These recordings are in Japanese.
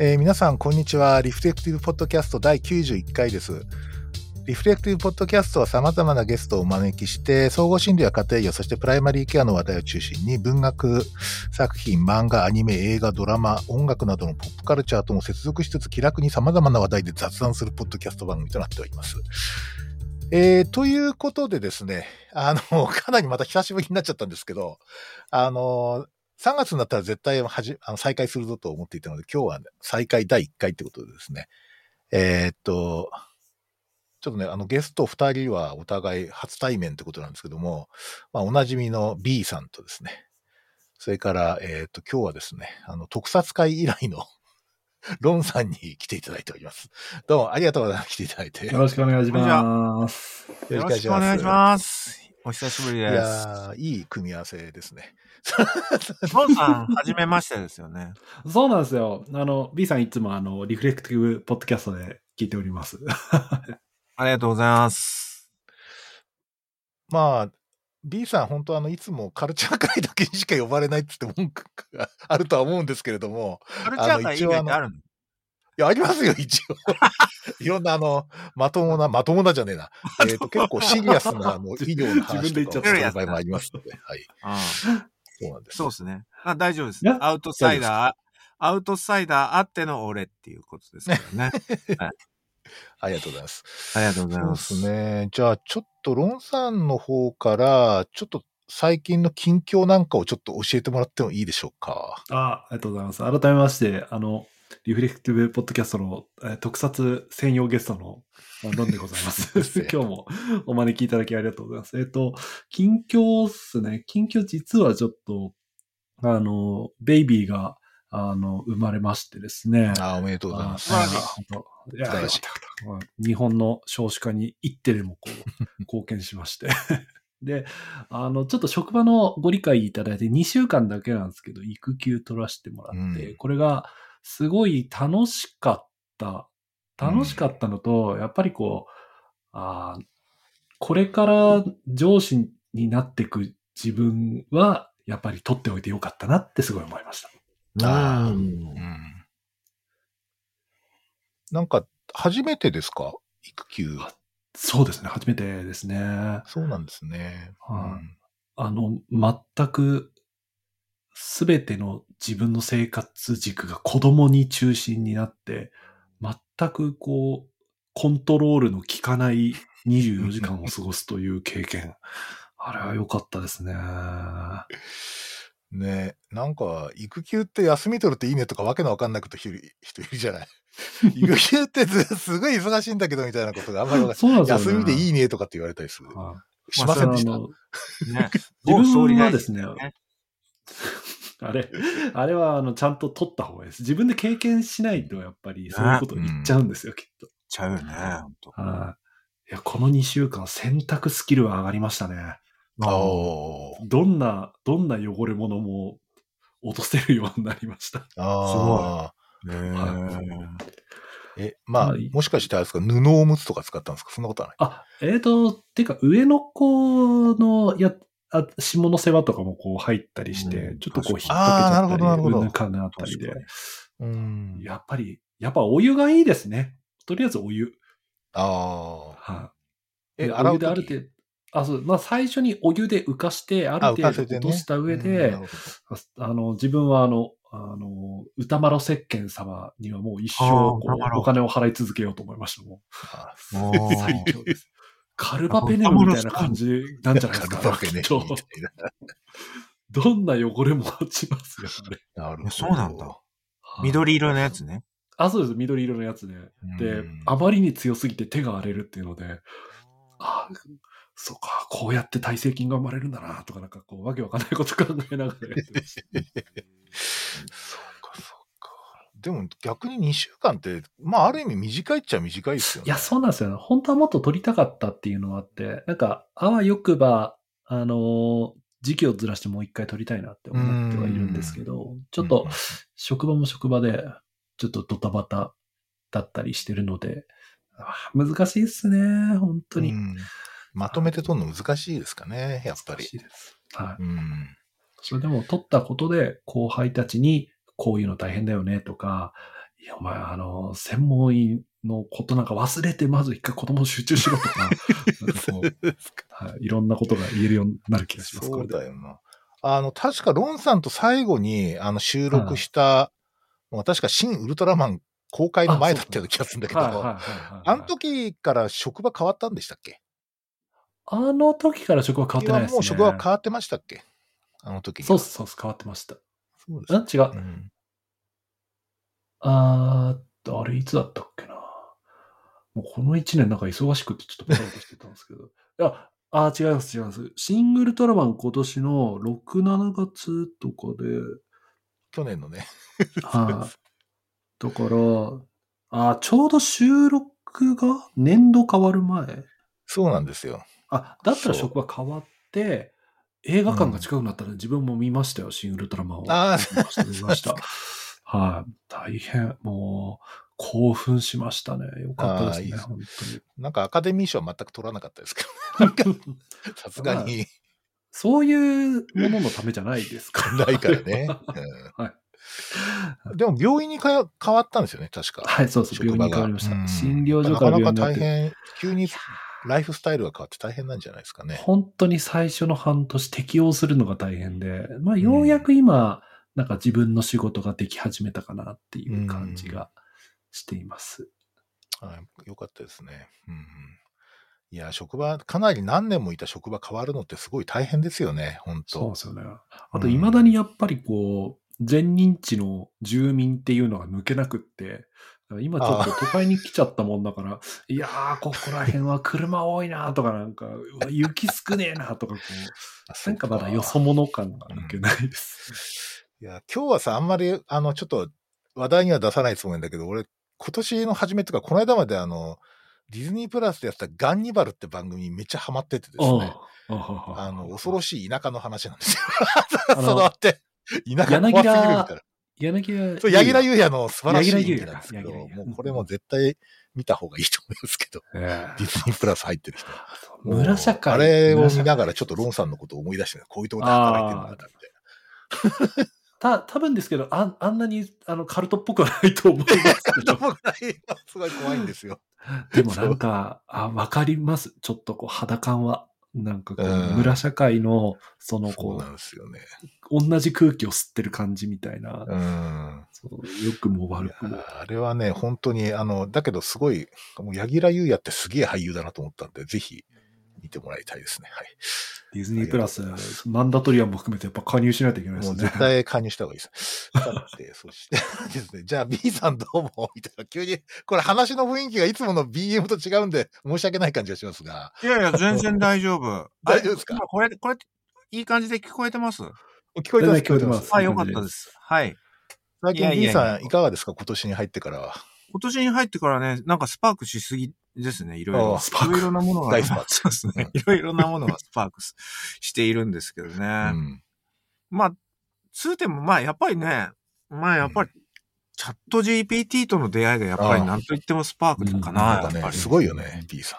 えー皆さん、こんにちは。リフレクティブポッドキャスト第91回です。リフレクティブポッドキャストは様々なゲストをお招きして、総合診療や家庭医、そしてプライマリーケアの話題を中心に、文学作品、漫画、アニメ、映画、ドラマ、音楽などのポップカルチャーとも接続しつつ、気楽に様々な話題で雑談するポッドキャスト番組となっております。えー、ということでですね、あの、かなりまた久しぶりになっちゃったんですけど、あの、3月になったら絶対はじあの再開するぞと思っていたので、今日は、ね、再開第1回ってことでですね、えーっと、ちょっとね、あのゲスト2人はお互い初対面ってことなんですけども、まあ、おなじみの B さんとですね、それから、えーっと、今日はですね、あの、特撮会以来の ロンさんに来ていただいております。どうもありがとうございます。来ていただいて。よろしくお願いします。よよろしくお願いします。お久しぶりいです。やー、いい組み合わせですね。ロンさん、はじめましてですよね。そうなんですよ。あの、B さんいつもあの、リフレクティブポッドキャストで聞いております。ありがとうございます。まあ、B さん、本当あの、いつもカルチャー界だけにしか呼ばれないって言って文句があるとは思うんですけれども、カルチャー界以外ってあるの？いや、ありますよ、一応。いろんな、あの、まともな、まともなじゃねえな。えっ、と、結構シリアスな、あの、医療の話自分で言っちゃったとかもありますので、はい。あそうなんです。そうですね。あ大丈夫です。アウトサイダー、アウトサイダーあっての俺っていうことですからね。ありがとうございます。ありがとうございそうでます。すね。じゃあ、ちょっと、ロンさんの方から、ちょっと、最近の近況なんかをちょっと教えてもらってもいいでしょうか？あありがとうございます。改めまして、あの、リフレクティブポッドキャストの、えー特撮専用ゲストの、あロンでございます。今日もお招きいただきありがとうございます。えっ、と、近況っすね。近況実はちょっと、あの、ベイビーが、あの、生まれましてですね。あーおめでとうございます。あいや素晴らしい日本の少子化に一手でもこう、貢献しまして。で、あの、ちょっと職場のご理解いただいて2週間だけなんですけど、育休取らせてもらって、うんこれがすごい楽しかった。楽しかったのと、やっぱりこう、あーこれから上司になっていく自分は、やっぱり取っておいてよかったなってすごい思いました。あーうんうん。なんか、初めてですか？育休。そうですね、初めてですね。そうなんですね。はいあの、全く、すべての自分の生活軸が子供に中心になって、全くこう、コントロールの効かない24時間を過ごすという経験。あれは良かったですね。うんねなんか、育休って休み取るっていいねとかわけのわかんなくて人い 人いるじゃない。育休ってずすごい忙しいんだけどみたいなことがあんまりわかん。休みでいいいねとかって言われたりする。はいしませんでした。あのね。自分はですね、あれ、あれはあの、ちゃんと取った方がいいです。自分で経験しないと、やっぱりそういうことを言っちゃうんですよ、きっと。ちゃうよね、ほんと。はい。いや、この2週間、洗濯スキルは上がりましたね。どんな、どんな汚れ物も落とせるようになりました。あへーはー。え、まあ、はいもしかしてあれですか、布おむつとか使ったんですか？そんなことはない。あ、えーと、てか、上の子の、や、あ下の世話とかもこう入ったりして、うんちょっとこう引っ掛けちゃったり、かなったりで。うん。やっぱり、やっぱお湯がいいですね。とりあえずお湯。ああ。はい。え、で洗うお湯である時程度、あ、そう、まあ最初にお湯で浮かして、あるあ程度落とした上うんで、なるほどあの、自分はあの、あの、歌丸石鹸様にはもう一生お金を払い続けようと思いましたもん。あおー最強です。カルバペネルみたいな感じなんじゃないですか？カルバペネルきっとみたいな。どんな汚れも落ちますよ、あれ。なるほど。そうなんだ。緑色のやつね。あ、そうです。緑色のやつで。でうん、あまりに強すぎて手が荒れるっていうので、あそうか、こうやって耐性菌が生まれるんだな、とかなんかこう、わけわかんないこと考えながらやってました。でも逆に2週間って、まあある意味短いっちゃ短いですよね。いや、そうなんですよね。本当はもっと取りたかったっていうのがあって、なんか、あわよくば、あのー時期をずらしてもう一回取りたいなって思ってはいるんですけど、ちょっと、職場も職場で、ちょっとドタバタだったりしてるので、難しいっすね、本当に。うんまとめて取るの難しいですかね、やっぱり難し。いです。はい。うん。それでも取ったことで後輩たちにこういうの大変だよねとか、いや、お前、あの、専門医のことなんか忘れて、まず一回子供に集中しろとか、はい、いろんなことが言えるようになる気がします。そうだよな。あの、確かロンさんと最後にあの収録した、もう確か新ウルトラマン公開の前だったような気がするんだけど、あの時から職場変わったんでしたっけ？あの時から職場変わってないですね。もう職場変わってましたっけ？あの時に。そうそう変わってました。そうですん違う。うんあーっと、あれいつだったっけな。もうこの1年なんか忙しくてちょっとバタバタしてたんですけど。いや、あー違います違います。シングルトラマン今年の6、7月とかで、去年のね。はい。だから、あーちょうど収録が年度変わる前。そうなんですよ。あ、だったら職場変わって、映画館が近くなったら自分も見ましたよ、シン・ウルトラマンを。ああ、見ました。はい。大変、もう、興奮しましたね。よかったですね、いいです本当に。なんかアカデミー賞は全く取らなかったですけど、さすがにそういうもののためじゃないですか。ないからね。はいうんでも病院にかや変わったんですよね、確か。はい、そう病院に変わりました。うん診療所から病院に。なかなか大変、急にライフスタイルが変わって大変なんじゃないですかね。本当に最初の半年適応するのが大変で、まあ、ようやく今、なんか自分の仕事ができ始めたかなっていう感じがしています。はい、よかったですね。うんうん、いや、職場、かなり何年もいた職場変わるのってすごい大変ですよね、本当そうですよね。あと、未だにやっぱりこう、全認知の住民っていうのが抜けなくって、今ちょっと都会に来ちゃったもんだから、いやー、ここら辺は車多いなとか、なんか、雪少ねえなとか、こう、なんかまだよそ者感が抜けないです。いや、今日はさ、あんまり、あの、ちょっと話題には出さないつもりなんだけど、俺、今年の初めとか、この間まであの、ディズニープラスでやってたガンニバルって番組めっちゃハマっててですね。あの、恐ろしい田舎の話なんですよ。そのあって、田舎怖すぎるみたいな。柳楽そう、柳楽優弥の素晴らしい演技なんですけど、もうこれも絶対見た方がいいと思いますけど、ええディズニープラス入ってる人。村社会。あれを見ながらちょっとロンさんのことを思い出して、こういうところで働いてるんだみたいた、多分ですけど、ああんなにあのカルトっぽくはないと思いますけな。ど。僕らすごい怖いんですよ。でもなんか、あ、わかります。ちょっとこう肌感は。なんかこう、うん村社会の、そのそうこなんですよね。う、同じ空気を吸ってる感じみたいな、うん。そう良くも悪くも。あれはね、本当に、あの、だけどすごい、もう柳楽優弥ってすげえ俳優だなと思ったんで、ぜひ見てもらいたいですね。はい。ディズニープラス、マンダトリアンも含めてやっぱ加入しないといけないですね。もう絶対加入した方がいいです。さて、そして ですね、じゃあ B さんどうも、みたいな、急に、これ話の雰囲気がいつもの BM と違うんで、申し訳ない感じがしますが、いやいや、全然大丈夫。大丈夫ですか？これ、これ、いい感じで聞こえてます？聞こえてます、聞こえてますあ、よかったです。はい。最近いやいや B いやさんいかがですか？今年に入ってからは。今年に入ってからね、なんかスパークしすぎですね、いろいろ。スパークいろいろなものが。大スパークそうですね。いろいろなものがスパークスしているんですけどね。うん。まあ、通点も、まあ、やっぱりね、まあ、やっぱり、チャット GPT との出会いがやっぱり何と言ってもスパークかうんな、なんやっぱり。すごいよね、B さ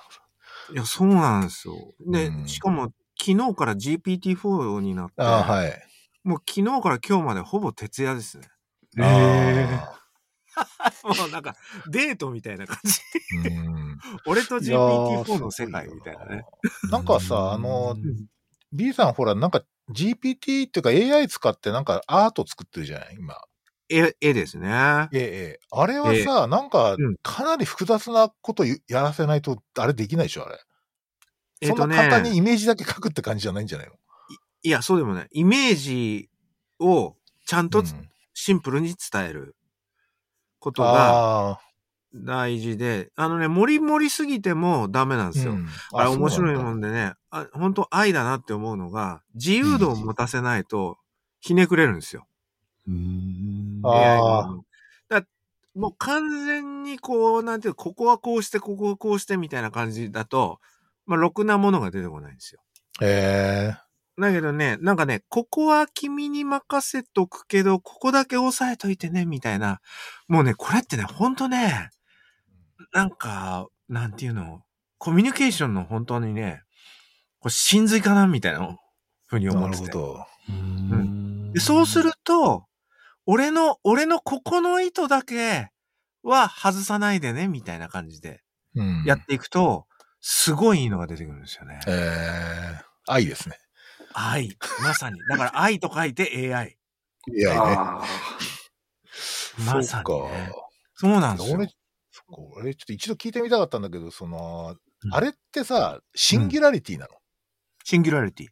ん。いや、そうなんですよ。で、うんしかも、昨日から GPT-4 になって、はい。もう昨日から今日までほぼ徹夜ですね。えあ もうなんか、デートみたいな感じ。俺といやー GPT-4 の世界みたいなね。。ななんかさ、あのう、ん B さんほら、なんか GPT っていうか AI 使ってなんかアート作ってるじゃない？今。絵、絵ですね。ええ、あれはさ、なんかうん、かなり複雑なことやらせないと、あれできないでしょ、あれ。えっ、とねそんな簡単にイメージだけ書くって感じじゃないんじゃないのいや、そうでもない。イメージをちゃんとうんシンプルに伝えることがあ大事で、あのね、盛り盛りすぎてもダメなんですあ、よ。うんあれ面白いもんでね、あ本当愛だなって思うのが、自由度を持たせないとひねくれるんですよ。うんあだもう完全にこう、なんていうかここはこうして、ここはこうしてみたいな感じだと、まあ、ろくなものが出てこないんですよ。へえ。だけどね、なんかね、ここは君に任せとくけど、ここだけ押さえといてね、みたいな。もうね、これってね、ほんとね、なんか、なんていうの、コミュニケーションの本当にね、これ真髄かなみたいなふうに思なってて。るほど。うんでそうすると、俺の、俺のここの意図だけは外さないでね、みたいな感じでうん。やっていくと、すごいいいのが出てくるんですよね。えー、愛ですね。愛。まさに。だから愛と書いて AI。いやね。あまさに、そうねか。。そうなんですよ俺、。そっか俺ちょっと一度聞いてみたかったんだけど、その、うんあれってさ、シンギュラリティなの、シンギュラリティ。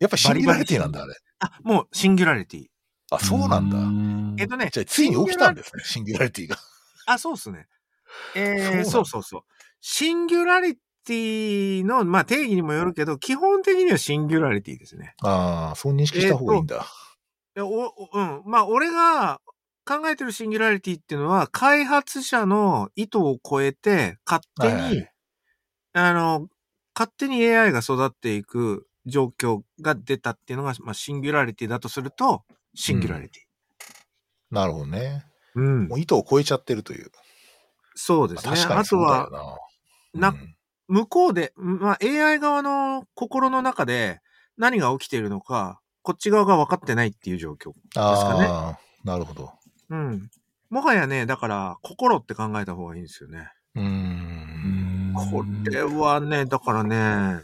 やっぱシンギュラリティなんだ、あれ。あ、もうシンギュラリティ。あ、そうなんだ。だえっとね、じゃあ、ついに起きたんですね、シンギュラリティが。あ、そうっすね。えー、そうそうそう。シンギュラリティの、まあ定義にもよるけど、基本的にはシンギュラリティですね。ああ、そう認識した方がいいんだ。いやおおうん。まあ俺が考えてるシンギュラリティっていうのは、開発者の意図を超えて、勝手に、はいはいあの、勝手に AI が育っていく状況が出たっていうのが、まあシンギュラリティだとすると、シンギュラリテなるほどね。ィ。うん。もう意図を超えちゃってるという。そうですね。確かあとにそうだよは、な。な向こうで、まあ、AI 側の心の中で何が起きているのか、こっち側が分かってないっていう状況。ああ、なるほど。うん。もはやね、だから、心って考えた方がいいんですよね。うーん。これはね、だからね、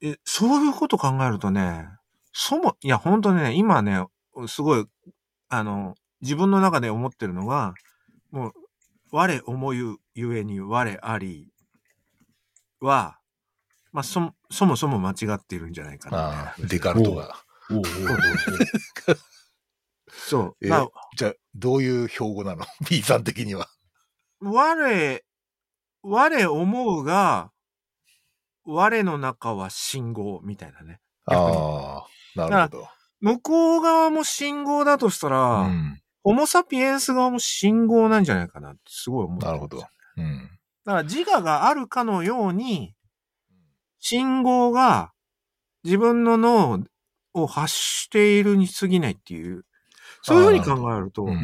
え、そういうこと考えるとね、そも、いや、本当ね、今ね、すごい、あの、自分の中で思ってるのが、もう、我思ゆゆえに我ありは、まあ、そ、そもそも間違っているんじゃないかな。デカルトが。そう。えまあ、じゃあ、どういう標語なの ?B さん的には。我、我思うが、我の中は信号みたいなね。ああ、なるほど。向こう側も信号だとしたら、うん。ホモサピエンス側も信号なんじゃないかなってすごい思ってなるほど。うん。だから自我があるかのように、信号が自分の脳を発しているに過ぎないっていう、そういうふうに考えると、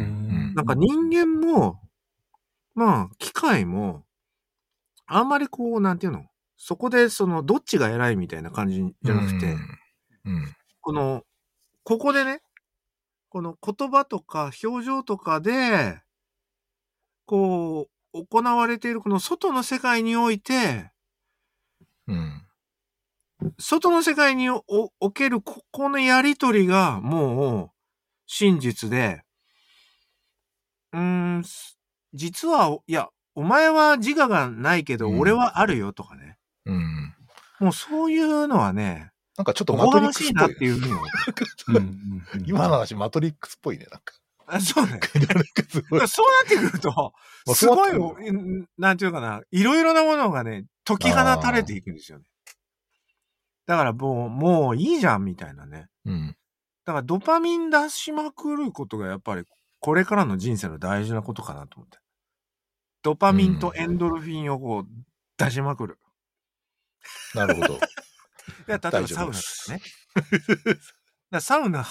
なんか人間も、まあ、機械も、あんまりこう、なんていうの、そこでその、どっちが偉いみたいな感じじゃなくて、うん。この、ここでね、この言葉とか表情とかで、こう、行われているこの外の世界において、うん。外の世界におおけるここのやりとりがもう真実で、うーん、す実は、いや、お前は自我がないけどうん俺はあるよとかね。うん。もうそういうのはね、なんかちょっとおマトリックスっぽいね。っていう 今の話マトリックスっぽいね、なんか。あそうね。そうなってくると、まあすごいなんていうかな、いろいろなものがね、解き放たれていくんですよね。だからもう、もういいじゃん、みたいなね。うん。だからドパミン出しまくることがやっぱり、これからの人生の大事なことかなと思って。ドパミンとエンドルフィンをこう、出しまくる。なるほど。いや、例えばサウナと夫ですかね。だからサウナ、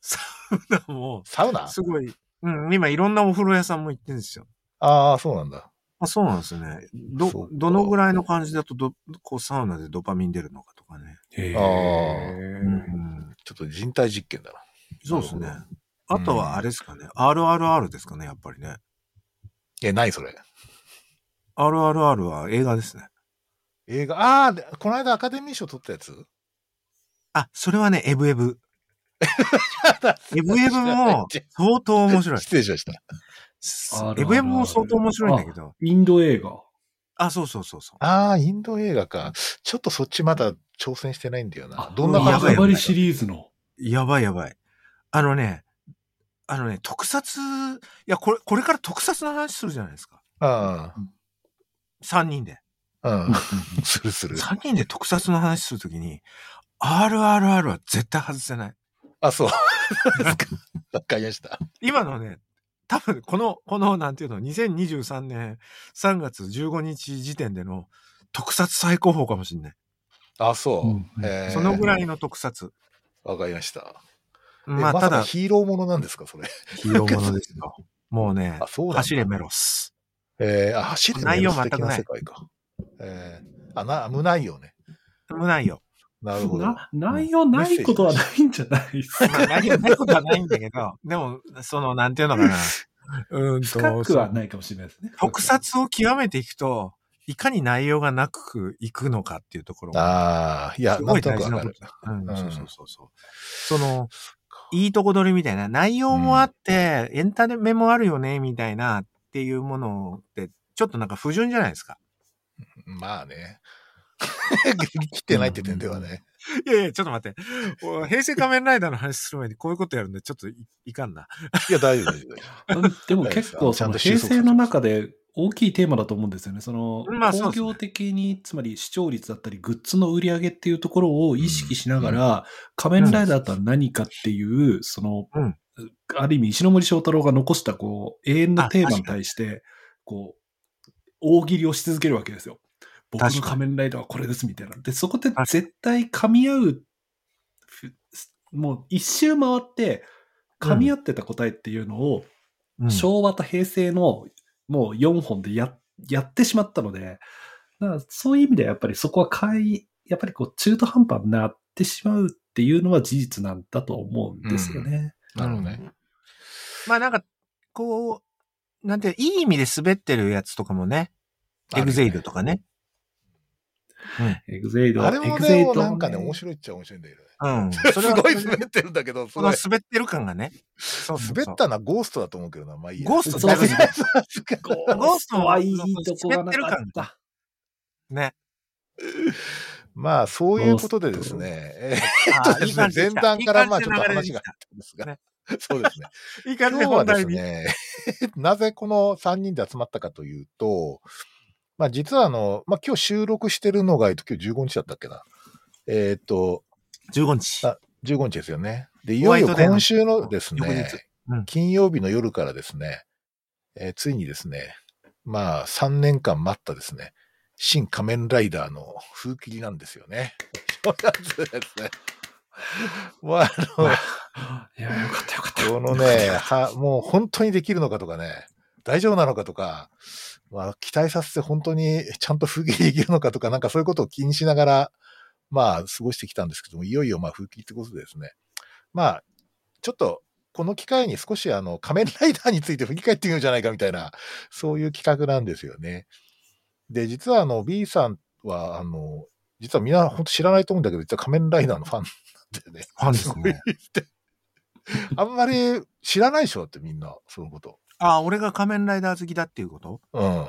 サウナも、サウナ？すごい、うん、今いろんなお風呂屋さんも行ってるんですよ。ああ、そうなんだ。あ、そうなんですよね。どどのぐらいの感じだとど、こう、サウナでドパミン出るのかとかね。へあーうん、ちょっと人体実験だな。そうですね。あとはあれですかね。RRR ですかね、やっぱりね。え、何それ？RRR は映画ですね。映画、ああ、でこの間アカデミー賞取ったやつ？あ、それはね、エブエブ。エブエブも相当面白い。失礼しました。エブエブも相当面白いんだけど。インド映画。あ、そうそうそうそう。ああ、インド映画か。ちょっとそっちまだ挑戦してないんだよなあ。どんな感じやばいヤバリシリーズの。やばいやばい。あのね、あのね、特撮、いや、これ、これから特撮の話するじゃないですか。あ3人で。あ、うん。するする。3人で特撮の話するときに、RRR は絶対外せない。あ、そう。わかりました。今のね、多分この、この、なんていうの、2023年3月15日時点での特撮最高峰かもしれない。あ、そう。うんへーそのぐらいの特撮。わかりました。まあ、ただ、ヒーローものなんですか、それ。ヒーローものですよ。もうね 走れメロス。えー、あ、走る内容素敵全くない世界か。えー、あ、な、無内容ね。もないよ。なるほど。な内容ないことはないんじゃないですか。まあ、ないことはないんだけど、でも、その、なんていうのかな。うんと深くはないかもしれないですね。特撮を極めていくと、いかに内容がなくいくのかっていうところがああ、いや、すごい大事なくわかる。うん、うんそうそうそうそう。その、いいとこ取りみたいな、内容もあって、エンタメもあるよね、みたいなっていうものって、ちょっとなんか不純じゃないですか。まあね。来てないって点ではね。いやいや、ちょっと待って。お平成仮面ライダーの話する前にこういうことやるんで、ちょっといいかんな。いや、大丈夫、大丈夫。う んでも結構、その平成の中で大きいテーマだと思うんですよね。その、まあそうですね工業的に、つまり視聴率だったり、グッズの売り上げっていうところを意識しながら、仮面ライダーとは何かっていう、その、うんある意味、石ノ森章太郎が残した、こう、永遠のテーマに対して、こう、大喜利をし続けるわけですよ。僕の仮面ライダーはこれです、みたいな。で、そこって確かに絶対噛み合う、ふもう一周回って、噛み合ってた答えっていうのを、うん昭和と平成のもう4本でややってしまったので、だからそういう意味ではやっぱりそこはかい、やっぱりこう中途半端になってしまうっていうのは事実なんだと思うんですよね。なるほどね。うんまあなんか、こう、なんて、いい意味で滑ってるやつとかもね、エグゼイドとかね。エグゼイド、あれもエグゼイド、ね、なんかね、面白いっちゃ面白いんだけどね。うん。す それはごい滑ってるんだけど、そそのれ滑ってる感がね。そうそうそう滑ったのはゴーストだと思うけどな、まあいいや。ゴースト そうですねゴゴーストはいいとこがなか滑ってるった。ね。まあ、そういうことでですね、えあーとですね、前段からまあちょっと話があいったんですがね、そうですね。い感じで今日はです。ね、なぜこの3人で集まったかというと、まあ実はあの、まあ今日収録してるのが、えっと今日15日だったっけな。えっ、と、15日。あ15日ですよね。で、いよいよ今週のですねうん金曜日の夜からですね、えーついにですね、まあ3年間待ったですね、新仮面ライダーの風切りなんですよね。そうなんですね。もうあの、いや、よかったよかった。このね、は、もう本当にできるのかとかね、大丈夫なのかとか、まあ、期待させて本当にちゃんと風切りできるのかとか、なんかそういうことを気にしながら、まあ、過ごしてきたんですけども、いよいよまあ、風切りってことでですね。まあ、ちょっと、この機会に少しあの、仮面ライダーについて振り返ってみようじゃないかみたいな、そういう企画なんですよね。で、実はあの、B さんは、あの、実はみんな本当知らないと思うんだけど、実は仮面ライダーのファンなんでね。ファンですね。あんまり知らないでしょってみんな、そのこと。あ、俺が仮面ライダー好きだっていうこと？うん。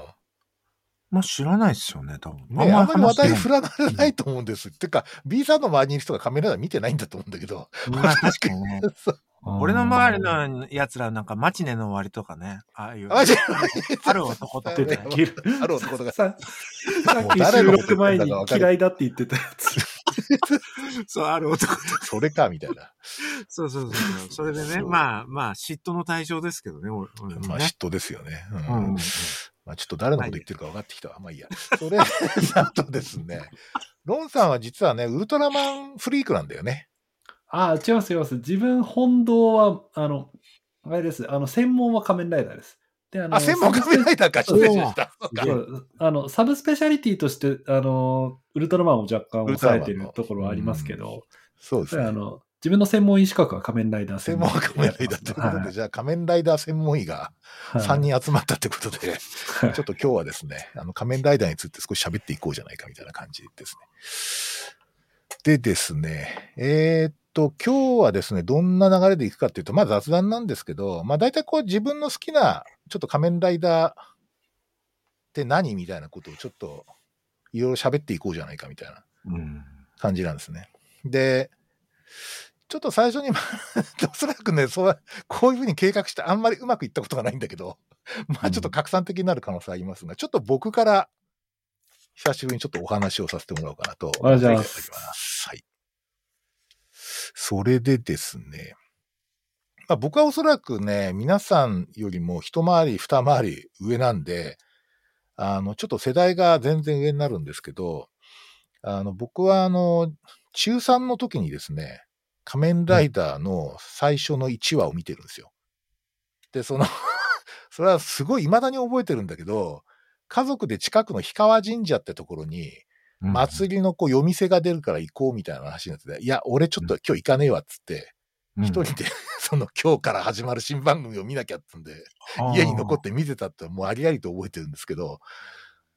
まあ知らないですよね、多分。ね、あんまり話題話振らないと思うんです。てか、B さんの周りにいる人がカメラ見てないんだと思うんだけど。まあ確かにね。そう俺の周りの奴らなんかマチネの終わりとかね。ああいう。あ、じゃあ る男とかね出て。きる。ある男とか。ささっき収録前に嫌いだって言ってたやつ。そう、ある男とか。それか、みたいな。そうそうそうそう。それでね、まあまあ嫉妬の対象ですけどね、俺ね。まあ嫉妬ですよね。うんうんうんうんまあちょっと誰のこと言ってるか分かってきたわ。まあいいや。それ、あとですね。ロンさんは実はね、ウルトラマンフリークなんだよね。ああ、違います違います。自分本堂は、あの、あれです。あの、専門は仮面ライダーです。で、あのあ、専門仮面ライダーか。失礼しました。あの、サブスペシャリティとして、あの、ウルトラマンを若干抑えてるところはありますけど、そうですね。あの、自分の専門医資格は仮面ライダー専門は仮面ライダーということで、はいじゃあ仮面ライダー専門医がはい3人集まったってことで、はいちょっと今日はですね、あの仮面ライダーについて少し喋っていこうじゃないかみたいな感じですね。でですね、えーっと、今日はですね、どんな流れでいくかっていうと、まあ雑談なんですけど、まあ大体こう自分の好きな、ちょっと仮面ライダーって何みたいなことをちょっといろいろ喋っていこうじゃないかみたいなうん。感じなんですね。で、ちょっと最初に、ま あおそらくね、そう、こういうふうに計画してあんまりうまくいったことがないんだけど、まあちょっと拡散的になる可能性ありますが、ちょっと僕から久しぶりにちょっとお話をさせてもらおうかなとありがとうございまます。はい。それでですね、まあ、僕はおそらくね、皆さんよりも一回り、二回り上なんで、あの、ちょっと世代が全然上になるんですけど、あの、僕はあの、中3の時にですね、仮面ライダーの最初の1話を見てるんですよ。で、その、それはすごい未だに覚えてるんだけど、家族で近くの氷川神社ってところに、祭りのこう夜店が出るから行こうみたいな話になってて、いや、俺ちょっと今日行かねえわっつって、り一人で、その今日から始まる新番組を見なきゃっつんで、家に残って見てたってもうありありと覚えてるんですけど、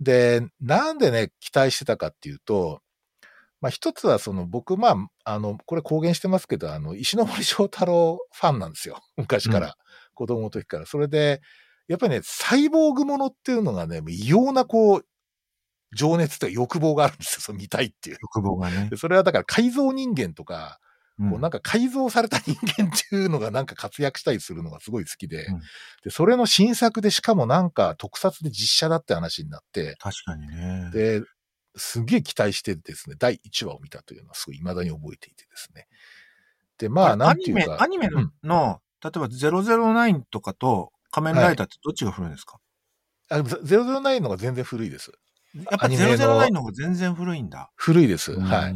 で、なんでね、期待してたかっていうと、まあ一つはその僕、まあ、あの、これ公言してますけど、あの、石森章太郎ファンなんですよ。昔から。うん、子供の時から。それで、やっぱりね、サイボーグものっていうのがね、異様なこう、情熱とか欲望があるんですよ。その見たいっていう。欲望がね。それはだから改造人間とか、こうなんか改造された人間っていうのがなんか活躍したりするのがすごい好きで、うん、で、それの新作でしかもなんか特撮で実写だって話になって、確かにね。で、すげえ期待してですね、第1話を見たというのはすごい未だに覚えていてですね。で、まあ、なんていうか。アニメ、アニメの、うん、例えば009とかと仮面ライダーってどっちが古いんですか、はい、あ ?009 のが全然古いです。やっぱ009の方が全然古いんだ。古いです。はい。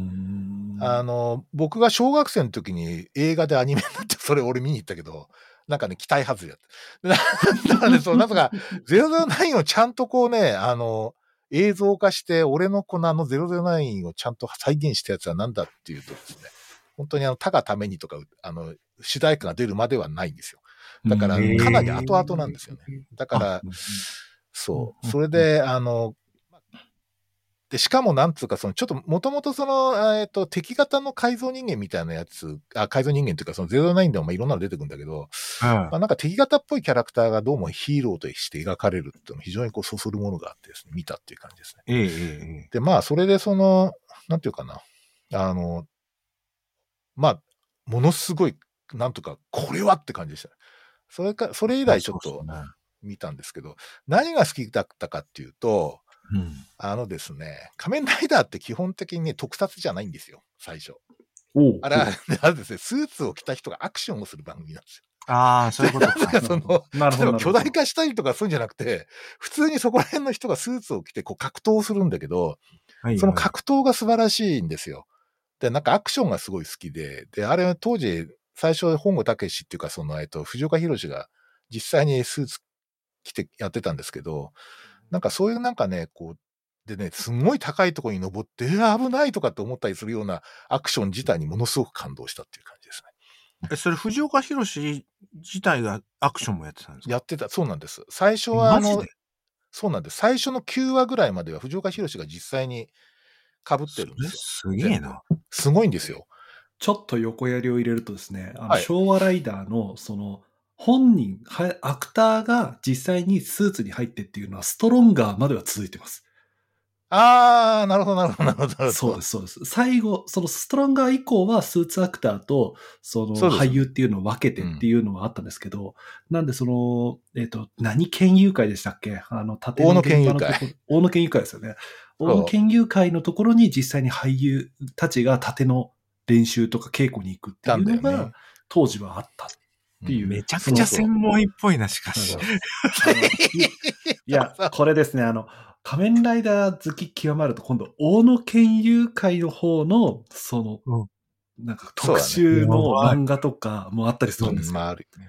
あの、僕が小学生の時に映画でアニメになって、それ俺見に行ったけど、なんかね、期待外れだった。だからね、そう、なんとか、009をちゃんとこうね、あの、映像化して、俺のこのあの009をちゃんと再現したやつは何だっていうとですね、本当にあの、他がためにとか、あの、主題歌が出るまではないんですよ。だから、かなり後々なんですよね。だから、そう。それで、あの、で、しかもなんつうか、その、ちょっと、もともとその、えっ、ー、と、敵型の改造人間みたいなやつ、あ、改造人間っていうか、その09でもまあいろんなの出てくるんだけど、うん、まあなんか敵型っぽいキャラクターがどうもヒーローとして描かれるっていうのも非常にこう、そそるものがあってですね、見たっていう感じですね。えええで、まあ、それでその、なんていうかな、あの、まあ、ものすごい、なんとか、これはって感じでした。それか、それ以来ちょっと見たんですけど、何が好きだったかっていうと、うん、あのですね、仮面ライダーって基本的に、ね、特撮じゃないんですよ、最初。あれは、あれですね、スーツを着た人がアクションをする番組なんですよ。ああ、そういうことか。その、なるほど。巨大化したりとかするんじゃなくて、普通にそこら辺の人がスーツを着てこう格闘するんだけど、はいはい、その格闘が素晴らしいんですよ。で、なんかアクションがすごい好きで、で、あれ当時、最初本郷武史っていうか、その、えっと、藤岡弘が実際にスーツ着てやってたんですけど、なんかそういうなんかね、こう、でね、すごい高いところに登って、えー、危ないとかって思ったりするようなアクション自体にものすごく感動したっていう感じですね。え、それ藤岡弘自体がアクションもやってたんですか？やってた、そうなんです。最初はあの、そうなんです。最初の9話ぐらいまでは藤岡弘が実際に被ってるんですよ。すげえな。すごいんですよ。ちょっと横やりを入れるとですね、あの、はい、昭和ライダーの、その、本人、アクターが実際にスーツに入ってっていうのは、ストロンガーまでは続いてます。ああ、なるほど、なるほど、なるほど。そうです、そうです。最後、そのストロンガー以降はスーツアクターと、その俳優っていうのを分けてっていうのはあったんですけど、うん、なんでその、えっ、ー、と、何県友会でしたっけ？あの、縦の大野県友会。大野県友会ですよね。大野県友会のところに実際に俳優たちが縦の練習とか稽古に行くっていうのが、当時はあったっていう。めちゃくちゃ専門医っぽいな、しかし。いや、これですね、あの、仮面ライダー好き極まると、今度、大野県友会の方の、その、うん、なんか特集の漫画とかもあったりするんですよ。まあ、あるね。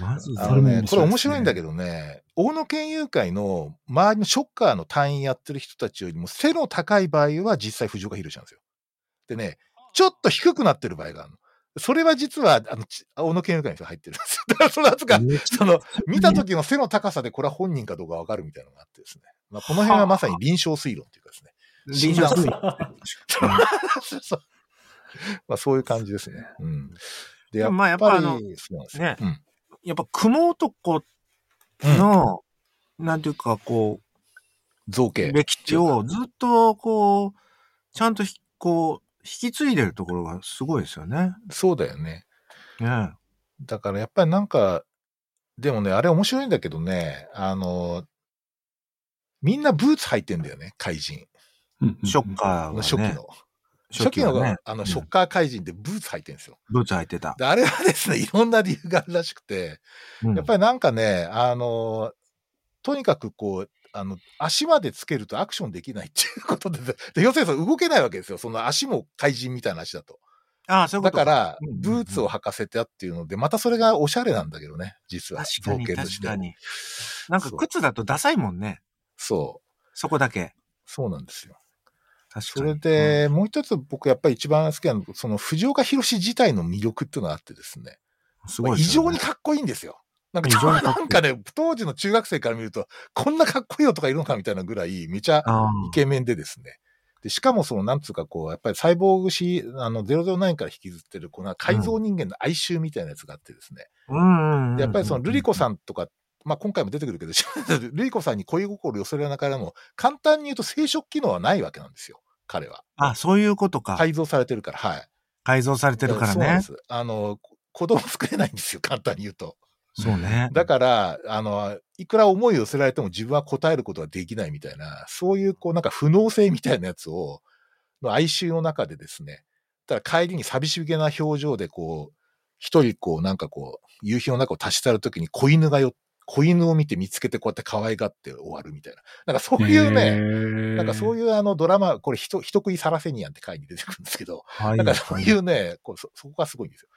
まず、それも、ね、これ面白いんだけどね、大野県友会の周りのショッカーの隊員やってる人たちよりも背の高い場合は実際藤岡弘なんですよ。でね、ちょっと低くなってる場合があるの。それは実は、あの、小野県友会の人が入ってるんですよ。だからその後が、その、見た時の背の高さでこれは本人かどうかわかるみたいなのがあってですね。まあ、この辺はまさに臨床推論というかですね。臨床推論。まあ、そういう感じですね。うん。で、やっぱり、まあ、やっぱあの、ね、うん、やっぱ雲男の、うん、なんていうか、こう、造形。歴史をずっと、こう、ちゃんと、こう、引き継いでるところがすごいですよね。そうだよね。ねだからやっぱりなんか、でもね、あれ面白いんだけどね、あの、みんなブーツ履いてんだよね、怪人。ショッカー、ね、初期の。初期の、ね、あの、ショッカー怪人ってブーツ履いてるんですよ。ブーツ履いてた。で、あれはですね、いろんな理由があるらしくて、うん、やっぱりなんかね、あの、とにかくこう、あの、足までつけるとアクションできないっていうことで、で要するに動けないわけですよ。その足も怪人みたいな足だと。ああ、そういうことだから、ブーツを履かせてっていうので、またそれがおしゃれなんだけどね、実は。確かに、確かに。なんか靴だとダサいもんね。そう。そこだけ。そうなんですよ。それで、うん、もう一つ僕やっぱり一番好きなのは、その藤岡弘自体の魅力っていうのがあってですね。すごい、ね、異常にかっこいいんですよ。なんか、ないんかね、当時の中学生から見ると、こんなかっこいい男がいるのかみたいなぐらい、めちゃあイケメンでですね。で、しかもその、なんつうかこう、やっぱりサイボーグし、あの、009から引きずってる、この改造人間の哀愁みたいなやつがあってですね。あ。うんやっぱりその、ルリコさん。んとか、まあ今回も出てくるけど、ルリコさんに恋心を寄せられながらも、簡単に言うと生殖機能はないわけなんですよ。彼は。あ、そういうことか。改造されてるから、はい。改造されてるからね。そうです。あの、こ子供作れないんですよ、簡単に言うと。そうね。だから、あの、いくら思いを寄せられても自分は答えることができないみたいな、そういう、こう、なんか不能性みたいなやつを、の哀愁の中でですね、だから帰りに寂しげな表情で、こう、一人、こう、なんかこう、夕日の中を立ち去るときに子犬がよ、子犬を見て見つけてこうやって可愛がって終わるみたいな。なんかそういうね、なんかそういいうあのドラマ、これ人、人食いサラセニアンって回に出てくるんですけど、はい。なんかそういうね、こうそ、そこがすごいんですよ。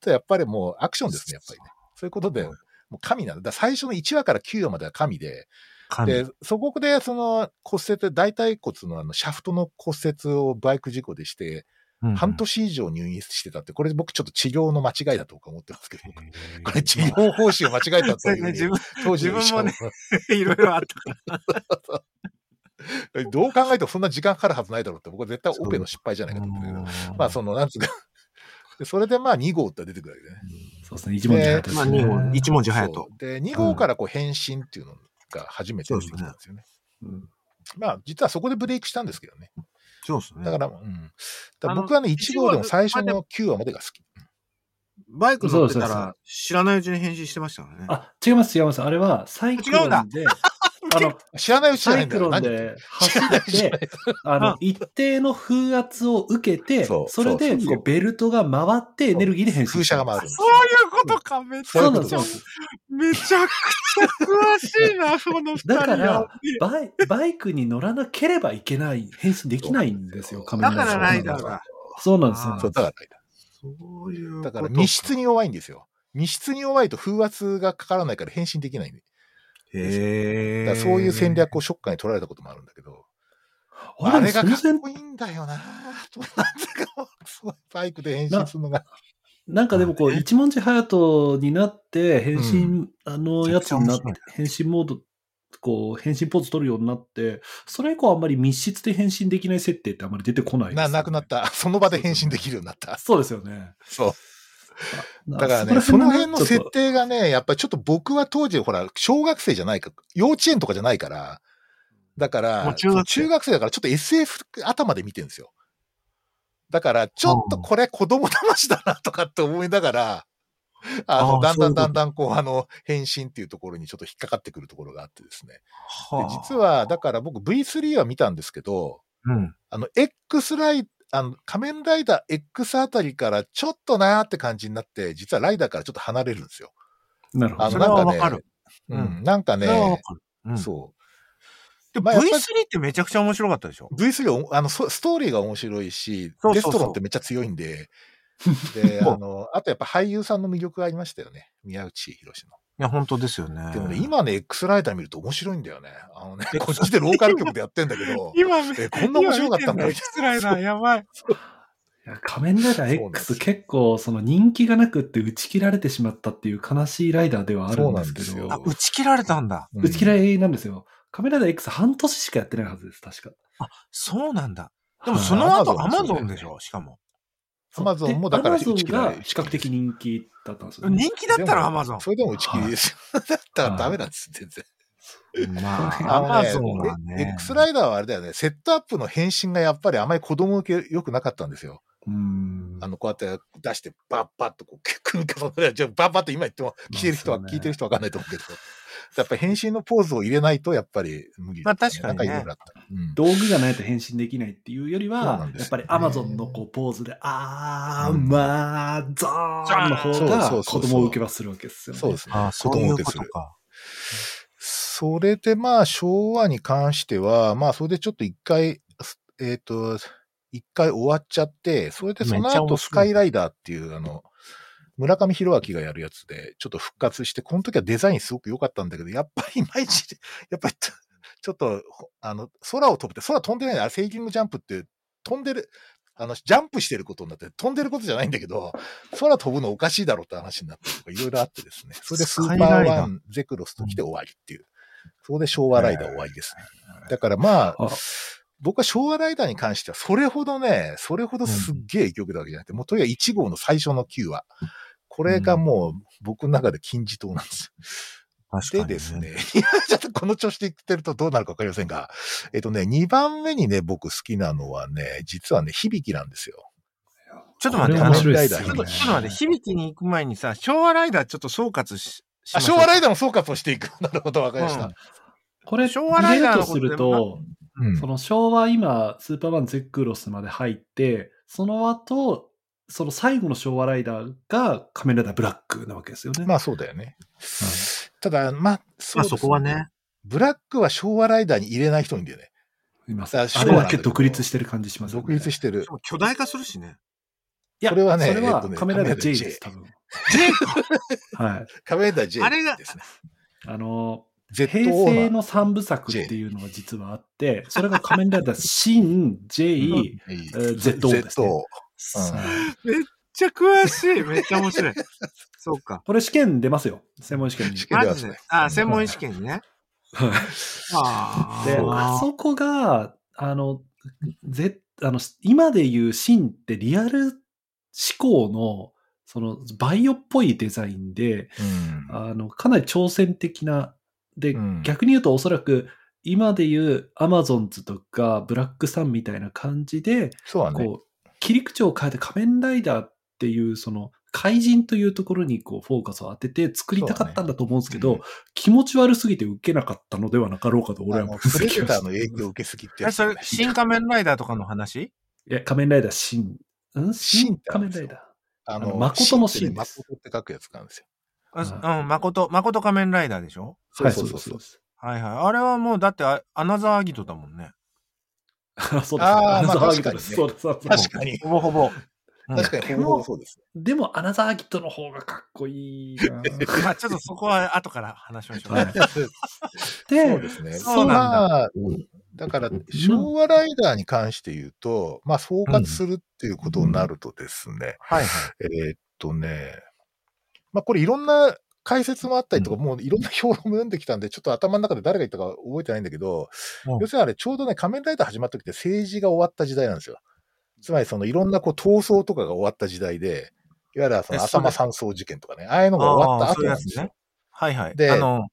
で やっぱりもうアクションですね、やっぱりね。そういうことで、もう神なんだ。最初の1話から9話までは神で、神。で、そこでその骨折、大腿骨のあのシャフトの骨折をバイク事故でして、うん半年以上入院してたって、これ僕ちょっと治療の間違いだと僕は思ってますけど、これれ治療方針を間違えたというふうに自分、当時自分も いろいろあったかどう考えてもそんな時間かかるはずないだろうって、僕は絶対オペの失敗じゃないかと思うんだけど、ら。まあその、なんつうか、でそれでまあ2号って出てくるわけでね。そうですね、一文字隼人まあ、ですね二号、一文字隼人で、2号からこう変身っていうのが初めて出てきたんですよね。うんまあ実はそこでブレイクしたんですけどね。そうですね。だから、うん。だ僕はね、1号でも最初の9話までが好き。バイク乗ってたら、知らないうちに返信してましたからね。あ、違います、違います。あれは、サイクロンで、あの、知らないうちじゃサ。イクロンで走って、あのあ、一定の風圧を受けて、そうそれでそうそうこうベルトが回ってエネルギーで変身風車が回る。そういうことか、めちゃくちゃめちゃくちゃ詳しいな、その二人だからバイバイクに乗らなければいけない、変身できないんですよ、仮面ライダーだからライダーが。そうなんですよ。そう、だから、そういうだから密室に弱いんですよ。密室に弱いと風圧がかからないから変身できないんで。へえ。だそういう戦略をショッカーに取られたこともあるんだけど、あれがかっこいいんだよな なんてか、バイクで変身するのが。なんかでもこう、一文字隼人になって、変身、あの、めちゃくちゃやつになって変身モード、こう、変身ポーズ取るようになって、それ以降あんまり密室で変身できない設定ってあんまり出てこないですよな、ねなくなった。その場で変身できるようになった。そうですよね。そう。だからね、そこの辺の設定がね、やっぱりちょっと僕は当時、ほら、小学生じゃないか、幼稚園とかじゃないから、だから、中学生中学生だからちょっと SF 頭で見てるんですよ。だから、ちょっとこれ子供騙しだなとかって思いながら、あの、だんだんだんだんこう、あの、変身っていうところにちょっと引っかかってくるところがあってですね。ではあ実は、だから僕 V3 は見たんですけど、うん。あの、X ライあの、仮面ライダー X あたりからちょっとなーって感じになって、実はライダーからちょっと離れるんですよ。なるほど。なんかね、はわかるううんん、なんかね、かるうんそう。で、まあやっぱり V3 ってめちゃくちゃ面白かったでしょ？V3 おあの、そストーリーが面白いし、そうそうそうデストロンってめっちゃ強いんで、で、あの、あとやっぱ俳優さんの魅力がありましたよね。宮内博の。いや、本当ですよね。でもね、今ね、X ライダー見ると面白いんだよね。あのね、こっちでローカル局でやってんだけど、今、え、こんな面白かったんだ今見てんの？X ライダー、やばい。いや仮面ライダー X 結構その人気がなくって打ち切られてしまったっていう悲しいライダーではあるんですけどそうなんですよ、あ、打ち切られたんだ。うん打ち切られなんですよ。仮面ライダー X 半年しかやってないはずです、確か。そうなんだ。でもはいその後、アマゾンでしょ？しかも。アマゾンもだから打ち切られが比較的人気だったんですよ、ね。人気だったらアマゾン。それでも打ち切りですよ。だったらダメなんです、全然。まあ、アマゾンはね。X ライダーはあれだよね、セットアップの変身がやっぱりあまり子供受け良くなかったんですよ。うん。あの、こうやって出して、バッバッとこう、組み方で、じゃあバッバッと今言っても、聞いてる人は、ね聞いてる人わかんないと思うけど、やっぱり変身のポーズを入れないと、やっぱり無理、まあ確かにね。うん。道具がないと変身できないっていうよりはん、ですよやっぱりアマゾンのこうポーズで、あー、うんまあ、ザーンの方が子供を受けはするわけですよね。そうですね。あそういうことか。それでまあ、昭和に関しては、まあ、それでちょっと一回、すえっ、と、一回終わっちゃって、それでその後、スカイライダーっていう、あの、村上弘明がやるやつで、ちょっと復活して、この時はデザインすごく良かったんだけど、やっぱりいまいち、やっぱり、ちょっと、ほあの、空を飛ぶって、空飛んでないのあれ、セーリングジャンプって、飛んでる、あの、ジャンプしてることになって、飛んでることじゃないんだけど、空飛ぶのおかしいだろうって話になってとか、いろいろあってですね。それでスーパーワン、ゼクロスと来て終わりっていう。そこで昭和ライダー終わりですね。だからまあ、あ僕は昭和ライダーに関しては、それほどね、それほどすっげえ影響を受けたわけじゃなくて、もうとにかく1号の最初の9話。これがもう僕の中で金字塔なんですよ。確かに、でですね、いやちょっとこの調子で言ってるとどうなるかわかりませんが、えっとね、2番目にね、僕好きなのはね、実はね、響きなんですよ。ちょっと待って、あの、ちょっと、ちょっと待って、響きに行く前にさ、昭和ライダーちょっと総括し、しあ、ましょう昭和ライダーの総括をしていく。なるほど、わかりました。これ、昭和ライダーとすると、うんその昭和今、スーパーマンゼックロスまで入って、その後、その最後の昭和ライダーが仮面ライダーブラックなわけですよね。まあそうだよね。ただ、まあ、そまあそこはね。ブラックは昭和ライダーに入れない人いるんだよね。います。あれだけ独立してる感じしますよね。独立してる巨大化するしね。いや、それはねそれは仮面ライダー J J です、多分。J はい。仮面ライダー J あれがですね。あの、平成のの三部作っていうのが実はあって、それが仮面ライダー新 J、うんえー ZO ですねめっちゃ詳しい。めっちゃ面白い。そうか。これ試験出ますよ。専門試験に。試験マジで。あ、専門試験にね。あで、あそこが、あの、ぜ、あの、今で言うシンってリアル思考の、その、バイオっぽいデザインで、うんあの、かなり挑戦的な、で、うん逆に言うとおそらく、今で言うアマゾンズとかブラックサンみたいな感じで、そうだね。こう、切り口を変えて仮面ライダーっていう、その、怪人というところにこうフォーカスを当てて作りたかったんだと思うんですけど、そうね気持ち悪すぎて受けなかったのではなかろうかと俺はあの分析プターしの影響を受けすぎってそれ新仮面ライダーとかの話？いや、仮面ライダー新、ん？新新ってあるんですよ。仮面ライダー。ああの誠のシーンです。誠って書くやつなんですよ。あうん、誠、誠仮面ライダーでしょ？そうそうそうそう。はいはい。あれはもう、だってあ、アナザーギトだもんね。あ そうですね。あーまあアナザー確かにねギトです。確かに。ほぼほぼ。確かに、ほぼほぼそうです。でも、アナザーギトの方がかっこいいな まあちょっとそこは後から話しましょう。はい そうでですね。そうなんだまあだから、昭和ライダーに関して言うと、まあ、総括するっていうことになるとですね、はいはい。えーっとね、まあ、これいろんな解説もあったりとか、もういろんな評論も読んできたんで、ちょっと頭の中で誰が言ったか覚えてないんだけど、うん要するにあれ、ちょうどね、仮面ライダー始まった時って政治が終わった時代なんですよ。つまり、そのいろんなこう闘争とかが終わった時代で、いわゆるその浅間山荘事件とかね、ああいうのが終わった後なんですよ。ね。はいはい。であの、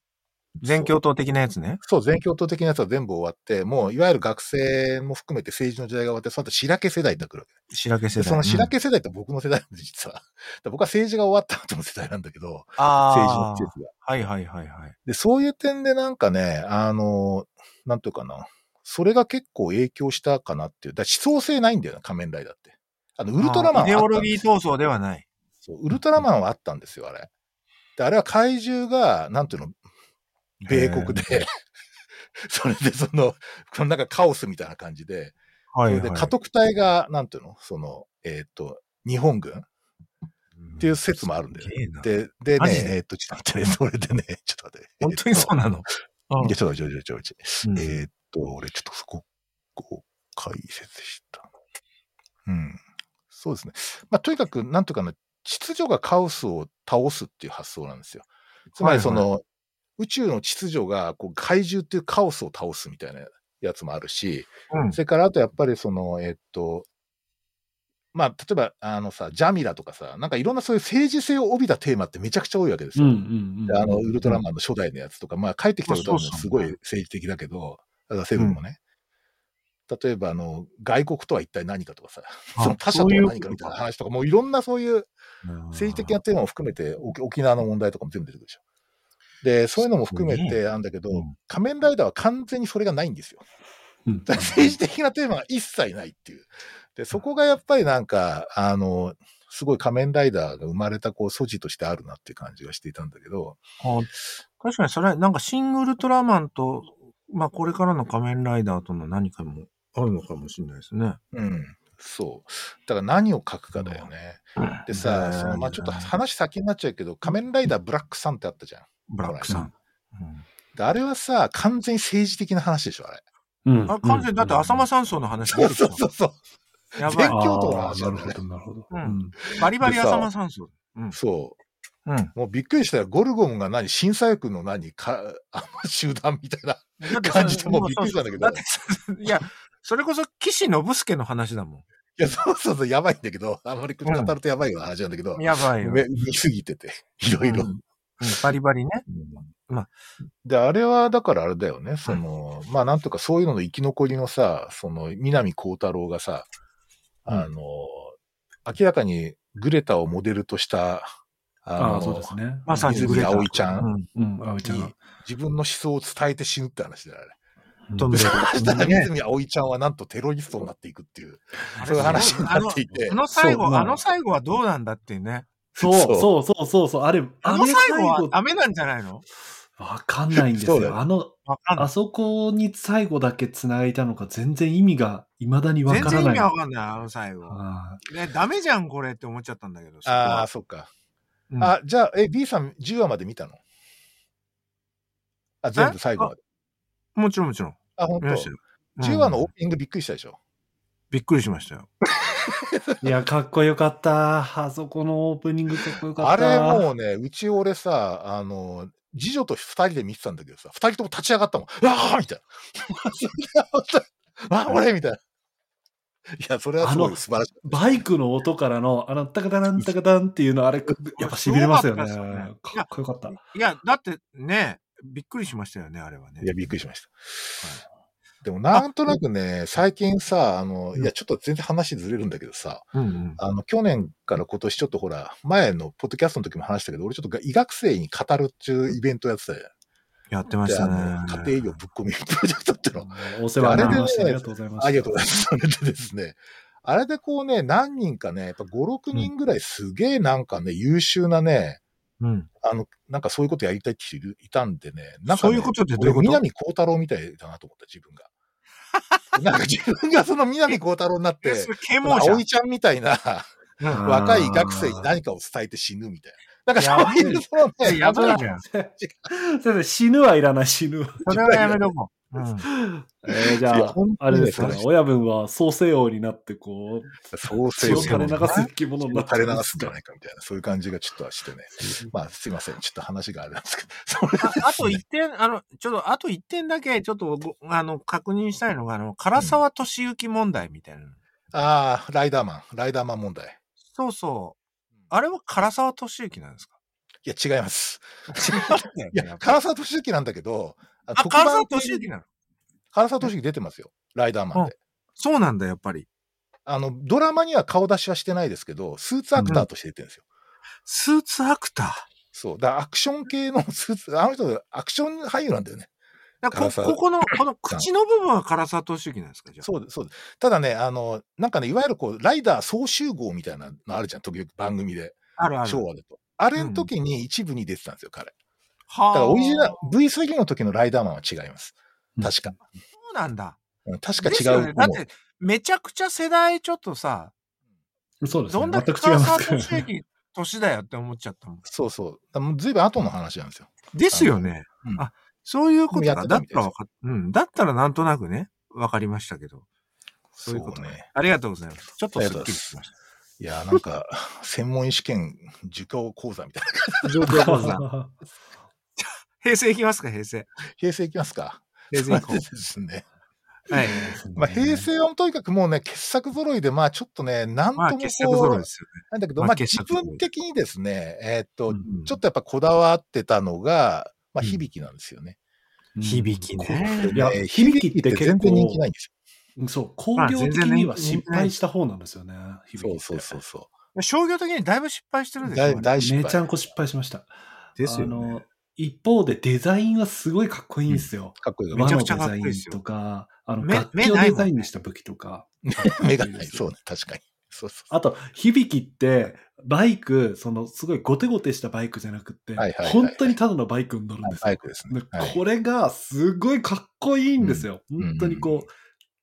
全教頭的なやつね。そう、全教頭的なやつは全部終わって、もういわゆる学生も含めて政治の時代が終わって、その後白毛世代って来るわけ。白毛世代。でその白うん毛世代って僕の世代なんで、実は。僕は政治が終わった後の世代なんだけど、あ政治のあ季節が。はいはいはいはい。で、そういう点でなんかね、あの、なんていうかな、それが結構影響したかなっていう。だ思想性ないんだよな、仮面ライダーって。あの、ウルトラマンはあったイデオロギー闘争ではない。そうウルトラマンはあったんですよ、あれ。で、あれは怪獣が、なんていうの、米国で、それでその、このなんかカオスみたいな感じで、はそれで家督隊が、なんていうの、その、えっ、と、日本軍っていう説もあるんだよね。で、でねえっ、と、ちょっと待ってね、それでね、ちょっと待って。本当にそうなの？えっといや、ちょっと待って、ちょっと待って、ちょっと待って。うんえーっと、俺ちょっとそこ、こう、解説した。うん。そうですね。まあ、とにかく、なんとかね、秩序がカオスを倒すっていう発想なんですよ。つまり、その、宇宙の秩序が、こう、怪獣っていうカオスを倒すみたいなやつもあるし、うんそれからあとやっぱりその、えっと、まあ、例えば、あのさ、ジャミラとかさ、なんかいろんなそういう政治性を帯びたテーマってめちゃくちゃ多いわけですよ。うんうんうん。であの、ウルトラマンの初代のやつとか、まあ、帰ってきたことはすごい政治的だけど、だからセブンもね。例えば、あの、外国とは一体何かとかさ、あその他者とは何かみたいな話とか、もういろんなそういう政治的なテーマを含めて、沖沖縄の問題とかも全部出てくるでしょ。で、そういうのも含めてなんだけどうん、仮面ライダーは完全にそれがないんですよ。うん政治的なテーマが一切ないっていう。で、そこがやっぱりなんか、あの、すごい仮面ライダーが生まれたこう素地としてあるなっていう感じがしていたんだけど、あ確かにそれ、なんかシン・ウルトラマンと、まあこれからの仮面ライダーとの何かもあるのかもしれないですね。うん、そう。だから何を書くかだよね。でさ、そのまあちょっと話先になっちゃうけど、仮面ライダーブラックさんってあったじゃん。ブラックさん。であれはさ、完全に政治的な話でしょ、あれ。うんあ完全に、だって浅間山荘の話そうそうそうそう。やばい勉。強とのああ話なんだねなるほど、なるほど。うんうんバリバリ浅間山荘。うん。そうん。う。もうびっくりしたよ。ゴルゴンが何審査役の何か、あの集団みたいな。感じでもうびっくりしたんだけどだって、いや、それこそ岸信介の話だもいや、そうそうそう、やばいんだけど、あんまり語るとやばいような話なんだけどん。、やばいよ。め見すぎてて、いろいろうん。うんバリバリね。まあ。で、あれは、だからあれだよね、その、まあなんとかそういうのの生き残りのさ、その、南光太郎がさ、うん。あの、明らかにグレタをモデルとした、ああそうですね。まさに泉グレタ。葵ちゃん。うん。うん、あおいちゃんが。自分の思想を伝えて死ぬって話だよ、あれ。飛んでる。そしたらね。泉葵ちゃんはなんとテロリストになっていくっていう、そういう話になっていて。あ、の最後、あの最後はどうなんだっていうね。そうそうそうそうそう。あれ、あのれ最後はダメなんじゃないの？わかんないんですよ。よあの。あそこに最後だけ繋いだのか全然意味が未だにわ全然意からない。味わかんない、あの最後。あね、ダメじゃん、これって思っちゃったんだけど。あはあ、そっか。うんあ、じゃあ、え、B さん10話まで見たの？あ、全部最後まで。もちろんもちろん。あ、本当見ましたよ。10話のオうんープニングびっくりしたでしょ？びっくりしましたよ。いや、かっこよかった。あそこのオープニングかっこよかあった。れもうね、うち俺さ、あの、次女と二人で見てたんだけどさ、二人とも立ち上がったもん。うわーみたいな。あ、俺みたいな。いや、それはすごい素晴らしい。バイクの音からの、あの、タカタランタカタンっていうの、あれ、やっぱ痺れますよね。かったですよねかっこよかった。いや、だってね、びっくりしましたよね、あれはね。いや、びっくりしました。でも、なんとなくね、最近さ、あの、いや、ちょっと全然話ずれるんだけどさ、うんうん。あの、去年から今年ちょっとほら、前のポッドキャストの時も話したけど、俺ちょっと医学生に語るっていうイベントやってたじゃん。やってましたねの。。家庭医療ぶっ込みプロジェクトっての。お世話になりました。あれでねありがとうございます。ありがとうございます。それでですね、あれでこうね、何人かね、やっぱ5、6人ぐらいすげえなんかね、優秀なね、うん。あの、なんかそういうことやりたいって人いたんでね、なんか、ね、そういうことってどういうこと？俺南光太郎みたいだなと思った、自分が。なんか自分がその南光太郎になって、葵ちゃんみたいなうん。若い医学生に何かを伝えて死ぬみたいな。なんかそういう、そのね、やばいじゃん。先生、死ぬはいらない、死ぬは。それはやめとこう。うん。えー、じゃああれですかね親分は創世王になって、こう、そう血を垂れ流す生き物になって垂れ流すんじゃないかみたいな、そういう感じがちょっとはしてね。まあ、すいません。ちょっと話があれなんですけど。あ あと一点、あの、ちょっと、あと一点だけ、ちょっとご、あの、確認したいのが、あの、唐沢俊之問題みたいなの。ああ、ライダーマン、ライダーマン問題。そうそう。あれは唐沢俊之なんですか？いや、違います。違うんだよいや、ね。唐沢俊之なんだけど、ああ、唐沢俊之なの？唐沢俊之出てますよ。ライダーマンで。そうなんだ、やっぱり。あの、ドラマには顔出しはしてないですけど、スーツアクターとして出てるんですよ。スーツアクター？そう。だからアクション系の スーツ、あの人、アクション俳優なんだよね。こここの、この口の部分は唐沢俊之なんですかじゃあ？そうです、そうです。ただね、あの、なんかね、いわゆるこう、ライダー総集合みたいなのあるじゃん、時々番組で。あるある。昭和だと。あれの時に一部に出てたんですよ、彼。はだからオリジナルル。、V3 の時のライダーマンは違います。確か。そうなんだ。うん確か違うねだって、めちゃくちゃ世代ちょっとさ、そうですね。どんだけ全く違い唐沢ますから俊之年だよって思っちゃったもん。そうそう。もうずいぶん後の話なんですよ。ですよね。うんあ、そういうことか。だったらわかっ、うん。だったらなんとなくね、わかりましたけど。そういうことね。ね。ありがとうございます。ちょっとすっきりしましいや、なんか、専門試験受講講座みたいな。た。状況講座。平成いきますか、平成。平成いきますか。平成いこそうですね。う。はい。まあ、平成はとにかくもうね、傑作揃いで、まあちょっとね、なんとまあ、も傑作こう揃いで、すよね。なんだけど、まあまあ自分的にですね、えーっと、うんちょっとやっぱこだわってたのが、まあうん響きなんですよね。響きね。いやね響きって結構全然人気ないんですそう、工業的には失敗した方なんですよね。よ。響きそうそうそうそ商業的にだいぶ失敗してるう。でしょ。大あれ大失敗。めちゃんこ失敗しました。ですよねあの。一方でデザインはすごいかっこいいんですよ。かっこいいよめちゃくちゃ和のデザインかっこいいですよとか、あの、目楽器をデザインした武器とか。目がない。そうね、確かに。そうそう。あと、響きって、バイク、その、すごいゴテゴテしたバイクじゃなくって、本当にただのバイクに乗るんですよ。バイクですね。これがすごいかっこいいんですよ。ん本当にこう、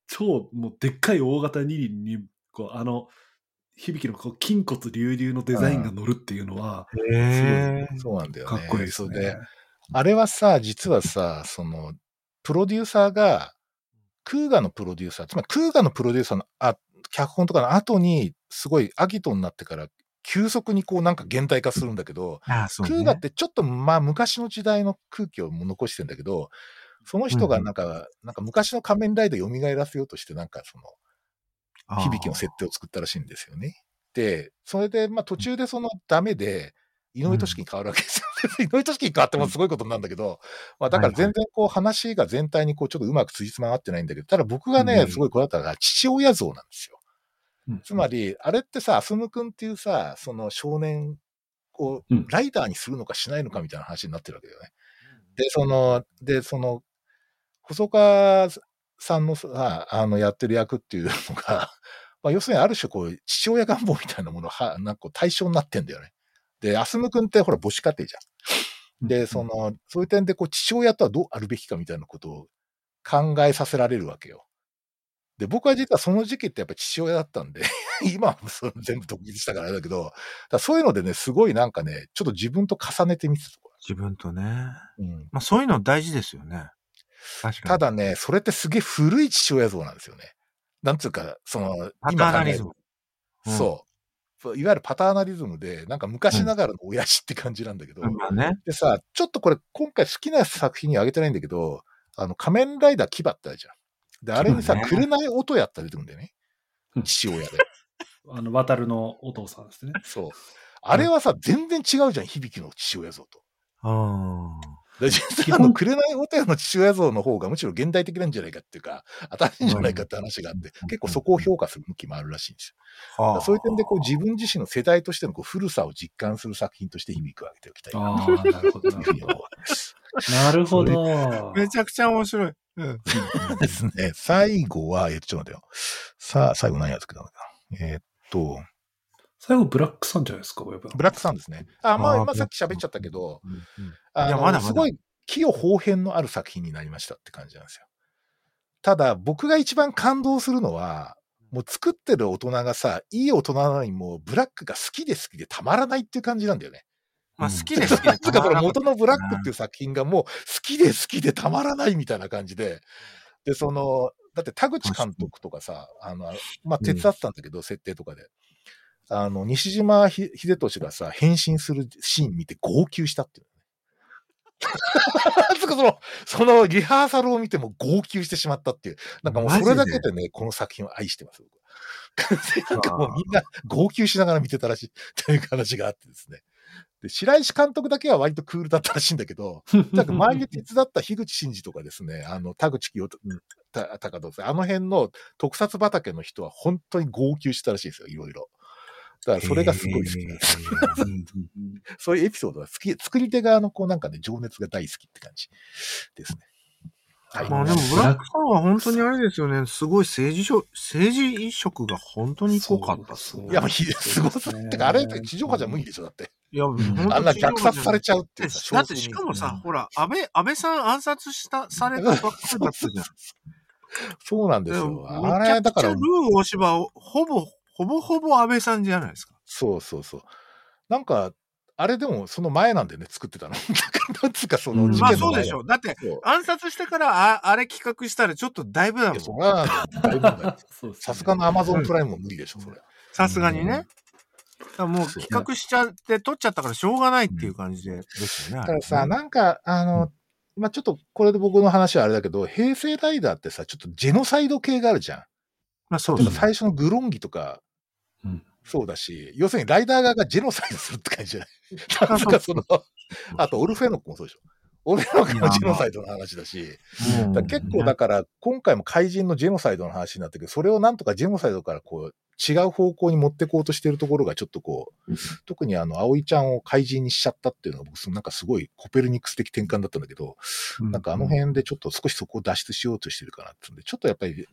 超もうでっかい大型二輪に、こう、あの、響きのこう筋骨隆々のデザインが乗るっていうのは、へーそうなんだよね。かっこいいですね。で、あれはさ、実はさ、その、プロデューサーが、クーガのプロデューサー、つまりクーガのプロデューサーの、あ、脚本とかの後に、すごいアギトになってから、急速にこうなんか現代化するんだけど、ああ、ね。クーガってちょっとまあ昔の時代の空気を残してんだけど、その人がなんか、なんか昔の仮面ライダー蘇らせようとして、なんかその、響きの設定を作ったらしいんですよね。で、それで、まあ途中でそのダメで、井上俊樹に変わるわけですよ。井上俊樹に変わってもすごいことになるんだけど、まあだから全然こう話が全体にこうちょっとうまくつじつまが合ってないんだけど、ただ僕がね、うん。すごいこれだったのが父親像なんですよ。うん。つまり、あれってさ、アスム君っていうさ、その少年をうん。ライダーにするのかしないのかみたいな話になってるわけだよね。で、その、で、その、細川さんのさ、あの、やってる役っていうのが、まあ、要するにある種こう、父親願望みたいなものは、なんかこう対象になってんだよね。で、アスム君ってほら母子家庭じゃん。で、その、そういう点でこう、父親とはどうあるべきかみたいなことを考えさせられるわけよ。で、僕は実はその時期ってやっぱり父親だったんで、今はその全部独立したからあれだけど、そういうのでね、すごいなんかね、ちょっと自分と重ねてみてたとこ自分とね。ろ。うん。まあそういうの大事ですよね。ただね、それってすげえ古い父親像なんですよね。なんつうか、その、パターナリズム。うんそう。いわゆるパターナリズムで、なんか昔ながらの親父って感じなんだけど、まあね。でさ、ちょっとこれ今回好きな作品にあげてないんだけど、あの、仮面ライダー牙ってあるじゃん。で、あれにさ、牙ね紅音やったら出てくるんだよねう。ん父親で。あの、渡るのお父さんですね。そう。あれはさ、全然違うじゃん、響の父親像と。あで実はあの、紅音屋の父親像の方がむしろ現代的なんじゃないかっていうか、新しいんじゃないかって話があって、結構そこを評価する向きもあるらしいんですよ。そういう点でこう自分自身の世代としてのこう古さを実感する作品として響くを挙げておきたいなああ、なるほど。めちゃくちゃ面白い。うん。ですね。最後は、えっと、ちょっと待ってよ。さあ、最後何やってくれたのかな。えーっと、最後、ブラックさんじゃないですか、ブラックさんですね。あ、まあ、まあ、さっき喋っちゃったけど、うんあのいやまだすごい、器用方変のある作品になりましたって感じなんですよ。ただ、僕が一番感動するのは、もう作ってる大人がさ、いい大人なのにもうブラックが好きで好きでたまらないっていう感じなんだよね。まあ好きですけど。なんかこれ元のブラックっていう作品がもう好きで好きでたまらないみたいな感じで、で、その、だって田口監督とかさ、あの、まあ、手伝ってたんだけど、設定とかで。あの、西島ひ秀俊がさ、変身するシーン見て号泣したっていう、ね。つうかその、そのリハーサルを見ても号泣してしまったっていう。なんかもうそれだけでね、この作品を愛してます、僕は。なんかもうみんな号泣しながら見てたらしい という話があってですね。で、白石監督だけは割とクールだったらしいんだけど、なんか周りで手伝った樋口真嗣とかですね、あの、田口清た高とか、あの辺の特撮畑の人は本当に号泣したらしいですよ、いろいろ。だからそれがすごい好きなんです。そういうエピソードが好き、作り手側のこうなんかね、情熱が大好きって感じですね。はい。まあでも、ブラックさんは本当にあれですよね。すごい政治色、政治色が本当に濃かったっすね。いや、まあ、ひすごすぎてか、あれ、地上波じゃ無理でしょ、だって。いや、んあんな虐殺されちゃうっていうさだってしかもさ、ほら、安倍、安倍さん暗殺した、されたばっかりだったじゃん。そうなんですよ。めあれ、だからル、ー大芝、ほぼ、ほぼほぼ安倍さんじゃないですか。そうそうそう。なんか、あれでもその前なんでね、作ってたの。だからなんつうか、そのうんまあ事件の前そうでしょ。だって、そう暗殺してからああれ企画したらちょっとだいぶだいや、そもん。れは、だいぶだよ さすがのアマゾンプライムも無理でしょ、それ。さすがにね。もう企画しちゃって、撮っちゃったからしょうがないっていう感じで、ですよね。だからさ、なんか、あの、まあちょっと、これで僕の話はあれだけど、平成ライダーってさ、ちょっとジェノサイド系があるじゃん。まあそうですね。最初のグロンギとか、うんそうだし、要するにライダー側がジェノサイドするって感じじゃない？なんとかその、あとオルフェノクもそうでしょ。オルフェノクもジェノサイドの話だし、うんだ結構だから、今回も怪人のジェノサイドの話になったけど、それをなんとかジェノサイドからこう、違う方向に持ってこうとしてるところがちょっとこう、特にあの、葵ちゃんを怪人にしちゃったっていうのが僕、なんかすごいコペルニクス的転換だったんだけど、なんかあの辺でちょっと少しそこを脱出しようとしてるかなってんで、ちょっとやっぱり、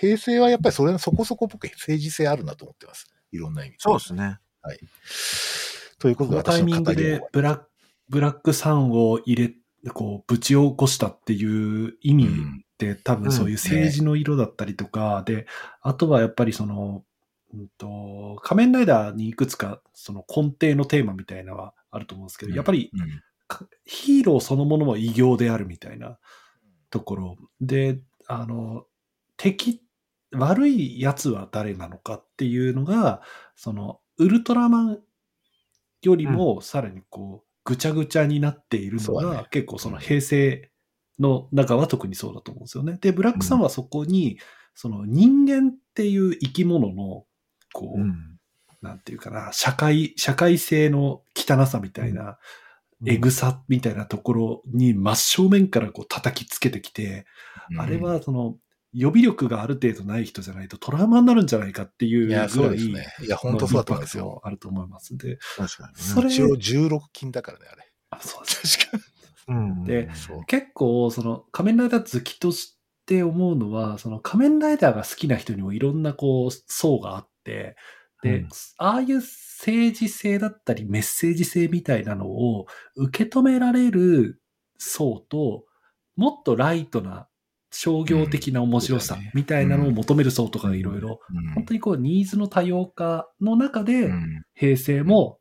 平成はやっぱりそれのそこそこ僕政治性あるなと思ってます。いろんな意味で。そうですね。というこことのタイで私のミングでブラック、ブラックさんを入れ、こう、ぶち起こしたっていう意味って、多分そういう政治の色だったりとか、で、あとはやっぱりその、うんと、仮面ライダーにいくつかその根底のテーマみたいなのはあると思うんですけど、やっぱりうん。かヒーローそのものも異形であるみたいなところ。で、あの、敵、悪い奴は誰なのかっていうのが、その、ウルトラマンよりもさらにこう、ぐちゃぐちゃになっているのが、結構その平成の中は特にそうだと思うんですよね。で、ブラックさんはそこに、その人間っていう生き物の、こう、うん。なんていうかな、社会、社会性の汚さみたいな、エグさみたいなところに真正面からこう叩きつけてきて、あれはその予備力がある程度ない人じゃないとトラウマになるんじゃないかっていういや、ぐらいそうですね。いや、本当そうだと思いますよ。あると思います。で、確かにね。それ一応16金だからね、あれ。あそう確かうん。で。結構その仮面ライダー好きとして思うのは、その仮面ライダーが好きな人にもいろんなこう層があって、で、うんああいう政治性だったりメッセージ性みたいなのを受け止められる層と、もっとライトな商業的な面白さみたいなのを求める層とかがいろいろ、うん。本当にこうニーズの多様化の中で、うん。平成も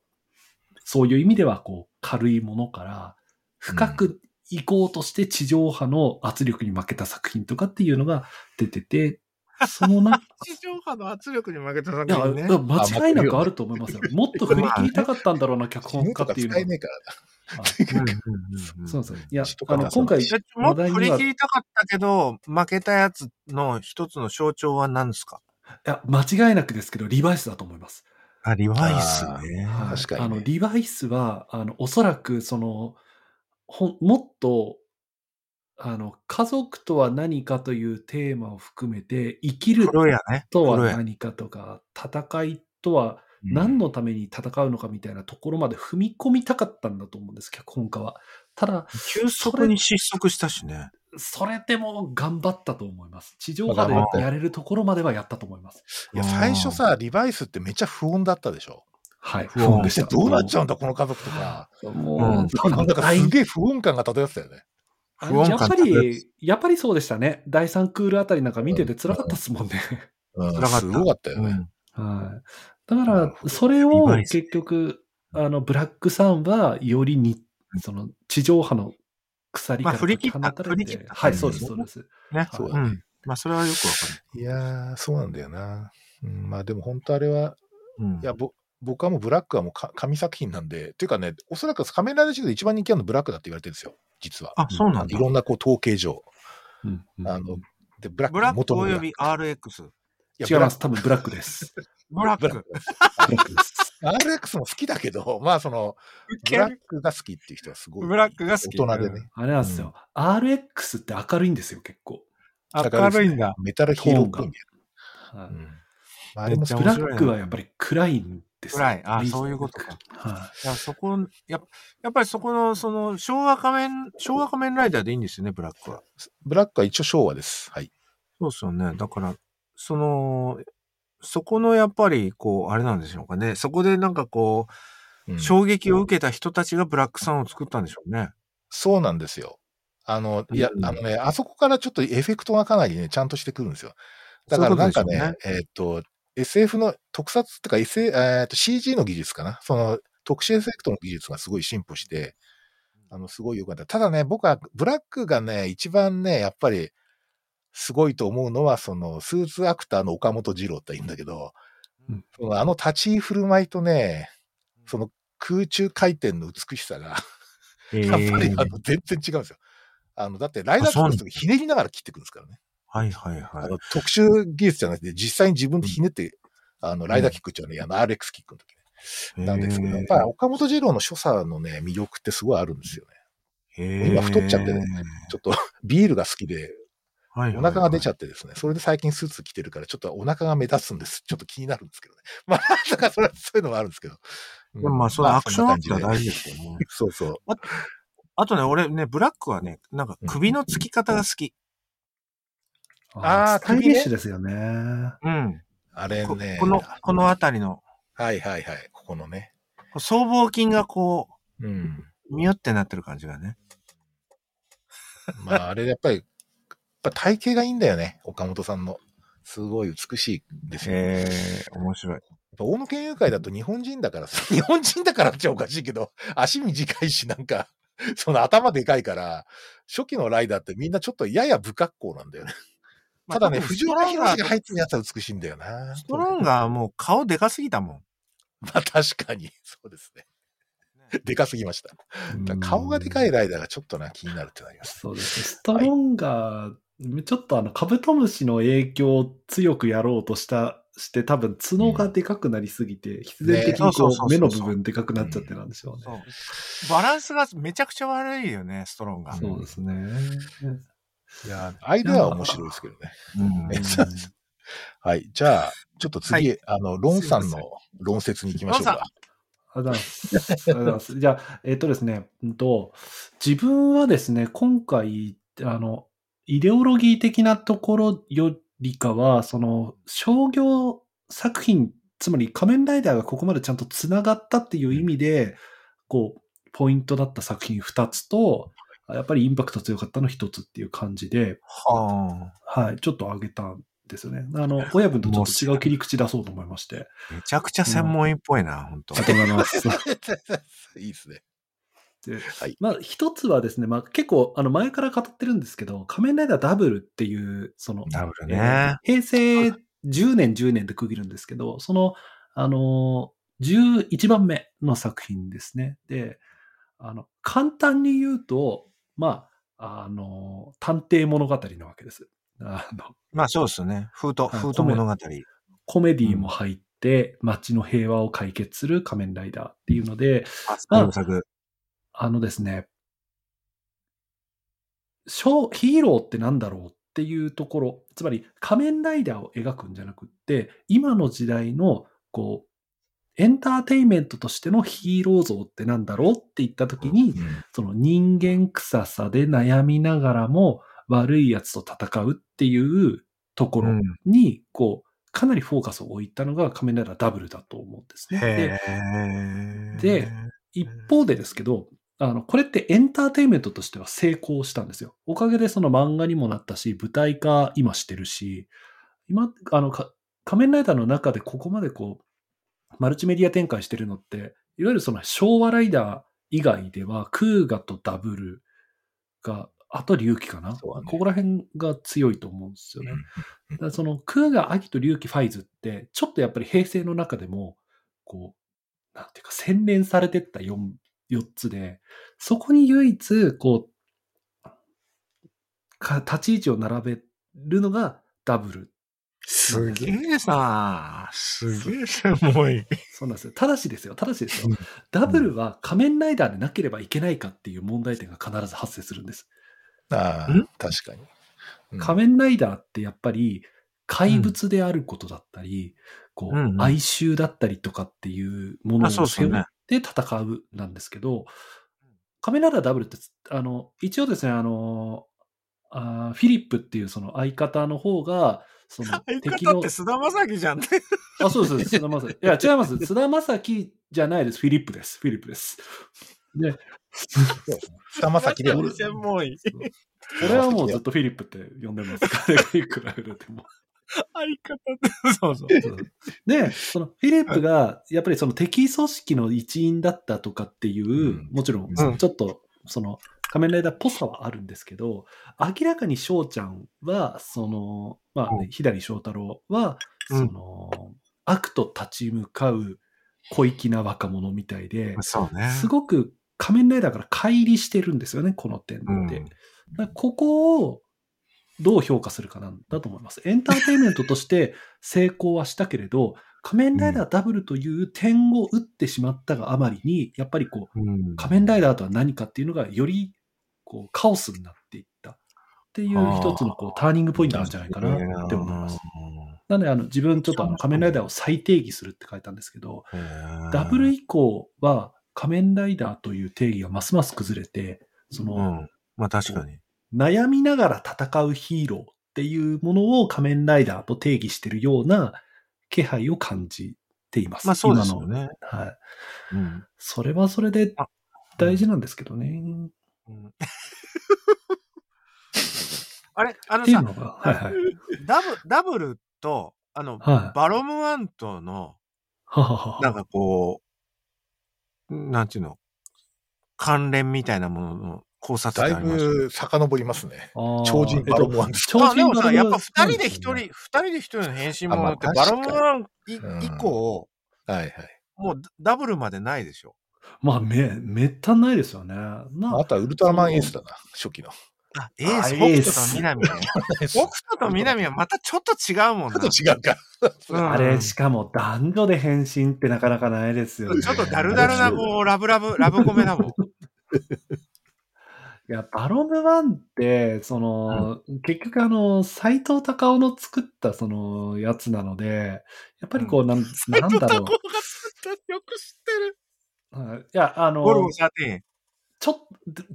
そういう意味ではこう軽いものから深く行こうとして地上波の圧力に負けた作品とかっていうのが出てて、そのな、地上波の圧力に負けた作いや、品ね。間違いなくあると思いますよ。もっと振り切りたかったんだろうな、脚本家っていうのは 使えねえからはいうそう。いや血と、かあの、今回も振り切りたかったけど、負けたやつの一つの象徴は何ですかや、間違いなくですけど、リバイスだと思います。あ、リバイスねはい確かにねあの、リバイスは、あの、おそらく、その、ほん、もっと、あの、家族とは何かというテーマを含めて、生きる黒やね。とは。何かとか、戦いとは何のために戦うのかみたいなところまで踏み込みたかったんだと思うんです、脚本家は。ただ、急速に失速したしね。それでも頑張ったと思います。地上波でやれるところまではやったと思います。いや、最初さ、リバイスってめっちゃ不穏だったでしょ。はい。不穏でした。どうなっちゃうんだ、この家族とか。もう、うんなんかすげえ不穏感が漂ってたよね。あのやっぱ不穏感り、やっぱりそうでしたね。第3クールあたりなんか見てて辛かったっすもんね。うん辛かったすごかったよね。うんはい。だから、それを結局、あの、ブラックさんはよりに、その、地上波の鎖からまあ振り切った解き放たれて振り切ったはい、そうです、そうです。ね。そうだねうん。まあ、それはよくわかいやー、そうなんだよな。うん、まあでも本当あれは、る。うんいや、ぼ僕はもうブラックはもうか神作品なんで、っていうかね、おそらく仮面ライダーシリーズで一番人気あるのブラックだって言われてるんですよ、実は。あ、そうなんだい。ろんなこう統計上。うんうんあの、で、ブラックブラック元のブラックおよび RX。いや違います。多分ブラックです。ブラック。ブラック。RX も好きだけど、まあその、ブラックが好きっていう人はすごい。ブラックが好き大人でね。あれなんですよ。RX って明るいんですよ、結構。明るいんだ。メタルヒーローっぽいいうんまあ、ブラックはやっぱり暗いんですよ。暗いあリーズそういうことか。はいや、そこ、ややっぱりそこの、その、昭和仮面、昭和仮面ライダーでいいんですよね、ブラックは。ブラックは一応昭和です。はい。そうですよね。だから、その、そこのやっぱり、こう、あれなんでしょうかね。そこでなんかこうんう、衝撃を受けた人たちがブラックさんを作ったんでしょうね。そうなんですよ。あの、いやう、んあのね、あそこからちょっとエフェクトがかなりね、ちゃんとしてくるんですよ。だからなんかね、そういうこえーっと、SF の特撮ってか、SA えーっと CG の技術かな？その特殊エフェクトの技術がすごい進歩して、あの、すごい良かった。ただね、僕はブラックがね、一番ね、やっぱり、すごいと思うのは、その、スーツアクターの岡本二郎って言うんだけど、うんそのあの立ち居振る舞いとね、その空中回転の美しさが、え やっぱりーあの全然違うんですよ。あの、だってライダーあそうなんキックの時ひねりながら切ってくるんですからね。はいはいはい。あの特殊技術じゃなくて、実際に自分でひねって、あの、ライダーキックっていうのはね、あの RX キックの時ね。なんですけど、やっぱり岡本二郎の所作のね、魅力ってすごいあるんですよね。今太っちゃってね。ちょっとビールが好きで、はいお腹が出ちゃゃってですね、それで最近スーツ着てるから、ちょっとお腹が目立つんです。ちょっと気になるんですけどね。まあ、だからそれはそういうのもあるんですけど。まあ、そのアクションアップはそんな感じで大事ですよね。そうそう。あとね、俺ね、ブラックはね、なんか首の付き方が好き。あースタイリッシュですよね。うん。こあれね。この、このあたりの、はいはいはい。ここのね。僧帽筋がこうん。う、ミュってなってる感じがね。まあ、あれやっぱり、ぱ体型がいいんだよね。岡本さんの。すごい美しいですよ。やっへえ、面白い。ぱ大野県友会だと日本人だからさ、日本人だからっておかしいけど、足短いし、なんか、その頭でかいから、初期のライダーってみんなちょっとやや不格好なんだよね。まあただね、藤岡弘が入ってるやつは美しいんだよな。ストロンガーもう顔でかすぎたもん。まあ確かに、そうですね。でかすぎました。顔がでかいライダーがちょっとな、気になるってなります。そうですね。ストロンガー、ちょっとあの、カブトムシの影響を強くやろうとした、して多分角がでかくなりすぎて、必然的にこう目の部分でかくなっちゃってなんでしょうね。バランスがめちゃくちゃ悪いよね、ストロンガー。そうですね。いや、アイデアは面白いですけどね。はい。じゃあ、ちょっと次、はあの、ロンさんの論説に行きましょうか。ありがとうございます。ありがとうございます。じゃあ、えっ、とですね、うんと、自分はですね、今回、あの、イデオロギー的なところよりかは、その、商業作品、つまり仮面ライダーがここまでちゃんと繋がったっていう意味で、こう、ポイントだった作品2つと、やっぱりインパクト強かったの1つっていう感じで、ははい、ちょっと上げたんですよね。あの、親分とちょっと違う切り口出そうと思いまして。あ。めちゃくちゃ専門医っぽいな、本当ありがとうございます。いいですね。ではいまあ、一つはですね、まあ、結構、あの、前から語ってるんですけど、仮面ライダーダブルっていう、その、ダブルえーね。平成10年、10年で区切るんですけど、その、あのー、11番目の作品ですね。で、あの、簡単に言うと、まあ、あのー、探偵物語なわけです。あの、まあそうですね。風と、はい風と物語。コメディも入って、街の平和を解決する仮面ライダーっていうので、あ、スパイ作。あのですね、ショーヒーローってなんだろうっていうところ、つまり仮面ライダーを描くんじゃなくって、今の時代の、こう、エンターテインメントとしてのヒーロー像ってなんだろうって言ったときに、うんその人間臭さで悩みながらも悪い奴と戦うっていうところに、こう、かなりフォーカスを置いたのが仮面ライダーダブルだと思うんですね。で。で一方でですけど、あの、これってエンターテインメントとしては成功したんですよ。おかげでその漫画にもなったし、舞台化今してるし、今、あの、か仮面ライダーの中でここまでこう、マルチメディア展開してるのって、いわゆるその昭和ライダー以外では、クーガとダブルが、あと龍騎かな、ねここら辺が強いと思うんですよね。だからその、クーガ、アキと龍騎、ファイズって、ちょっとやっぱり平成の中でも、こう、なんていうか、洗練されてった 4, 4つで、そこに唯一、こう、か立ち位置を並べるのがダブル。すげえさ、すげえ専門医。そうなんですよ。ただしですよ。ただしですようん。ダブルは仮面ライダーでなければいけないかっていう問題点が必ず発生するんです。ああん、確かに。うん仮面ライダーってやっぱり怪物であることだったり、こう、うんうん哀愁だったりとかっていうものを背負っそうねて戦うなんですけど、仮面ライダーダブルって、あの、一応ですね、あの、あーフィリップっていうその相方の方が、その 相敵の方って、菅田将暉じゃんね。あ、そうです、菅田将暉。いや、違います。菅田将暉じゃないです。フィリップです。フィリップです。で、二間先では確かに専門医。俺はもうずっとフィリップって呼んでます。彼がいくら売れても。相方って。そうそう。で、そのフィリップが、やっぱりその敵組織の一員だったとかっていう、うんもちろん、うんちょっと、その、仮面ライダーっぽさはあるんですけど、明らかに翔ちゃんは、その、まあ、ねうん左翔太郎は、うんその、悪と立ち向かう小粋な若者みたいで、そうね。すごく仮面ライダーから乖離してるんですよね、この点うんで。だからここをどう評価するかなんだと思います。エンターテインメントとして成功はしたけれど、仮面ライダーダブルという点を打ってしまったがあまりに、やっぱりこう、うん仮面ライダーとは何かっていうのがよりこうカオスになっていったっていう一つのこうターニングポイントなんじゃないかなって思います。なのであの自分ちょっとあの仮面ライダーを再定義するって書いたんですけど、ダブル以降は仮面ライダーという定義がますます崩れて、その、うん。まあ確かに。悩みながら戦うヒーローっていうものを仮面ライダーと定義しているような気配を感じています。まあそうです。よね。はい。うん。それはそれであ大事なんですけどね。うん あれあのさ、のが、はいはい。ダブダブルと、あの、はいバロムワンとの、なんかこう、なんていうの、関連みたいなものの、考察だい点ありましたよ。ぶ遡りますね。超人バロムワンですえっとあでもさ、やっぱ二人で一人、二人で一人の変身ものって、バロムワンいうん以降、はいはい。もうダブルまでないでしょ。まあ、め、めったにないですよね。あ、あとはウルトラマンエースだな、初期の。あ、エース、あ北斗と南ね。北斗と南はまたちょっと違うもんな。ちょっと違うか。うんあれ、しかも男女で変身ってなかなかないですよね。ちょっとダルダルな、こう、ラブラブ、ラブコメだもん。いや、バロムワンって、その、結局あの、斎藤隆夫の作ったその、やつなので、やっぱりこう、なん、なんだろよく知ってる。いいや、あのゴルゴ、13。ちょっ、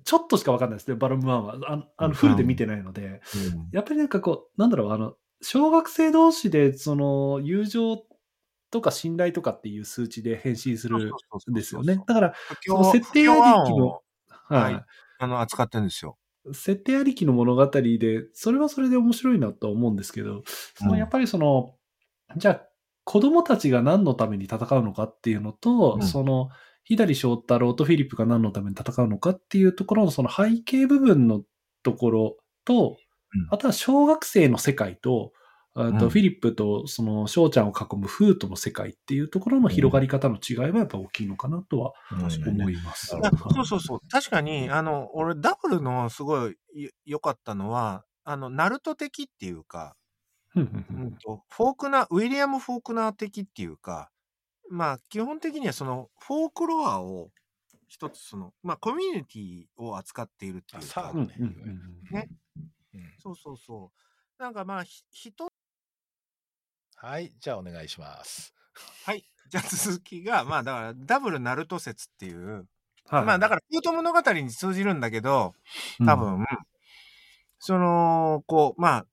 ちょっとしかわかんないですね、バロムワンは。あの、あのフルで見てないので、やっぱりなんかこう、なんだろう、あの、小学生同士で、その、友情とか信頼とかっていう数値で変身するんですよね。だから、その設定ありきの、はいはい。あの、扱ってるんですよ。設定ありきの物語で、それはそれで面白いなとは思うんですけど、そのうん。やっぱりその、じゃあ、子供たちが何のために戦うのかっていうのと、うん。その、左翔太郎とフィリップが何のために戦うのかっていうところのその背景部分のところと、うん。あとは小学生の世界と、あとうん。フィリップとその翔ちゃんを囲むフートの世界っていうところの広がり方の違いはやっぱ大きいのかなとは確かにね。思います。そうそうそう。確かに、あの、俺、ダブルのすごいよ良かったのは、あの、ナルト的っていうか、フォークナー、ウィリアム・フォークナー的っていうか、まあ、基本的にはその、フォークロアを一つその、まあ、コミュニティを扱っているっていうかねう。んそうそうそう。なんかまあ、ひ人、はい、じゃあお願いします。はい。じゃあ続きが、まあだから、ダブルナルト説っていう、はいまあだから、フート物語に通じるんだけど、うん多分、その、こう、まあ、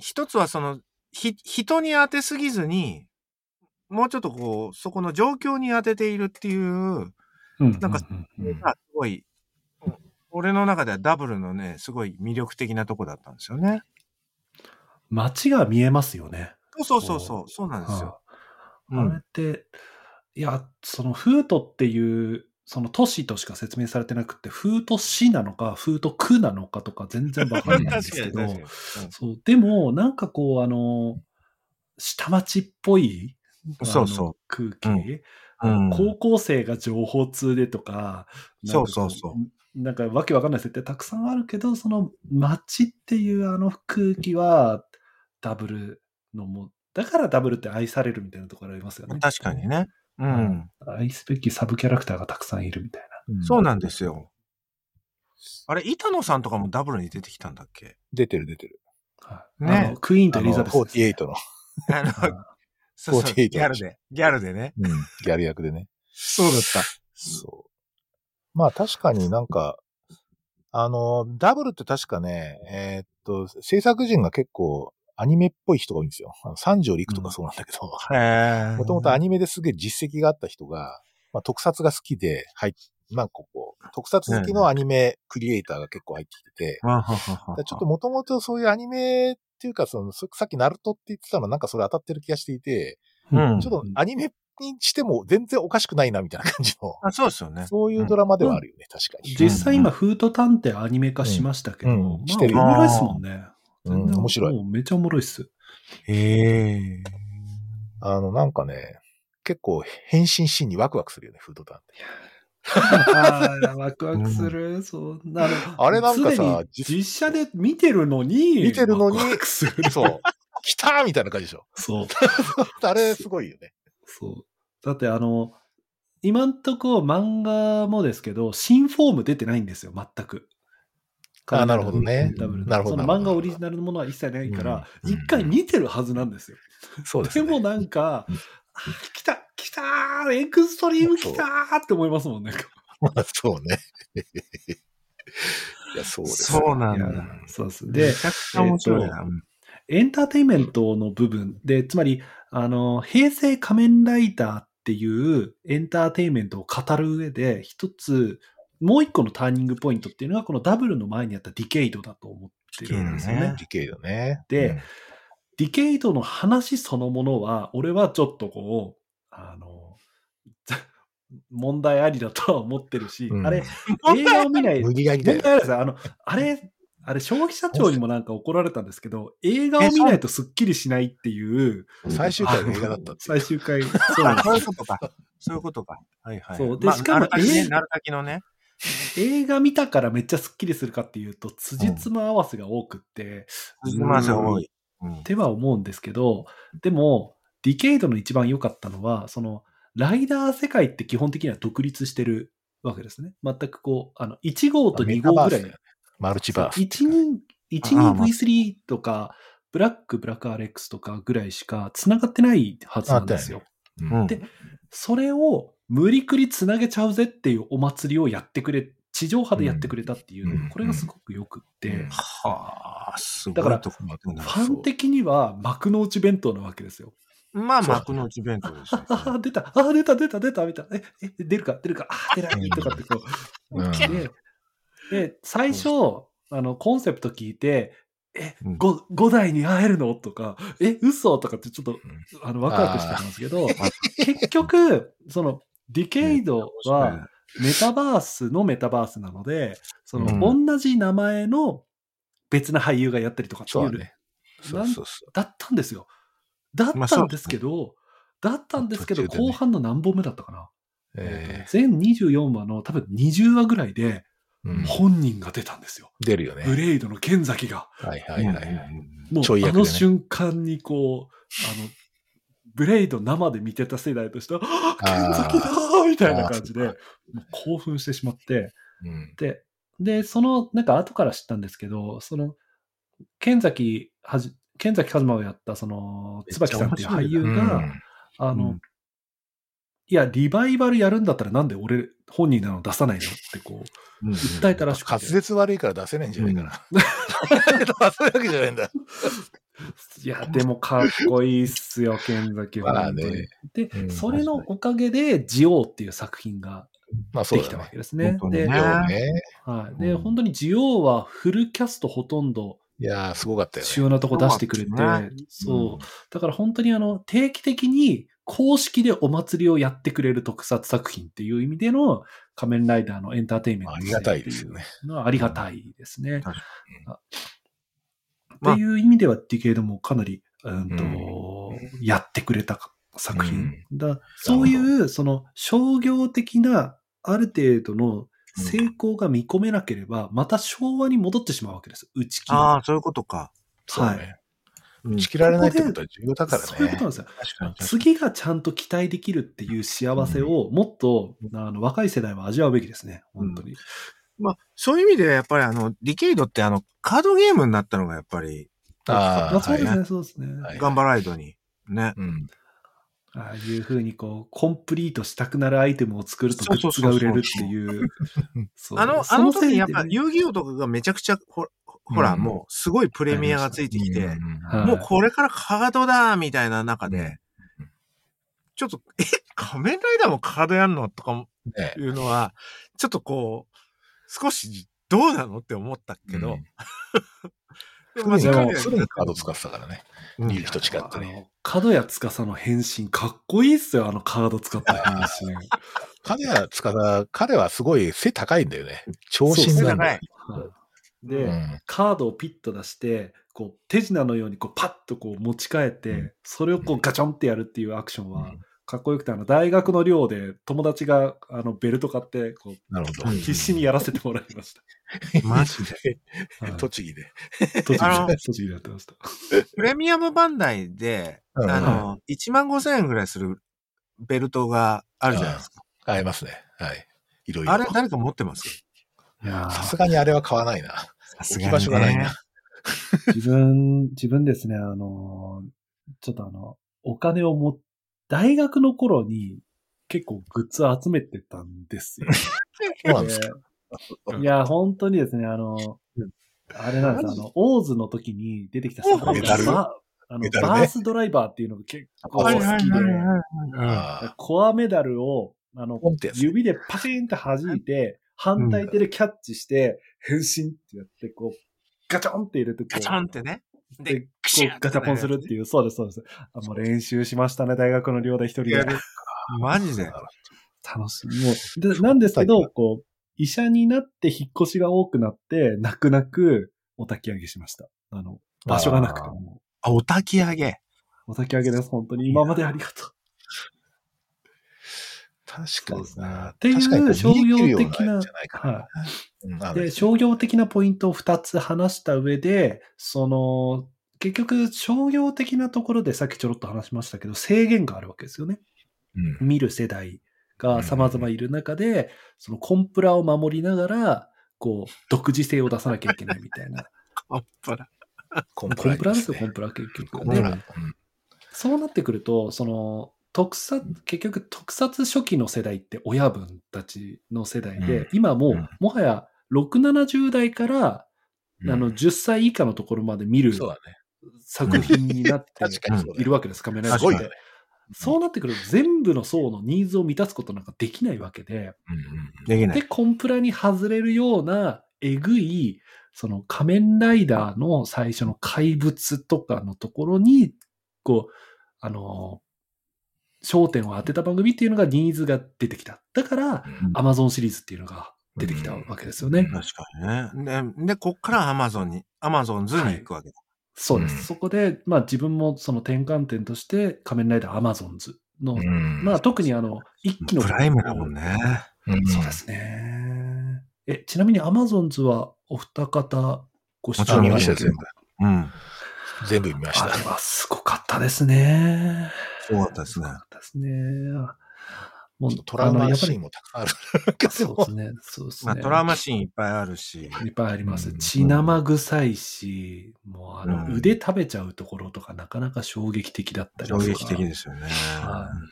一つはその、ひ、人に当てすぎずに、もうちょっとこう、そこの状況に当てているっていう、うんなんかうんうんうんがすごい、俺の中ではダブルのね、すごい魅力的なとこだったんですよね。街が見えますよね。そうそうそう。そう、そうなんですよ。あれって、いや、そのフートっていう、その都市としか説明されてなくて、フート市なのか、フート区なのかとか全然わかんないんですけど、確かに。そう、でも、なんかこう、あの、下町っぽい、そうそう。空気、うん。高校生が情報通でとか、そうそうそう。なんかわけわかんない設定たくさんあるけど、その街っていうあの空気はダブルのも、だからダブルって愛されるみたいなところありますよね。確かにね。うん。愛すべきサブキャラクターがたくさんいるみたいそうなんですよ。あれ、板野さんとかもダブルに出てきたんだっけ？出てる出てる。な。はいねあのクイーンとエリザベスね、48の、あの、はいそうそう、48ギャルで。ギャルでね。うん、ギャル役でね。そうだった。そう。まあ確かになんか、あの、ダブルって確かね、えーっと、制作人が結構アニメっぽい人が多いんですよ。あの三条陸とかそうなんだけど、へもともとアニメですげえ実績があった人が、まあ、特撮が好きで、はい、まあここ、特撮好きのアニメクリエイターが結構入ってきてて、ちょっともともとそういうアニメっていうか、その、そさっきナルトって言ってたのなんかそれ当たってる気がしていて、うん。ちょっとアニメにしても全然おかしくないなみたいな感じの、あ、そうですよね。そういうドラマではあるよね、確かに。実際今、フート探偵アニメ化しましたけど、うん。してる。よおもろいっすもんね。面白いもうめっちゃおもろいっす。へえ。あの、なんかね、結構変身シーンにワクワクするよね、フードタンって。ああ、ワクワクする。そう。あのあれなんかさ実実写で見てるのに、見てるのにワクワクする。そう。来たーみたいな感じでしょ。そう。あれすごいよね。そう。だってあの、今んとこ漫画もですけど、新フォーム出てないんですよ、全く。あなるほどねダブルなるほどその漫画オリジナルのものは一切ないから、うん一回見てるはずなんですよ。そうですね。でもなんか、来た来たーエクストリーム来たーって思いますもんね。まあそうね。いや、そうです。そうなんだ。そうです。でめ、ちゃくちゃ面白いな。エンターテインメントの部分で、つまり、あの、平成仮面ライダーっていうエンターテインメントを語る上で、一つ、もう一個のターニングポイントっていうのが、このダブルの前にあったディケイドだと思ってるんですよね。ディケイドね。でうんディケイドの話そのものは、俺はちょっとこう、あの、問題ありだとは思ってるし、うんあれ、映画を見ない、無理やりあるんですよ。あの、あれ、あれ、消費者庁にもなんか怒られたんですけど、映画を見ないとスッキリしないっていう、最終回が映画だった最終回、そうなんあですそういうことか。そういうことか。はいはい。そうでまあしかもね、えーなるたきのね。映画見たからめっちゃスッキリするかっていうと、辻褄合わせが多くって、すみません、多い。うんっては思うんですけど、でも、ディケイドの一番良かったのは、その、ライダー世界って基本的には独立してるわけですね。全くこう、あの、1号と2号ぐらい。マルチバース。1、2、ああまあ 12V3 とか、ブラック、ブラック RX とかぐらいしか繋がってないはずなんですよ。でそれを無理くり繋げちゃうぜっていうお祭りをやってくれ、地上波でやってくれたっていうね、うん。これがすごくよくって、うん。はあ、すごいだからファン的には幕の内弁当なわけですよ。まあ、幕の内弁当ですよ。ああ、出た、ああ、出た、出た、出た、みたいな。え、え、出るか、出るか、ああ、出ない。とかってこう。うん。で、で、最初、あの、コンセプト聞いて、え、うん。5, 5代に会えるの？とか、え、嘘？とかってちょっと、あの、ワクワクしてたんですけど、結局、その、ディケイドは、メタバースのメタバースなので、その、同じ名前の別な俳優がやったりとかっていう、そうだね。そうそうそだったんですよ。だったんですけど、だったんですけど、後半の何本目だったかな。う。え全24話の多分20話ぐらいで本人が出たんですよ。出るよね。ブレイドの剣崎が。はいはいはいはい。もうあの瞬間にこう、あの、ブレイド生で見てた世代としては、あ剣崎だーみたいな感じで、興奮してしまって、うん。で、で、その、なんか後から知ったんですけど、その、剣崎はじ、剣崎一馬をやった、その、椿さんっていう俳優が、うん。あの、うん。いや、リバイバルやるんだったらなんで俺本人なの出さないのってこう、うん訴えたらしく滑て。舌悪いから出せないんじゃないかな。そういう わけじゃないんだ。いや、でもかっこいいっすよ、剣崎は。まあ本当にねで、うんそれのおかげで、ジオーっていう作品がまあそうできたわ。けですね。で、本当にねはい。ね。で、うん本当にジオーはフルキャストほとんどいやー、すごかったよ主ね。要なとこ出してくれて、そう。だから本当にあの、定期的に公式でお祭りをやってくれる特撮作品っていう意味での仮面ライダーのエンターテインメントありがたいですよね。のはありがたいですね。確かあまあっていう意味ではディケイドもかなり、うんとうやってくれた作品。うんだそういう、その商業的なある程度の成功が見込めなければ、また昭和に戻ってしまうわけです。打ち切り。ああ、そういうことか。そうね。うん打ち切られないってことは重要だからね。そういうことなんですよ。次がちゃんと期待できるっていう幸せをもっと、あの若い世代は味わうべきですね。本当に。まあ、そういう意味でやっぱりあの、ディケイドってあの、カードゲームになったのがやっぱり、ああ、そうですね、そうですね。はいガンバライドに。ね。うん。ああいうふうにこう、コンプリートしたくなるアイテムを作るとグッズが売れるっていう。そうあの、そあの時やっぱ遊戯王とかがめちゃくちゃ、ほほら、うんもうすごいプレミアがついてきて、うんはいもうこれからカードだみたいな中でうん、ちょっと、え、仮面ライダーもカードやんの？とかねいうのは、ちょっとこう、少しどうなのって思ったけど、うん でもまあすぐにそれはすぐにカード使ってたからね。うん勇気と違ってあね。の、角谷司の変身、かっこいいっすよ、あのカード使った変身。彼は、つかさ、彼はすごい背高いんだよね。長身なんだよ。はいうで、んカードをピッと出して、こう、手品のようにこうパッとこう持ち替えて、うんそれをこうガチョンってやるっていうアクションは、うんかっこよくて、あの、大学の寮で友達が、あの、ベルト買って、こう、なるほど。うん必死にやらせてもらいましマジで？た。はい栃木で。栃木で、栃木でやってました。プレミアムバンダイで、うんあの、1万5千円ぐらいするベルトがあるじゃないですか。ありますね。はい。いろいろ。あれ、誰か持ってます？いやさすがにあれは買わないな。さ置き場所がないな。自分、自分ですね、あの、ちょっとあの、お金をも、大学の頃に結構グッズ集めてたんですよ。そうなんですか？いや、本当にですね、あのうん、あれなんです、あの、オーズの時に出てきたメダル？バあのメダルねバースドライバーっていうのが結構好はいきで、あコアメダルを、あの指でパチンって弾いて、反対手でキャッチして、変身ってやって、こう、ガチョンって入れて、こうガチャンってね。で、でこうガチャポンするっていう、そうです、そうです。あもう練習しましたね、大学の寮で一人でマジで。楽しい。もう、でなんですけど、こう、医者になって引っ越しが多くなって、泣く泣くお焚き上げしました。あの、場所がなくても。あ、お焚き上げ。お焚き上げです、本当に。今までありがとう。確かにな。っていう商業的なはい。で、商業的なポイントを2つ話した上で、その、結局、商業的なところでさっきちょろっと話しましたけど、制限があるわけですよね。うん見る世代が様々いる中で、そのコンプラを守りながら、こう、独自性を出さなきゃいけないみたいな。あっぱら。コンコンプラですよ、コンププラ結局。でコンプラ。うんそうなってくると、その、特撮、結局特撮初期の世代って親分たちの世代で、うん。今もう、うん。もはや6、70代から、うん。あの、10歳以下のところまで見る。作品になっているわけです、仮面ライダー。そうなってくると、全部の層のニーズを満たすことなんかできないわけで、うんで、で。コンプラに外れるような、えぐい、その仮面ライダーの最初の怪物とかのところに、こう、あの、焦点を当てた番組っていうのがニーズが出てきた。だから、うんアマゾンシリーズっていうのが出てきたわけですよね。うん確かにね。で、でこっからアマゾンに、アマゾンズに行くわけだ。そうです。うんそこで、まあ自分もその転換点として仮面ライダーアマゾンズの、うんまあ特にあの、一期の。プライムだもんね。うんそうですね。え、ちなみにアマゾンズはお二方ご視聴もちろん見ました全部。うん。全部見ましたあ。れはすごかったですね。すごかったですねすごかったですね。もうトラウマシーンも。もたくさんあるけどそうですね。そうですね。まあ、トラウマシーンいっぱいあるし。いっぱいありますう。ん血生臭いし、もうあの、うん腕食べちゃうところとかなかなか衝撃的だったりとか。衝撃的ですよね。はい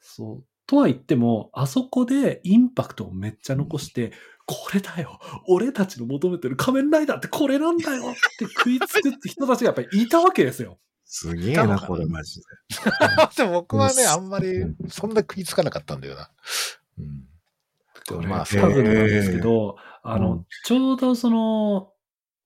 そう。とは言っても、あそこでインパクトをめっちゃ残して、これだよ俺たちの求めてる仮面ライダーってこれなんだよって食いつくって人たちがやっぱりいたわけですよ。すげえな、これマジで。でも僕はね、うんあんまりそんな食いつかなかったんだよな。うん。でもまあ、多そう分なんですけど、あの、うんちょうどその、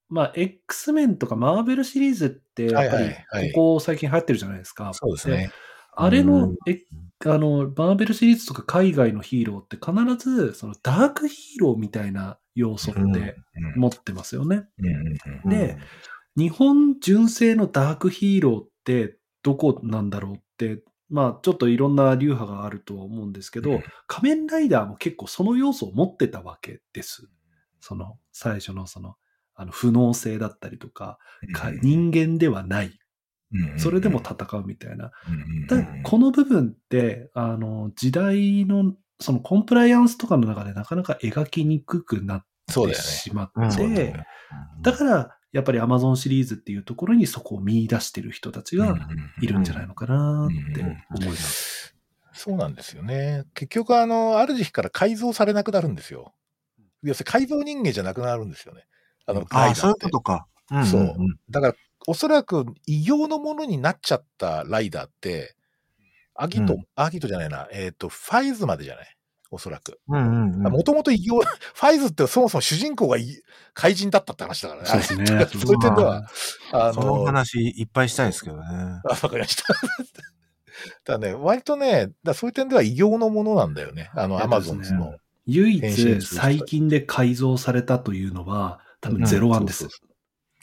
まあ、X メンとかマーベルシリーズって、やっぱりはいはいはい、ここ最近流行ってるじゃないですか。そうですね。あれの、うんえ、あの、マーベルシリーズとか海外のヒーローって必ず、そのダークヒーローみたいな要素ってうん持ってますよね。うんうんうんで日本純正のダークヒーローってどこなんだろうって、まあちょっといろんな流派があるとは思うんですけど、うん仮面ライダーも結構その要素を持ってたわけです。その最初のその、あの不能性だったりとか、か人間ではない。うんそれでも戦うみたいな。うんだこの部分って、あの、時代の、そのコンプライアンスとかの中でなかなか描きにくくなって。しまうんって、だから、やっぱり Amazon シリーズっていうところにそこを見出してる人たちがいるんじゃないのかなってうん思います。そうなんですよね。結局、あの、ある時期から改造されなくなるんですよ。要するに改造人間じゃなくなるんですよね。あの、あそういうことか。んそうんだから、おそらく異形のものになっちゃったライダーって、アギト、うんアギトじゃないな、えっ、と、ファイズまでじゃないおそらく。うんうんうん。もともと異形、ファイズってそもそも主人公がい怪人だったって話だからね。そうですね そういう点では、あその話いっぱいしたいですけどね。あ、わかりました。だね、割とね、だそういう点では異形のものなんだよね。あの、アマゾンズの。唯一最近で改造されたというのは、多分ゼロワンです。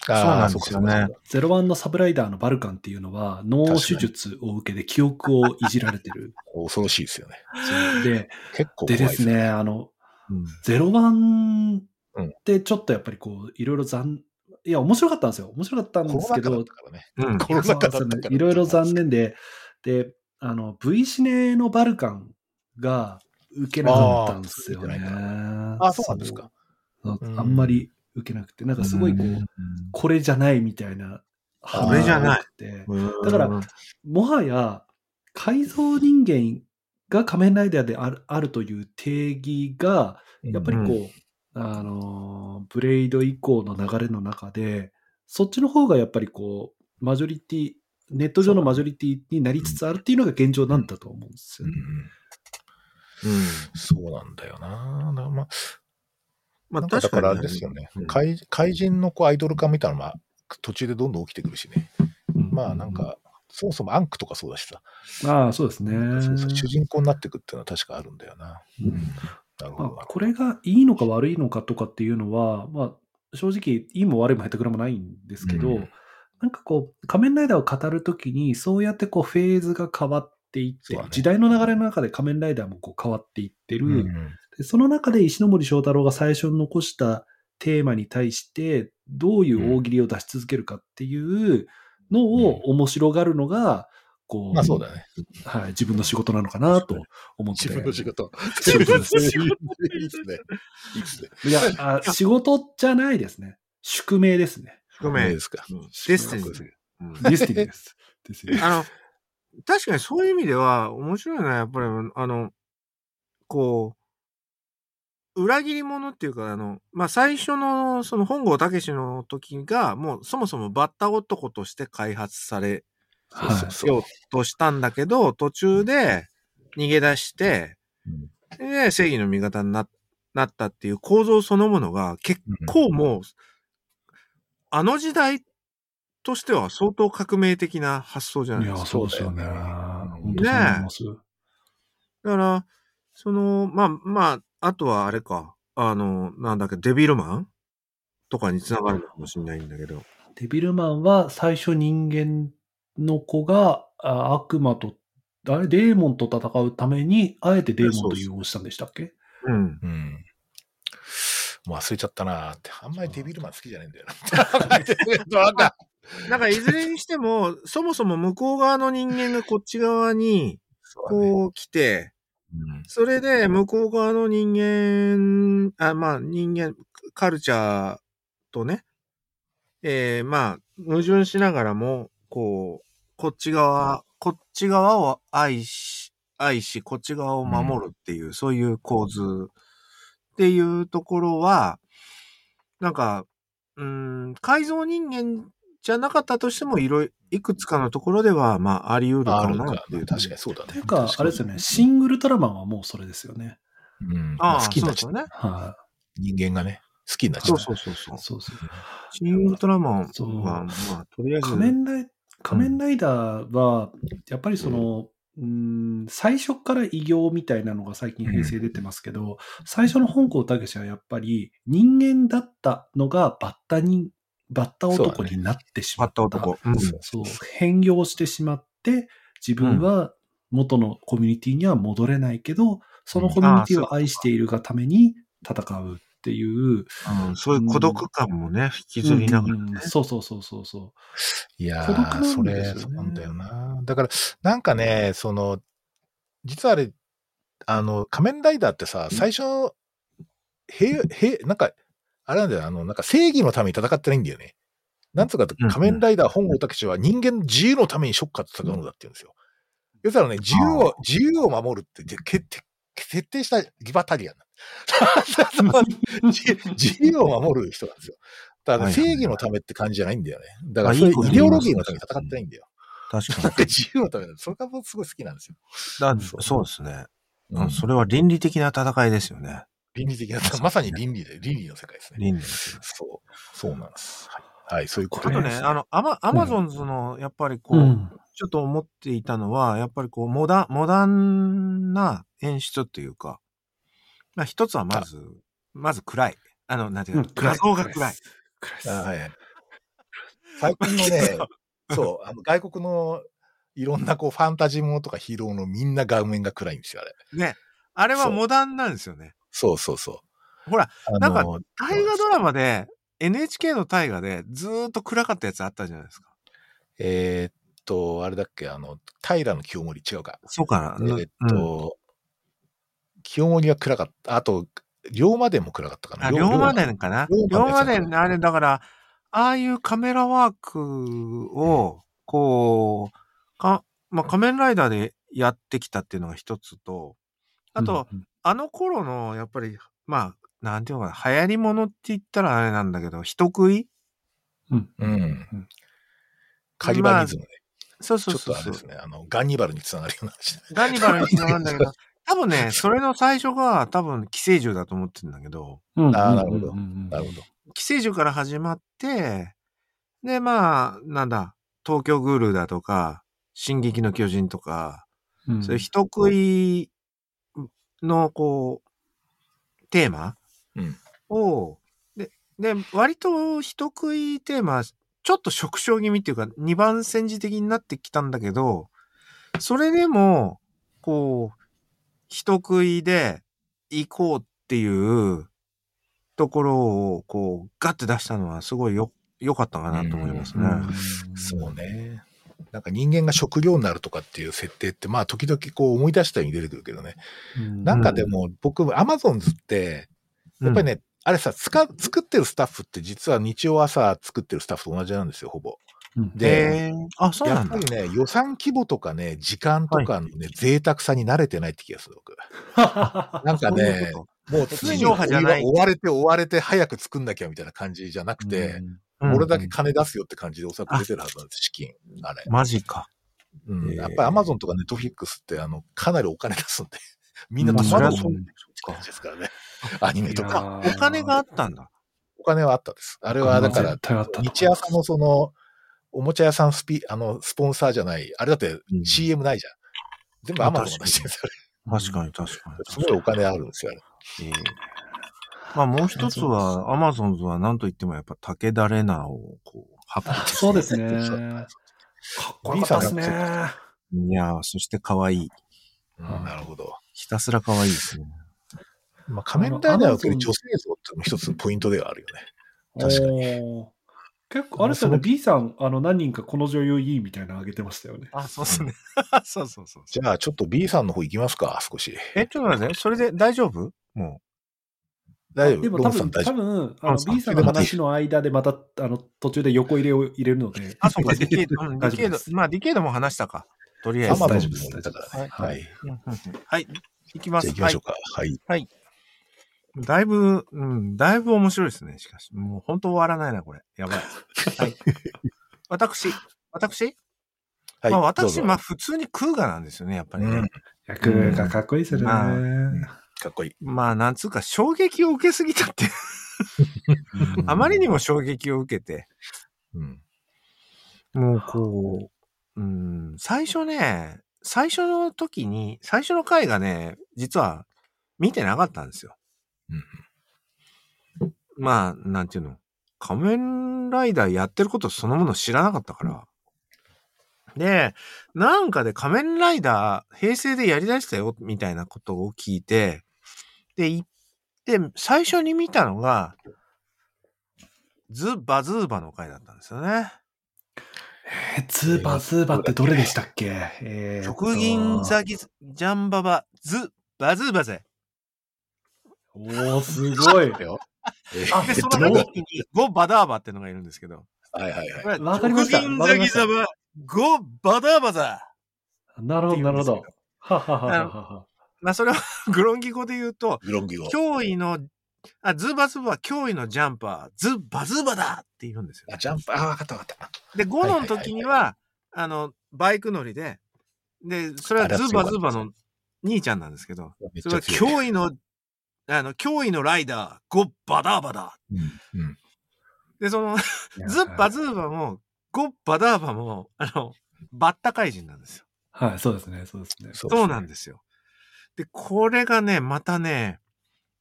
そうなんですよねあーそうかそうかゼロワンのサブライダーのバルカンっていうのは、脳手術を受けて記憶をいじられてる。恐ろしいですよね。で、結構怖いでですね、あの、うんゼロワンってちょっとやっぱりこう、いろいろ残、いや、面白かったんですよ。面白かったんコですけど。いろいろ残念で、で、あの、V シネのバルカンが受けなかったんですよね。ああ、そうなんですか。あんまり受けなくて、なんかすごいこう、うん。これじゃないみたいな。これじゃない。だからもはや、改造人間が仮面ライダーであるあるという定義が、やっぱりこう、うあのー、ブレイド以降の流れの中で、そっちの方がやっぱりこう、マジョリティ、ネット上のマジョリティになりつつあるっていうのが現状なんだと思うんですよね。うん。うん。そうなんだよな。だまあ、まあなんかだからにあれですよねうん。怪怪人のこうアイドル化みたいなのが途中でどんどん起きてくるしね。うんまあなんか、そもそもアンクとかそうだしさ。ああ、そうですね。そうそう主人公になっていくっていうのは確かあるんだよな。うんなるほどまあ、。これがいいのか悪いのかとかっていうのは、まあ、正直、いいも悪いもへったくらもないんですけど、うんなんかこう、仮面ライダーを語るときに、そうやってこう、フェーズが変わっていってね時代の流れの中で仮面ライダーもこう変わっていってる、うんでその中で石ノ森章太郎が最初に残したテーマに対して、どういう大喜利を出し続けるかっていうのを面白がるのが、こう、まあそうだね。はい、自分の仕事なのかなと思って。自分の仕事。自分の仕事いいですね。いいですね。いや、あ仕事じゃないですね。宿命ですね。ごめん。いいですか。うんデスティニー。うんディスティニーです。あの、確かにそういう意味では面白いのはやっぱり、あの、こう、裏切り者っていうか、あの、まあ、最初の、その本郷武史の時が、もうそもそもバッタ男として開発されようとしたんだけど、途中で逃げ出して、で、正義の味方にななったっていう構造そのものが結構もう、あの時代としては相当革命的な発想じゃないいや、ですか。そうですよね。本当そう思います。だから、その、まあ、まあ、あとはあれか、あの、なんだっけ、デビルマンとかにつながるのかもしれないんだけど。デビルマンは最初人間の子があ悪魔と、あれ、デーモンと戦うために、あえてデーモンと融合したんでしたっけ？うん。うん。もう忘れちゃったなーって。あんまりデビルマン好きじゃないんだよな。なんか、いずれにしても、そもそも向こう側の人間がこっち側に、こう来て、うん。それで向こう側の人間、あ、まあ人間、カルチャーとね、えー、まあ、矛盾しながらも、こう、こっち側、こっち側を愛し、愛し、こっち側を守るっていう、そういう構図っていうところは、なんか、うーん、改造人間じゃなかったとしても、いろい、いくつかのところでは、まあ、あり得るあるかかなっていう。確かにそうだね。っていうか、あれですよね、シン・ウルトラマンはもうそれですよね。うん。ああ、好きになっちゃう。そうですよね。は人間がね、好きになっちゃ。そううそうそうそうい。。そうそう。シン・ウルトラマンそうは、まあ、とりあえず。仮面ライ仮面ライダーは、やっぱりその、うーん、最初から異形みたいなのが最近平成出てますけど、最初の本郷武史はやっぱり人間だったのがバッタに、バッタ男になってしまバった。ッタ男。うん。そう、変容してしまって、自分は元のコミュニティには戻れないけど、そのコミュニティを愛しているがために戦うっていう。うんそういう孤独感もね、引きずりながらねうん。そうそうそうそうそいや孤独なんー、それ、そうなんだよな。だから、なんかね、その、実はあれ、あの、仮面ライダーってさ、最初、平、平、なんか、あれなんだよ、あの、なんか正義のために戦ってないんだよね。なんつうかと、仮面ライダー本郷武史は人間の自由のためにショッカーと戦うのだって言うんですよ。要するにね、自由を、自由を守るって、で決定、設定したリバタリアンな 自自由を守る人なんですよ。だから正義のためって感じじゃないんだよね。だからそういうイデオロギーのために戦ってないんだよ。確か なんか自由のためだ。それが僕すごい好きなんですよ。に。だそうですね。ううんん、それは倫理的な戦いですよね。倫理的な、まさに倫理で、倫理の世界ですね。倫理ですよ。そう。そうなんです。はい。はい、そういうこあとね、とです。あの、アマ、アマゾンズの、やっぱりこう。う、うん。ちょっと思っていたのは、やっぱりこう、モダン、モダンな演出っていうか、まあ一つはまず、まず暗い。あの、なんていうか、画像が暗い。。暗いあはいはい。最近のね、そう、あの、外国のいろんなこう、ファンタジーものとかヒーローのみんな顔面が暗いんですよ、あれ。ね。あれはモダンなんですよね。そうそうそう。ほら、なんか大河ドラマで、NHK の大河でずーっと暗かったやつあったじゃないですか。えーっと、あれだっけ、あの、平の清盛、違うか。そうかな。えーっと、清盛は暗かった。あと、龍馬伝も暗かったかな。あ、龍馬伝かな龍龍馬伝あれ、だから、ああいうカメラワークを、こう、か、まあ、仮面ライダーでやってきたっていうのが一つと、あと、うんあの頃の、やっぱり、まあ、なんていうのかな、流行り物って言ったらあれなんだけど、人食い？うん。うん。カリバリズムね。そうちょっそうそうそう。とあれですね。あの、ガンニバルにつながるような話ガンニバルにつながるんだけど、多分ね、それの最初が多分寄生獣だと思ってるんだけど、うん。あーなるほどなるほど。寄生獣から始まって、で、まあ、なんだ、東京グールだとか、進撃の巨人とか、うんそういう人食いの、こう、テーマ？うんを、で、で、割と人食いテーマ、ちょっと縮小気味っていうか、二番煎じ的になってきたんだけど、それでも、こう、人食いで行こうっていうところを、こう、ガッて出したのはすごいよ、良かったかなと思いますね。うんそうね。なんか人間が食料になるとかっていう設定って、まあ時々こう思い出したように出てくるけどね。うんなんかでも僕、アマゾンズって、やっぱりね、あれさ、つか作ってるスタッフって実は日曜朝作ってるスタッフと同じなんですよ、ほぼ。うんでで、あ、そうなんだやっぱり。ね、予算規模とかね、時間とかのね、贅沢さに慣れてないって気がする、僕。なんかねう、こもう常に追われて追われて早く作んなきゃみたいな感じじゃなくて、うんと俺だけ金出すよって感じでおそらく出てるはずなんです、資金。あれ。マジか。うん、やっぱりアマゾンとかネットフリックスって、あの、かなりお金出すんで、みんなまあ戸惑うじですからね。アニメとか。お金があったんだ。お金はあったです。あれはだから日朝のその、おもちゃ屋さんスピ、あの、スポンサーじゃない、あれだってうん CM ないじゃん。全部アマゾンが出してるんですよ。確かに確かに。すごいお金あるんですよ、あれ。ええまあもう一つは、アマゾンズは何と言ってもやっぱ武田レナをこう、発あ掘そうですね。かっこよかったですね。いやーそして可愛い。うんなるほど。ひたすら可愛いですね。まあ、仮面ライダーを受ける女性像っていうのも一つポイントではあるよね。確かに結構、あれですよね、B さん、あの、何人かこの女優いいみたいなのあげてましたよね。あ、そうですね。そうそうそう。じゃあ、ちょっと B さんの方行きますか、少し。え、ちょっと待って、それで大丈夫？も大丈夫？でも多分、多分、あの B さんの話の間でまた、あの、途中で横入れを入れるので。あ、そうか、ディケード、うんディケー大丈夫ですド、まあディケードも話したか。とりあえず。大丈夫ですだからね。はいはい。はい。行きます。行きましょうか。はい。だいぶ、うん、だいぶ面白いですね、しかし。もう本当終わらないな、これ。やばい。はい。私、私？はい。まあ私、ぞまあ普通にクーガなんですよね、やっぱりね。うん役がかっこいいですよね。まあかっこいい。まあなんつうか衝撃を受けすぎたって、あまりにも衝撃を受けて、うん。もうこう、うん、最初ね、最初の時に、最初の回がね、実は見てなかったんですよ。うんまあ、なんていうの？仮面ライダーやってることそのもの知らなかったから。で、なんかで仮面ライダー平成でやりだしたよ、みたいなことを聞いて、で、行って、最初に見たのが、ズ・バズーバの回だったんですよね。えーズーバズーバってどれでしたっけ？えー直銀ザギジャンババズバズーバゼ。おー、すごい。よ。あで、その時にゴ・バダーバっていうのがいるんですけど。はいはいはい。これわかりました直銀ザギザバゴ・バダーバザなるほど、なるほどはははは。まあ、それは グロンギ語で言うと、グロンギゴ。脅威の、あ、ズバズバは脅威のジャンパー、ズ・バズーバだって言うんですよ。あ、ジャンプ、あ、わかったわかった。で、ゴの時には、あの、バイク乗りで、で、それはズ・バズーバの兄ちゃんなんですけど、それは。脅威の、あの、脅威のライダー、ゴ・バダーバだ。うん。うん。で、その、ズ・バズーバも、ゴ・バダーバも、あの、バッタ怪人なんですよ。はい、そうですね、そうですね。そうなんですよ。で、これがね、またね、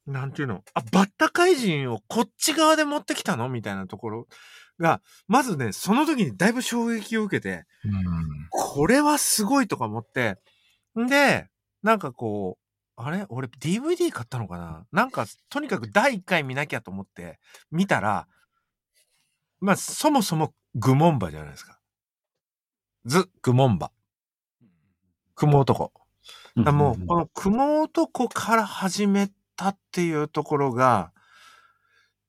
なんていうの、あ、バッタ怪人をこっち側で持ってきたの？みたいなところが、まずね、その時にだいぶ衝撃を受けて、うん。これはすごいとか思って、んで、なんかこう、あれ？俺 DVD 買ったのかな？なんか、とにかく第1回見なきゃと思って見たら、まあ、そもそもグモンバじゃないですか。ズ・グモンバ。雲男。だもう、この雲男から始めたっていうところが、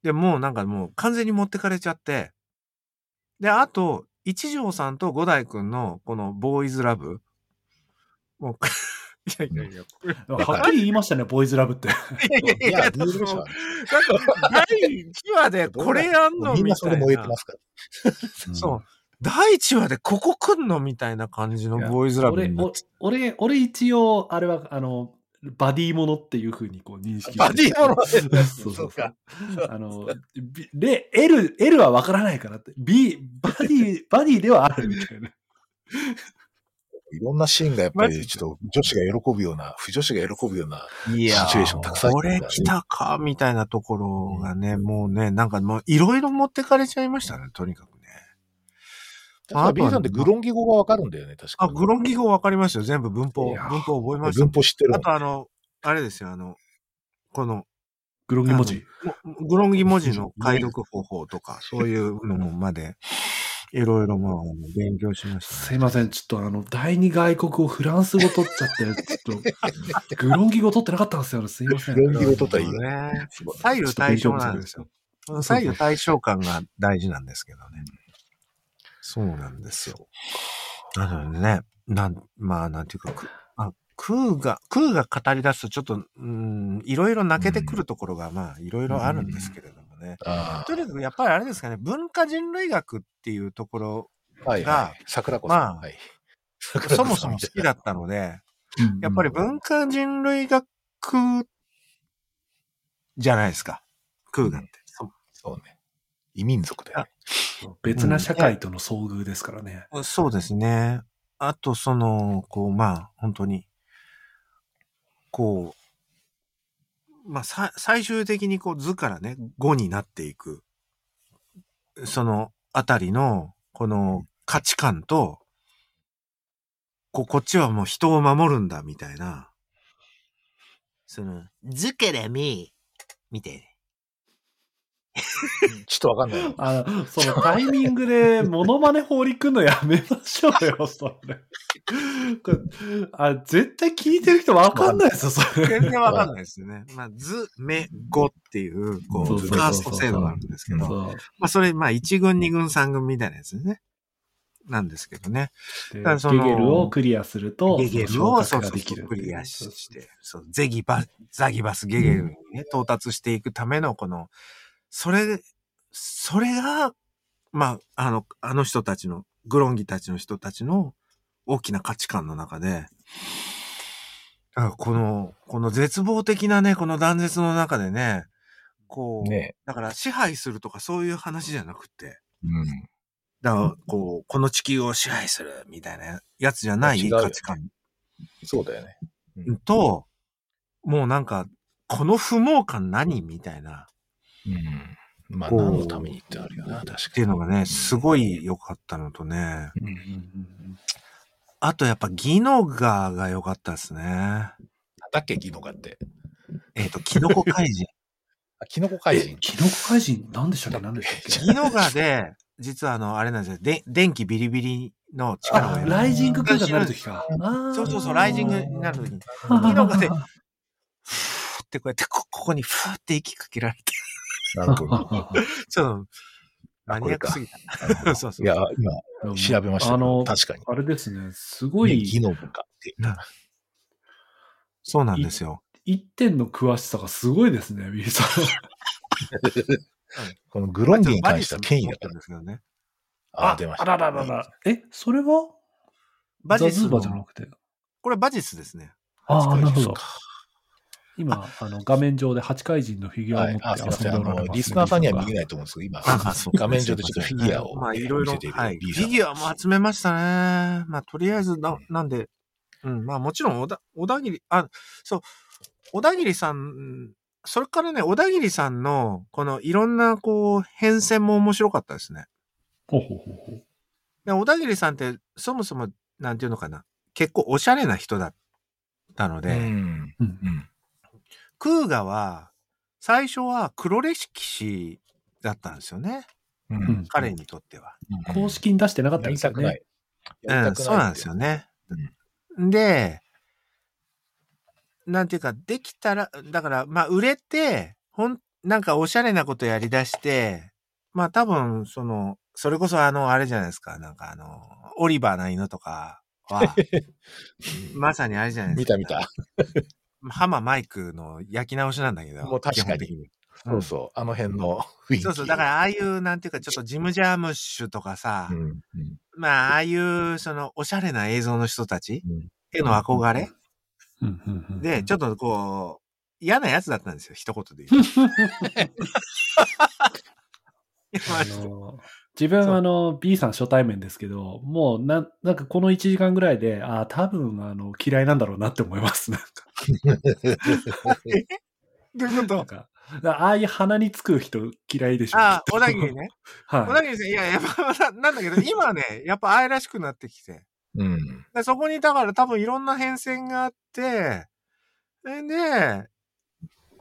で、もうなんかもう完全に持ってかれちゃって、で、あと、一条さんと五代くんのこのボーイズラブ。もう、いやいやいや、はっきり言いましたね、ボーイズラブって。いやいやいや、いや、だって第1話でこれやんのみんみたいななそれ燃えてま。すから。そう。第1話でここ来んの？みたいな感じのボーイズラブ俺になってお俺、俺一応、あれは、あの、バディものっていうふうにこう認識して。バディものそうそうかそう。あの、B- で、L、L は分からないからって。B、バディ、バディではあるみたいな。いろんなシーンがやっぱりちょっと女子が喜ぶような、不女子が喜ぶような、いやシチュエーションたくさんあこれるんだよね来たか、みたいなところがね、もうね、なんかもういろいろ持ってかれちゃいましたね、とにかくか B さんってグロンギ語がわかるんだよね、確かあ、グロンギ語わかりますよ。全部文法、文法覚えました文。法知ってるあとあの、あれですよ、あの、この、グロギ文字。もグロンギ文字の解読方法とか、そういうのもまで、いろいろまあ、勉強しましたね。すいません。ちょっとあの、第二外国語フランス語取っちゃって、ちょっと、グロンギ語取ってなかったんですよ。すいません。グロンギ語取ったらいいよ。ね。左右対称なんですよ。左右対称感が大事なんですけどね。そうなんですよ。なのでね、なん、まあ、なんていうか、くあ空が、空が語り出すとちょっと、うん、いろいろ泣けてくるところが、まあ、いろいろあるんですけれどもね。あとにかく、やっぱりあれですかね、文化人類学っていうところ、あ、はい、がはい。桜子さん。まあはい。そもそも好きだったので、うんやっぱり文化人類学じゃないですか。空がって。そうね。異民族だよね。別な社会との遭遇ですからね。そうですね。あと、その、こう、まあ、本当に、こう、まあ、さ、最終的にこう図からね、語になっていく、そのあたりの、この価値観と、こう、こっちはもう人を守るんだ、みたいな、その、図から見、みたいな。ちょっとわかんない。あの、そのタイミングでモノマネ放りくんのやめましょうよ、それ。これあ絶対聞いてる人わかんないですよ、それ。全然わかんないですよね。まあ、図、目、語っていう、こう、そうそうそうそうカースト制度があるんですけど、まあ、それ、まあ、1軍、2軍、3軍みたいなやつですね。なんですけどね。でだからそのゲゲルをクリアすると、ゲゲルをそクリアして、そう、ゼギバ、ザギバスゲゲルにね、到達していくための、この、それ、それが、まあ、あの、あの人たちの、グロンギたちの人たちの大きな価値観の中で、この、この絶望的なね、この断絶の中でね、こう、ね。だから支配するとかそういう話じゃなくて、うん。だから、こう、この地球を支配するみたいなやつじゃない価値観。そうだよね。と、もうなんか、この不毛感何みたいな、うん。まあ、こう何のためにってあるよな、確かに。っていうのがね、すごい良かったのとね、うんうんうんあとやっぱギノガが良かったですね。なんだっけ、ギノガって。えっ、と、キノコ怪人。あ、キノコ怪人。キノコ怪人、なんでしたっけ？何でしたっけ？ギノガで、実はあの、あれなんですよ。で、電気ビリビリの力をあ、得るライジング空間になるときか。そうそうそう、ライジングになる時に、ギノガで、ふーってこうやってこ、ここにふーって息かけられて、なるほど。ちょっと、マニアックすぎた。そうそう。いや、今、調べました。あの、確かに。あれですね、すごいねギノガって。そうなんですよ。一点の詳しさがすごいですね、ウィルさん。このグロンギに関しては権威だからん。ですけどね。あ、出ました。あらららら。え、それは？バジスのバじゃなくて。これバジスですね。ああ、なるほどか。今、あの、画面上で8回人のフィギュアを持っ。て遊んでおられます、リスナーさんには見えないと思うんですけど、今、あそう画面上でちょっとフィギュアをまあ、いろいろ見せてい、るはい。フィギュアも集めましたね。まあ、とりあえずな、なんで、うん、まあ、もちろん、小田、小田切、あ、そう、小田切さん、それからね、小田切さんの、このいろんな、こう、変遷も面白かったですね。ほうほうほうほう。で小田切さんって、そもそも、なんていうのかな、結構おしゃれな人だったので、うん。うんうん。クーガは、最初は黒歴史だったんですよね。ううんん。彼にとっては。公式に出してなかったやですよね。。うん、そうなんですよね。で、なんていうか、できたら、だから、まあ、売れて、ほん、なんかおしゃれなことやり出して、まあ、多分、その、それこそあの、あれじゃないですか、なんかあの、オリバーな犬とかは、まさにあれじゃないです見か。た見た。ハママイクの焼き直しなんだけど。もう確かに基本的に。そうそう。あの辺の雰囲気。そうそう。だから、ああいう、なんていうか、ちょっとジム・ジャームッシュとかさ、うん。うん。まあ、ああいう、その、おしゃれな映像の人たちうんへの憧れ、うんうんうんで、ちょっとこう、嫌なやつだったんですよ、一言で言うあ あの、自分、あの、B さん初対面ですけど、もう、な、なんかこの1時間ぐらいで、ああ、多分、あの、嫌いなんだろうなって思います。なんか、どういうこと？なんかああいう鼻につく人嫌いでしょ。ああ、小田切。ね。小はい。田切さん、いや、やっぱ、ななんだけど、今はね、やっぱ愛らしくなってきて。うん。でそこに、だから多分いろんな変遷があって、えで、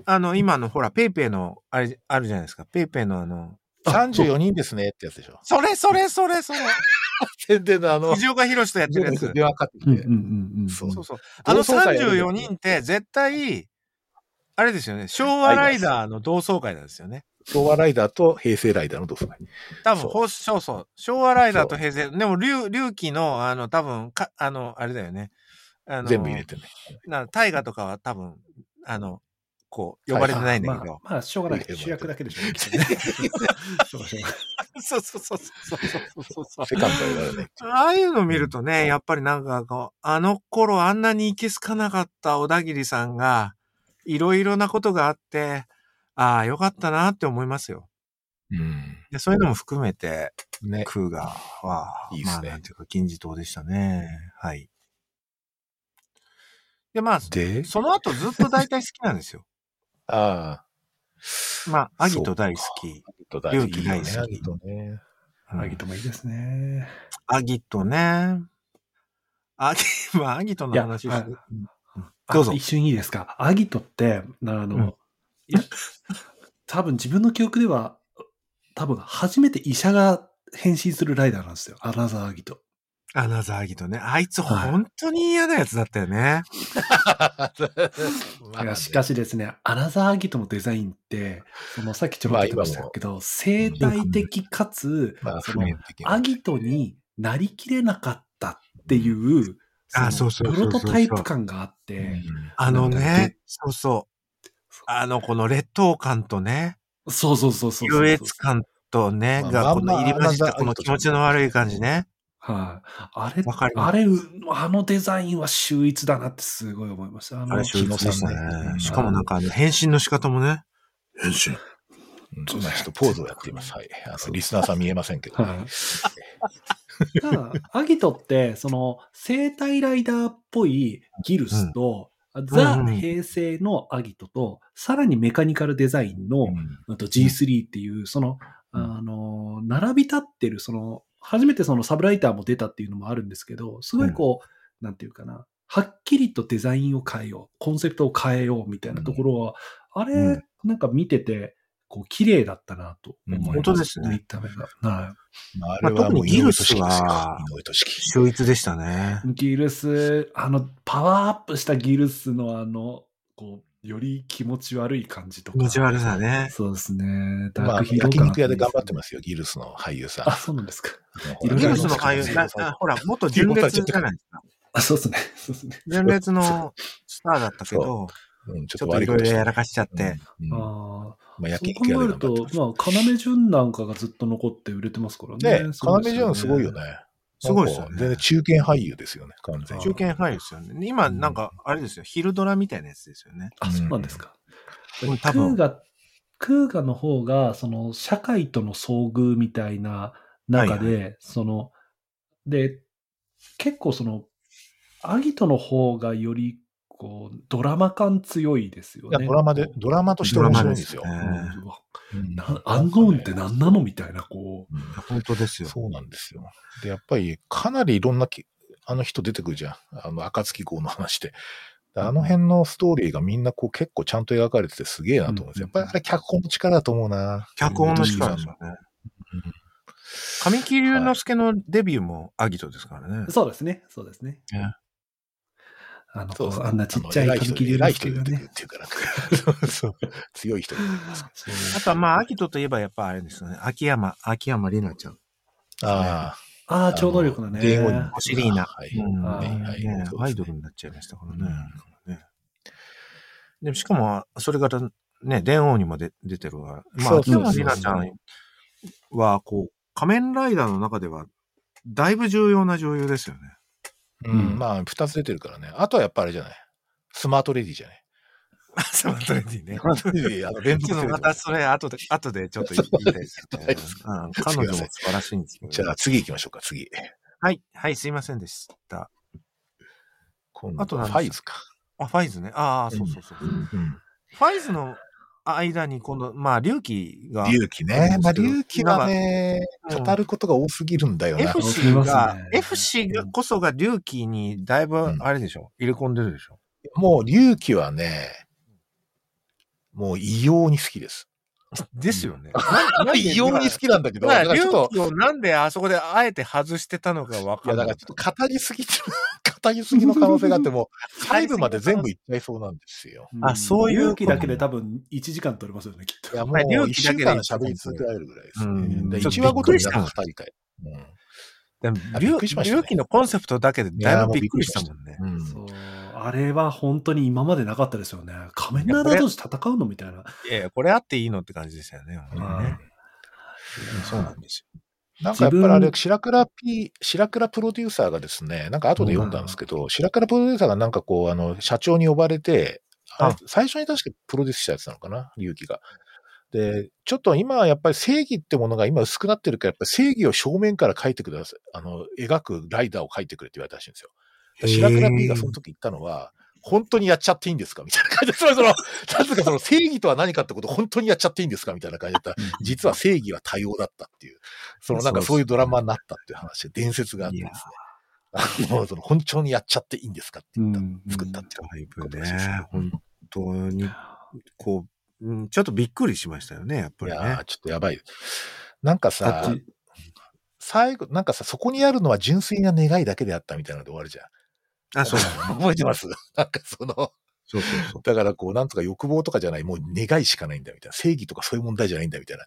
あの、今のほら、ペイペイの、あれ、あるじゃないですか。ペイペイのあの、34人ですねってやつでしょ。それそれそれそれ、宣伝のあの、藤岡弘とやってるやつ。電話かかってきてうんうん。うんうん。そうそうそう。あの同窓会やる34人って絶対、あれですよね。昭和ライダーの同窓会なんですよね。昭和ライダーと平成ライダーの同窓会。多分、そうほそうそう。昭和ライダーと平成。でも、龍、龍騎の、あの、多分、か、あの、あれだよね。あの全部入れてね。な大河とかは多分、あの、こう、呼ばれてないんだけど。まあ、まあ、しょうがない。主役だけでしょ。別にね そうそうそうそうそうそうそうそう。セカンドね。ああいうの見るとね、やっぱりなんかこう、あの頃あんなにいけすかなかった小田切さんが、いろいろなことがあって、ああ、よかったなって思いますよ。うん。でそういうのも含めて、ね。クーガーは、いいねまあなんていうか、金字塔でしたね。はい。で、まあ、で、その後ずっと大体好きなんですよ。ああ。まあ、アギト大好き。アギト大勇気大好きアギトね。うんアギトもいいですね。アギトね。アギ、まあ、アギトの話るどうぞあ一瞬いいですか？アギトって、あの、うんいや、多分自分の記憶では、多分初めて医者が変身するライダーなんですよ。アナザーアギト。アナザーアギトね。あいつはい。本当に嫌なやつだったよね。いやしかしですね、アナザーアギトのデザインって、そのさっきちょろっと言ってましたけど、生態的かつ、まあ、そのアギトになりきれなかったっていう、あそうそうプロトタイプ感があって、うん。あのねで、そうそう。あの、この劣等感とね、そうそうそうそう。優越感とね、まあが、この入り混じったこの気持ちの悪い感じね。はい、あれわかり、ますあれ、うあのデザインは秀逸だなってすごい思いました。あのあれ、秀逸でしね。ねしかもなんか、あの、変身の仕方もね。変身。うん今ちょっとポーズをやっています。はい。あのリスナーさん見えませんけど。はいただアギトって、その、生体ライダーっぽいギルスと、ザ・うんうん平成のアギトと、さらにメカニカルデザインの、うんあと G3 っていう、その、うんあの、並び立ってる、その、初めてそのサブライターも出たっていうのもあるんですけど、すごいこう、なんていうかな、はっきりとデザインを変えよう、コンセプトを変えようみたいなところは、あれ、うんなんか見てて、こう、綺麗だったなと思います、うん本当ですね見た目が。はまあ、あれはもう井上俊樹ですよ。井上俊樹。秀逸でしたね。い。ギルス、あの、パワーアップしたギルスのあの、こう、より気持ち悪い感じとか。気持ち悪さね。そうですね。ダまあ、ークヒーロー焼肉屋で頑張ってす。ますよ、ギルスの俳優さん。あ、そうなんですか。ギルスの俳優、なあほら、元純烈じゃないですか。あ、そうですね。そうですね。純烈のスターだったけど、うん、ちちょっといろいろやらかしちゃっうんて。うんああ。まあ、焼そう肉屋で考えると頑張ってます。、まあ、要潤なんかがずっと残って売れてますからね。ね、要潤すごいよね。ね。すごいですよね全然中堅俳優ですよね、完全に。中堅俳優ですよね。今、なんか、あれですよ、昼ドラみたいなやつですよね。あ、そうなんですか。うんク多分ーガ、クーガの方が、その、社会との遭遇みたいな中で、はいその、で、結構その、アギトの方がより、こう、ドラマ感強いですよいや、ね。ドラマで、ドラマとして面白いんですよ。ドラマですねうんなアンノーンって何なのみたいな、こう。うん本当ですよ。そうなんですよ。で、やっぱりかなりいろんなきあの人出てくるじゃん。あの、暁号の話で。であの辺のストーリーがみんなこう結構ちゃんと描かれててすげえなと思うんですよ。やっぱりあれ脚本の力だと思うな。脚本の力ですよね。神木隆之介のデビューもアギトですからね。そうですね。そうですね。ねあの、そうですねあんなちっちゃいあの偉神木隆偉い之介がね人が出てくる。っていうから。そうそう。強い人が出てきますかそうあとはまあ、アギトといえばやっぱあれですよね。秋山、秋山里奈ちゃん。ら。あああ、あ。超能力だね。芸語におしりーな。はい。アイドルになっちゃいましたからね。ねでもしかも、それからね、電王にも出出てるわ。まあ、そう秋山そうそう里奈ちゃんは、こう、仮面ライダーの中では、だいぶ重要な女優ですよね。うん、まあ、二つ出てるからね。あとはやっぱあれじゃない？スマートレディじゃない？サマートレンディね。サマートレンディ、あの、連続またそれ、後で、後でちょっと言いたいですねはいです。うん彼女も素晴らしいんですけど。じゃあ次行きましょうか、次。はい、はい、すいませんでした。あと何ファイズか。あ、ファイズね。ああ、そうそうそう。うん。ファイズの間に、今度、まあ、龍騎が、隆起ね。まあ、隆起はね、うん語ることが多すぎるんだよな。F す c いませんが、ね F c がこそが龍騎にだいぶう、んあれでしょ、入れ込んでるでしょ？もう、隆起はね、もう異様に好きです。ですよね。異様に好きなんだけど、ちょっと、なんであそこであえて外してたのかわいや、かんない。だからちょっと語りすぎてる、語りすぎの可能性があっても、細部まで全部いっちゃいそうなんですよ。あそういう勇気だけで多分1時間取れますよね、きっと。いや、もうまあ一週隆起だけで間喋り続けられるぐらいですね。うんでちょっと1話ごとにびっくりしたもん2人会。うんでもあびっくりしましたね龍騎のコンセプトだけでだいぶびっくりしたもんね。あれは本当に今までなかったですよね。仮面ライダー同士戦うのみたいな。いやいや、これあっていいのって感じでしたよね。ねそうなんですよ。なんかやっぱりあれ、白倉 P、白倉プロデューサーがですね、なんか後で読んだんですけど、白倉プロデューサーがなんかこう、あの、社長に呼ばれて、あ最初に確かプロデュースしたやつなのかな、勇気が。で、ちょっと今はやっぱり正義ってものが今薄くなってるから、やっぱり正義を正面から描いてください。あの、描くライダーを描いてくれって言われたらしいんですよ。で白倉 P がその時言ったのは、本当にやっちゃっていいんですか？みたいな感じで、その、なんつうかその正義とは何かってことを本当にやっちゃっていいんですか？みたいな感じだった。ら、実は正義は多様だったっていう、そのなんかそういうドラマになったっていう話で伝説があってですね。あの、その本当にやっちゃっていいんですかって言った、うん。作ったっていうね。よ、本当に、こう、うんちょっとびっくりしましたよね、やっぱりね。いやー。ちょっとやばい。なんかあさ最後、なんかさ、そこにあるのは純粋な願いだけであったみたいなので終わるじゃん。あ、そう。覚えてます？なんかその、そうそうそう。だからこう、なんとか欲望とかじゃない、もう願いしかないんだみたいな。正義とかそういう問題じゃないんだみたいな。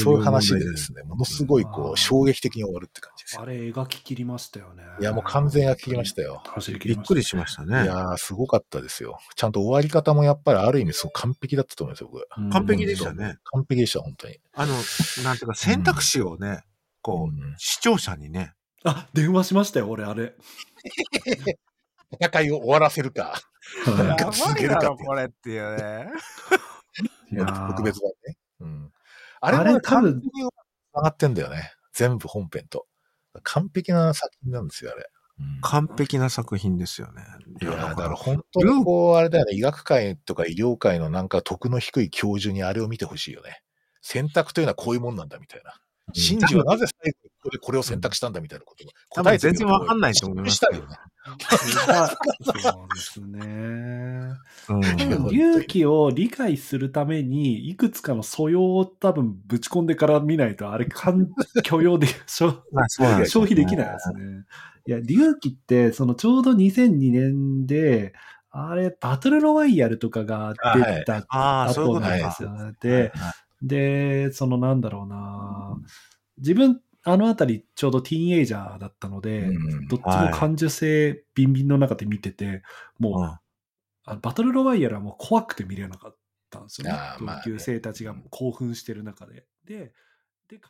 そういう話でですね、ものすごいこう、衝撃的に終わるって感じですよ。あれ描き切りましたよね。いや、もう完全が切りましたよ。びっくりしましたいね。やー、すごかったですよ。ちゃんと終わり方もやっぱりある意味、すごい完璧だったと思いますよ、僕。うん完璧でしたね。完璧でした、本当に。あの、なんていうか選択肢をね、こう、うん視聴者にね、あ、電話しましたよ、俺、あれ。戦いを終わらせるか。はなんか続けるかっていうこれっていうね。特別だね。うん。あれもね、あれ多分完璧に繋がってんだよね。全部本編と。完璧な作品なんですよ、あれ。うん完璧な作品ですよね。いやーだからら、本当にこう、あれだよね、医学界とか医療界のなんか徳の低い教授にあれを見てほしいよね。選択というのはこういうもんなんだみたいな。シンジはなぜ最後にここでこれを選択したんだみたいなことを多分全然わかんないと思いますしたよね。そうですね。うん 隆起を理解するために、いくつかの素養を多分ぶち込んでから見ないと、あれ、かん許容で、消費できないですね。いや、隆起って、そのちょうど2002年で、あれ、バトルロワイヤルとかが出たああ、そういう後。なんですよ。で、はいで、そのなんだろうな、自分、あのあたりちょうどティーンエイジャーだったので、うんどっちも感受性ビンビンの中で見てて、もう、うんあバトルロワイヤルはもう怖くて見れなかったんですよね。同級生たちが興奮してる中で。で、で、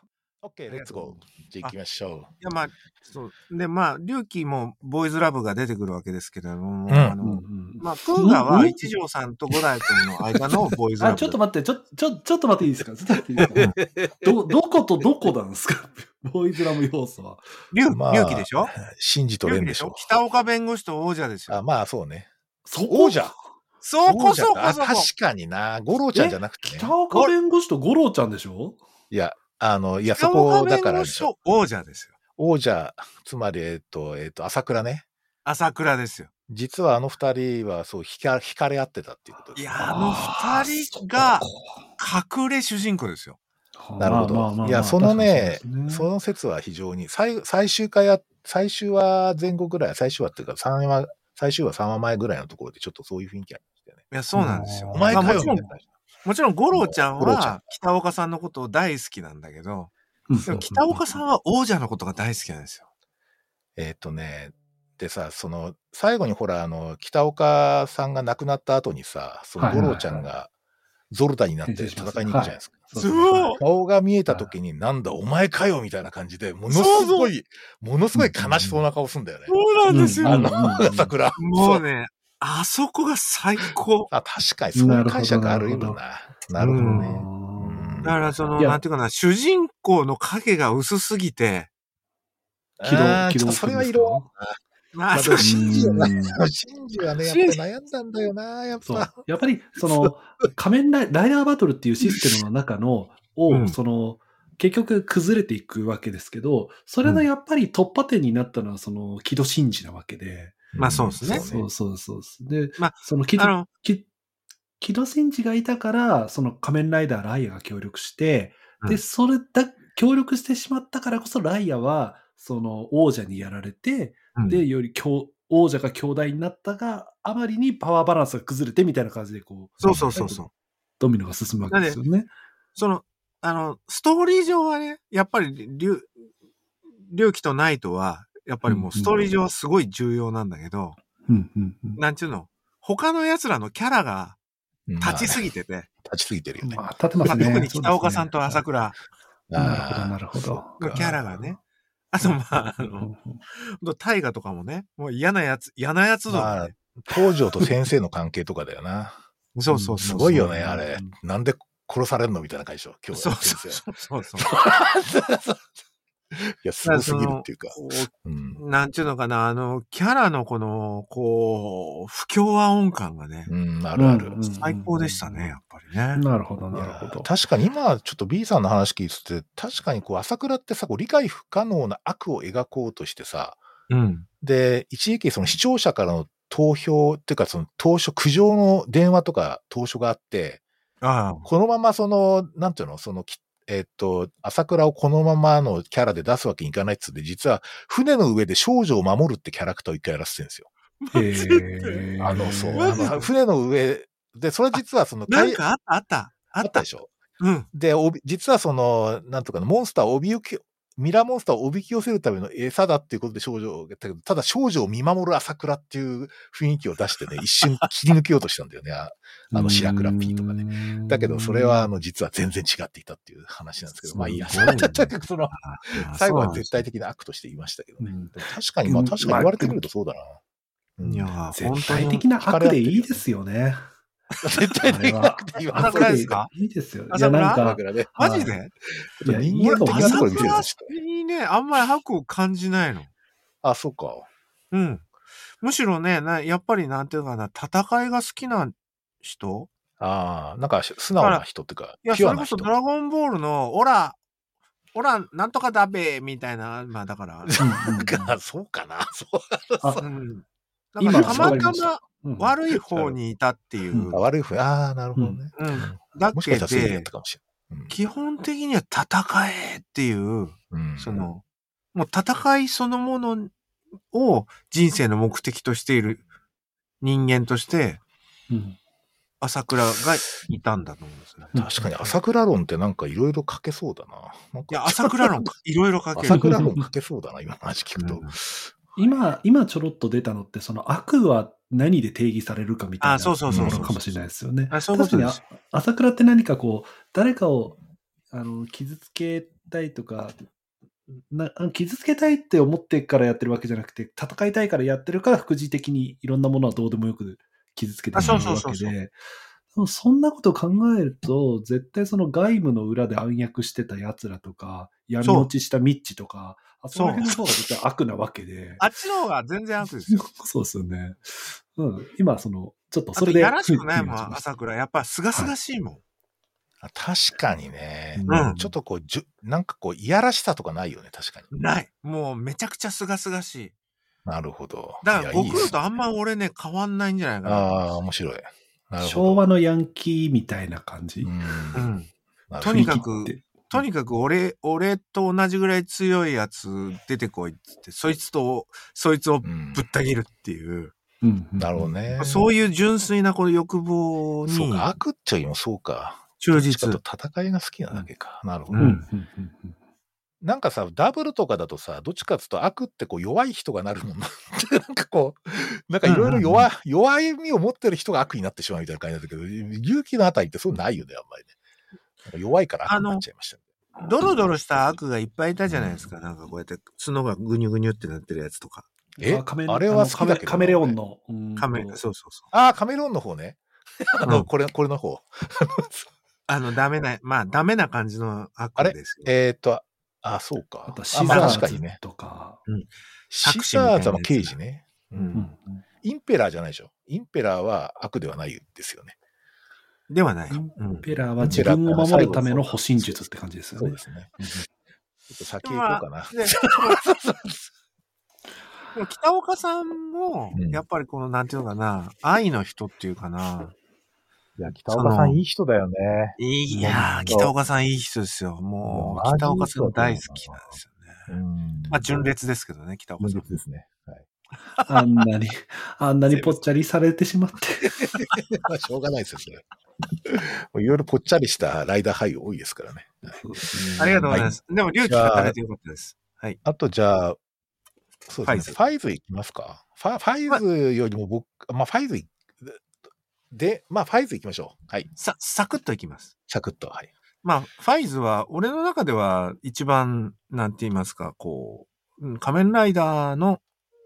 OK、レッツゴー。じゃあ行きましょいや、まあ、そう。で、まあ、龍騎もボーイズラブが出てくるわけですけれども、うんうんあの、うんまあ、プーガうんは一条さんと五代君の間のボーイズラブ。あ、ちょっと待って、ちょ、ちょ、ちょっと待っていいですか？ちょっと待っていいですか？ど、どことどこなんですか？ボーイズラブ要素は。龍まあ龍騎でしょ？う。シンジと龍騎でしょ？レンでしょ？北岡弁護士と王者ですあ、よ。まあそうね。そこ？王者。そうこそこそこ。確かにな。五郎ちゃんじゃなくてね。北岡弁護士と五郎ちゃんでしょ？いや、あの、いや、そ北こだからでしょ王者ですよ。王者、つまり、えっと、えっと、朝倉ね。朝倉ですよ。実はあの二人はそう、惹か惹かれ合ってたっていうことです。いや、あの二人が隠れ主人公ですよ。なるほど。いや、そのね、その説は非常に、最最終回や、最終話前後ぐらい、最終話っていうか、三話、最終話3話前ぐらいのところでちょっとそういう雰囲気ありましたよね。いや、そうなんですよ。うんお前かよまあもちろんみたいなもちろん、五郎ちゃんは北岡さんのことを大好きなんだけど、北岡さんは王者のことが大好きなんですよ。えっとね、でさ、その、最後にほら、あの、北岡さんが亡くなった後にさ、その五郎ちゃんがゾルダになって戦いに行くじゃないですか。そうそう顔が見えた時に、なんだ、お前かよみたいな感じで、ものすごい、ものすごい悲しそうな顔すんだよね。そうなんですよ。あうんの、桜。もうね、あそこが最高。あ、確かにそういう解釈あるよなるほな。なるほどね。うんだからその、なんていうかな、主人公の影が薄すぎて、起動あー起動ちょっとそれは色まあ、そうシンジはねうん、シンジはね、やっぱ悩んだんだよな、やっそうぱ。。やっぱり、その、仮面ライライダーバトルっていうシステムの中の、を、うんその、結局崩れていくわけですけど、それのやっぱり突破点になったのは、その、木戸真治なわけで。まあそうですねそうそうそう。で、まあその木戸、木戸真治がいたから、その仮面ライダーライアが協力して、で、うんそれだ、協力してしまったからこそ、ライアは、その王者にやられて、うんで、より強王者が強大になったが、あまりにパワーバランスが崩れてみたいな感じで、こう、そうそうそうそう。ドミノが進むわけですよね。その、あの、ストーリー上はね、やっぱり、龍、龍騎とナイトは、やっぱりもうストーリー上はすごい重要なんだけど、うんうんうんなんちゅうの、他の奴らのキャラが立ちすぎ。ぎてて、立ちすぎてるよね。まあ、立てままあ、すね。特に北岡さんと朝倉なるほど、なるほど。のキャラがね、あとまあ、あうんの、大河とかもね、もう嫌なやつ、嫌なやつだまあね。、東条と先生の関係とかだよな。そうそうそう。すごいよね、うんあれ。なんで殺されんの？みたいな会社。今日そうは先そ生。うそうそう。いや、すごすぎるっていうか。こうん。うなんちゅうのかな、あの、キャラのこの、こう、不協和音感がね、うん、あるある。うん最高でしたね、やっぱりね。なるほど、なるほど。確かに今、ちょっと B さんの話聞いてて、確かにこう、朝倉ってさ、こう理解不可能な悪を描こうとしてさ、うん。で、一時期その視聴者からの投票っていうか、その投書、苦情の電話とか投書があって、ああ。このままその、なんていうの、その、きえっと、朝倉をこのままのキャラで出すわけにいかないっつって、実は船の上で少女を守るってキャラクターを一回やらせてるんですよ。へーあの、そう。あの船の上で、それ実はその、なんかあった、あった。あったで。しょ。うん。で、実はその、なんとかの、モンスターをおびき、ミラーモンスターをおびき寄せるための餌だっていうことで少女を言ったけど、ただ少女を見守る朝倉っていう雰囲気を出してね、一瞬切り抜けようとしたんだよね。ああの白倉 P とかね。だけど、それは、あの、実は全然違っていたっていう話なんですけど、まあいいや。すごいねその、あ最後は絶。対的な悪として言いましたけどね。うん確かに、まあうん確かに言われてみるとそうだな。うんいや、絶。対的な悪でいいですよね。絶対的な悪って言われ朝倉ですか？いいですよ。い朝や、なん倉かだか、らね。マジで？ちょっと人間的なところ見せるとちょっとにね、あんまり悪を感じないの。あ、そうか。うん。むしろね、なやっぱりなんていうかな、戦いが好きな人？ああ、なんか素直な人っていうか、いや、それこそ。ドラゴンボールの、オラ、オラ、なんとかだべ、みたいな、まあだから、なん か、そうかな。そう。あうん。今なんかたまたたまうん悪い方にいたっていう。うんあ悪いふうああ、なるほどね。うん。だもしかしけでた、かもしれない。基本的には戦えっていう、そ、の、もう戦いそのものを人生の目的としている人間として、うん朝倉がいたんだと思うんですね。確かに朝倉論ってなんかいろいろ書けそうだな。ないや、朝倉論、いろいろ書ける。朝倉論書けそうだな、今の話聞くと。うん今、今ちょろっと出たのって、その悪は何で定義されるかみたいなあそうそうそうそうものかもしれないですよね。確かにあ朝倉って何かこう、誰かをあの傷つけたいとか、な傷つけたいって思ってからやってるわけじゃなくて、戦いたいからやってるから、副次的にいろんなものはどうでもよく傷つけてしまうあそうわけで、そんなことを考えると、絶対その外務の裏で暗躍してた奴らとか、闇落ちしたミッチとか、あその辺の方が絶対悪なわけで。あっちの方が全然悪ですよ。そうですよね。うん。今、その、ちょっとそれで。やらしくないもん、朝倉。やっぱ、すがすがしいもん。あ確かにね。うんちょっとこう、じゅなんかこう、いやらしさとかないよね、確かに。ない。もう、めちゃくちゃすがすがしい。なるほど。だから、いやいいご苦労とあんま俺ね、変わんないんじゃないかな。ああ、面白い。なるほど。昭和のヤンキーみたいな感じ？うん。うん。とにかくとにかく俺、俺と同じぐらい強いやつ出てこいっつって、そいつと、そいつをうんぶった切るっていう、うんなるほど。ね。そういう純粋なこの欲望にそうか、悪っちゃいもそうか。忠実。と戦いが好きなだけか。なるほど。うん。うんうんうんなんかさ、ダブルとかだとさ、どっちかっていうと悪ってこう弱い人がなるもんな。なんかこう、なんかいろいろ弱、弱いみを持ってる人が悪になってしまうみたいな感じなんだけど、勇気のあたりってそうないよね、あんまりね。弱いから悪になっちゃいましたね。ドロドロした悪がいっぱいいたじゃないですか。なんかこうやって角がぐにゅぐにゅってなってるやつとか。え？カメあれは好きだけどなカメレオンの。カメ、そうそうそう。ああ、カメロンの方ね。あの、うんこれ、これの方。あの、ダメな、まあ、ダメな感じの悪あれ？ですよ。えっ、と、あ、そうか。あと、シザーズあ確かにね。とか。シザーズは刑事ね。ううんん。インペラーじゃないでしょ。インペラーは悪ではないですよね。ではない。ペラーは自分を守るための保身術って感じですよねそうで。すね。うんちょっと先行こうかな。ででも北岡さんもうん、やっぱりこの、なんていうのかな、愛の人っていうかな。いや、北岡さんいい人だよね。いや北岡さんいい人ですよ。もう、北岡さん大好きなんですよね。うんまあ、純烈ですけどね、北岡さん。ですね。はい。あんなに、あんなにぽっちゃりされてしまって。まあ、しょうがないですよ、それ。いろいろぽっちゃりしたライダー俳優多いですからね。ありがとうございます。でも、隆起が垂れてよかったです。はい。あと、じゃあ、そうですね。ファイズいきますか？ファファイズよりも僕、まあ、ファイズいで、まあ、ファイズいきましょう。はい。さ、サクッといきます。サクッと。はい。まあ、ファイズは、俺の中では一番、なんて言いますか、こう、うん仮面ライダーの